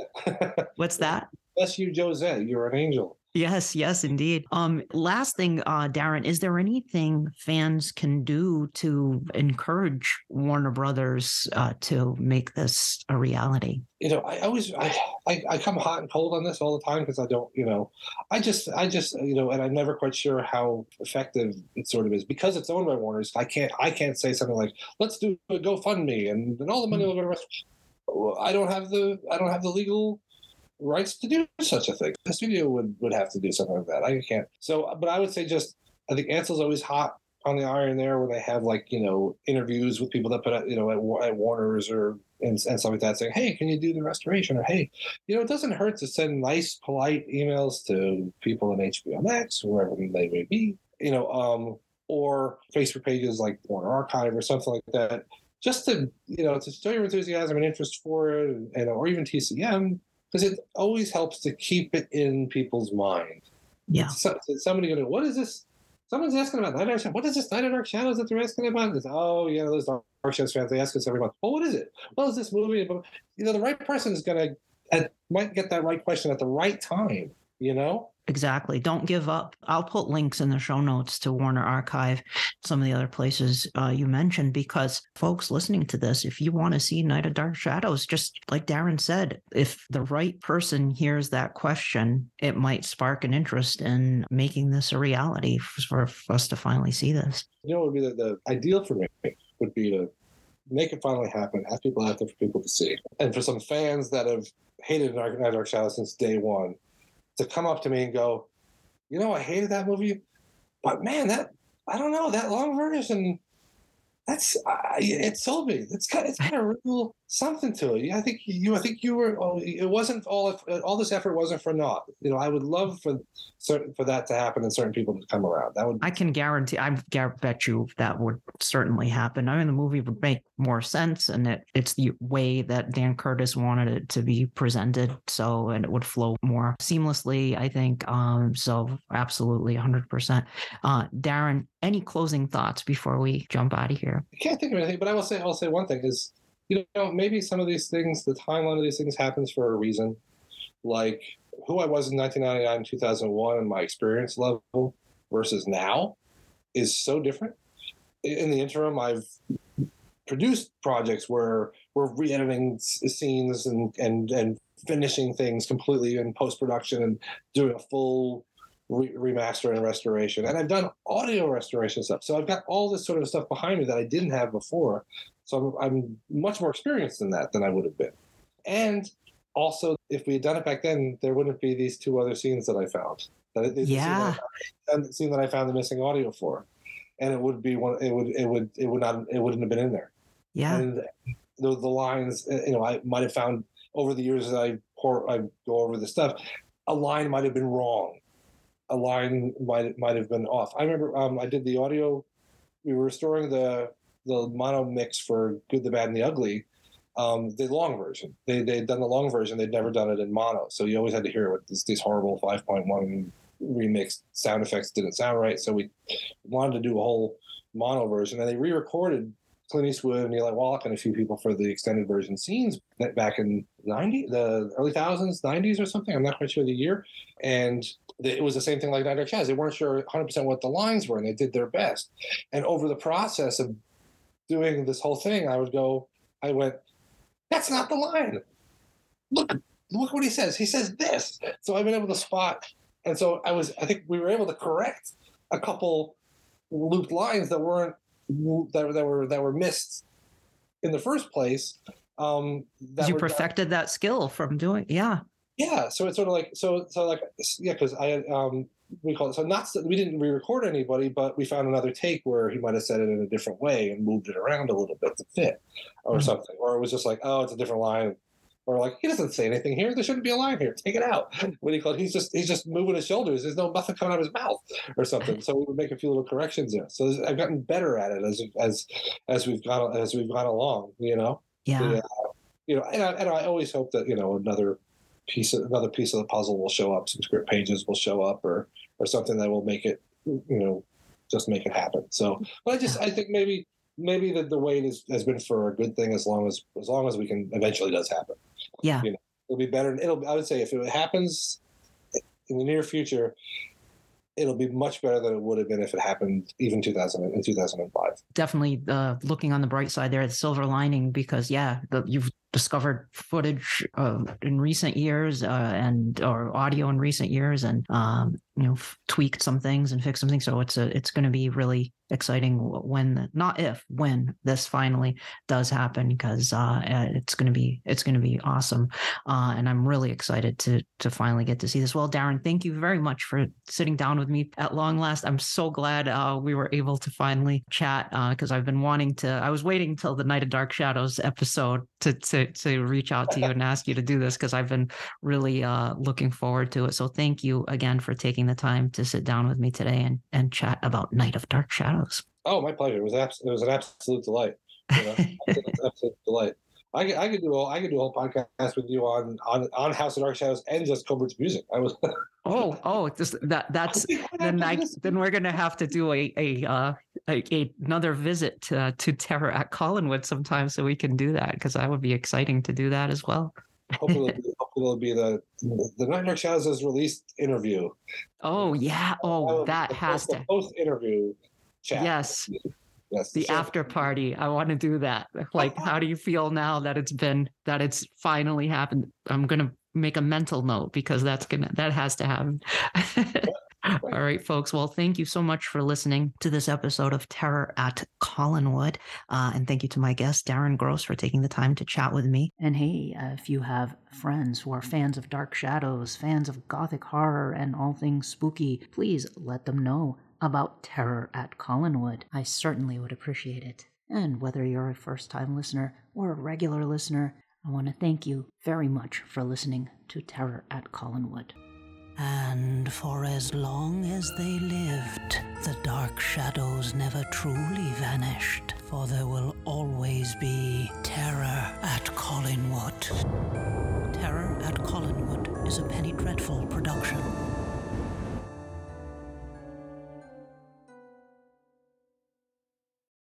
[laughs] what's that? Bless you, Josette. You're an angel. Yes, yes, indeed. Um, last thing, uh, Darren, is there anything fans can do to encourage Warner Brothers uh, to make this a reality? you know, I always I, I I come hot and cold on this all the time because I don't, you know, I just I just you know, and I'm never quite sure how effective it sort of is because it's owned by Warner's. I can't I can't say something like let's do a GoFundMe and then all the money will go to rest. I don't have the I don't have the legal rights to do such a thing. The studio would would have to do something like that. I can't. So, but I would say just I think Ansel's always hot on the iron there when they have like you know interviews with people that put out you know at, at Warner's or and, and stuff like that saying hey can you do the restoration or hey you know it doesn't hurt to send nice polite emails to people in HBO Max whoever they may be you know um or Facebook pages like Warner Archive or something like that just to you know to show your enthusiasm and interest for it and or even TCM because it always helps to keep it in people's mind Yeah. so, so somebody going what is this Someone's asking about Night of Dark Shadows. What is this Night of Dark Shadows that they're asking about? It's, oh, yeah, those Dark Shadows fans. They ask us every month. Well, what is it? Well, is this movie? about-" You know, the right person is going to uh, might get that right question at the right time. You know, Exactly. Don't give up. I'll put links in the show notes to Warner Archive, some of the other places uh, you mentioned, because folks listening to this, if you want to see Night of Dark Shadows, just like Darren said, if the right person hears that question, it might spark an interest in making this a reality for, for us to finally see this. you know, would be the, the ideal for me would be to make it finally happen, have people out there for people to see, and for some fans that have hated Night of Dark Shadows since day one to come up to me and go, you know, I hated that movie, but man, that I don't know that long version. That's I, it sold me. It's got it's got a real something to it. I think you. I think you were. oh, It wasn't all. All this effort wasn't for naught. You know, I would love for certain for that to happen and certain people to come around. That would. I can guarantee, I bet you that would certainly happen. I mean, the movie would make more sense, and it, it's the way that Dan Curtis wanted it to be presented. So, and it would flow more seamlessly, I think. Um, so, absolutely, 100%. Uh, Darren, any closing thoughts before we jump out of here? I can't think of anything, but I will say I'll say one thing is, you know, maybe some of these things, the timeline of these things happens for a reason. Like who I was in 1999, 2001, and my experience level versus now is so different. In the interim, I've produced projects where we're re-editing scenes and and and finishing things completely in post production and doing a full re- remaster and restoration, and I've done audio restoration stuff. So I've got all this sort of stuff behind me that I didn't have before. So I'm, I'm much more experienced in that than I would have been. And also, if we had done it back then, there wouldn't be these two other scenes that I found. That yeah. Scene the scene that I found the missing audio for, and it would be one. It would. It would. It would not. It wouldn't have been in there. Yeah. And the, the lines, uh, you know, I might have found over the years as I pour, I go over the stuff, a line might have been wrong. A line might might have been off. I remember um, I did the audio. We were restoring the the mono mix for Good, the Bad, and the Ugly. Um, the long version. They they'd done the long version. They'd never done it in mono, so you always had to hear it with this, these horrible 5.1 remix sound effects didn't sound right. So we wanted to do a whole mono version, and they re-recorded Clint Eastwood and Eli Wallach and a few people for the extended version scenes back in 90, the early thousands, 90s or something. I'm not quite sure the year. And it was the same thing like Dark Shadows. They weren't sure 100% what the lines were, and they did their best. And over the process of doing this whole thing, I would go, I went, that's not the line. Look, look what he says. He says this. So I've been able to spot. And so I was, I think we were able to correct a couple looped lines that weren't that, that were that were missed in the first place. Um, you perfected that skill from doing, yeah, yeah. So it's sort of like so so like yeah, because I um we call it so not we didn't re-record anybody, but we found another take where he might have said it in a different way and moved it around a little bit to fit, or mm-hmm. something, or it was just like oh it's a different line or like he doesn't say anything here. There shouldn't be a line here. Take it out. [laughs] What do you call it? He's just he's just moving his shoulders. There's no nothing coming out of his mouth or something. So we would make a few little corrections there. So I've gotten better at it as as as we've gone as we've gone along. You know. Yeah. Uh, you know, and I, and I always hope that you know another piece of, another piece of the puzzle will show up. Some script pages will show up, or or something that will make it you know just make it happen. So, but I just I think maybe maybe the, the wait is, has been for a good thing as long as as long as we can eventually does happen. Yeah, you know, it'll be better. It'll I would say if it happens in the near future, it'll be much better than it would have been if it happened even 2000 in 2005 definitely uh, looking on the bright side there the silver lining because yeah the, you've discovered footage uh, in recent years uh, and or audio in recent years and um, you know tweaked some things and fixed some things. So it's a it's going to be really exciting when not if when this finally does happen because uh, it's going to be it's going to be awesome. Uh, and i'm really excited to to finally get to see this. Well darren thank you very much for sitting down with me at long last. I'm so glad uh, we were able to finally chat because uh, i've been wanting to i was waiting till the night of dark shadows episode to to, to reach out to you and ask you to do this because i've been really uh, looking forward to it so thank you again for taking the time to sit down with me today and and chat about night of dark shadows Oh, my pleasure. It was abs- it was an absolute delight. You know? [laughs] absolute, absolute delight. I could, I could do a, I could do a whole podcast with you on on on House of Dark Shadows and just Cobert's music. I was. [laughs] oh, oh, just that that's [laughs] then I then we're gonna have to do a a, uh, a, a another visit to, to Terror at Collinwood sometime so we can do that because that would be exciting to do that as well. hopefully, [laughs] it'll be, hopefully it'll be the the Night Dark Shadows released interview. Oh yeah! Oh, that has to post interview chat. Yes. Yes. The after party. I want to do that. [laughs] Like, how do you feel now that it's been that it's finally happened? I'm gonna make a mental note because that's gonna that has to happen. [laughs] All right, folks. Well, thank you so much for listening to this episode of Terror at Collinwood. Uh, and thank you to my guest, Darren Gross, for taking the time to chat with me. And hey, uh, if you have friends who are fans of Dark Shadows, fans of Gothic horror, and all things spooky, please let them know about terror at Collinwood. I certainly would appreciate it. And whether you're a first time listener or a regular listener, I want to thank you very much for listening to Terror at Collinwood. And for as long as they lived, the dark shadows never truly vanished, for there will always be terror at Collinwood. Terror at Collinwood is a Penny Dreadful production.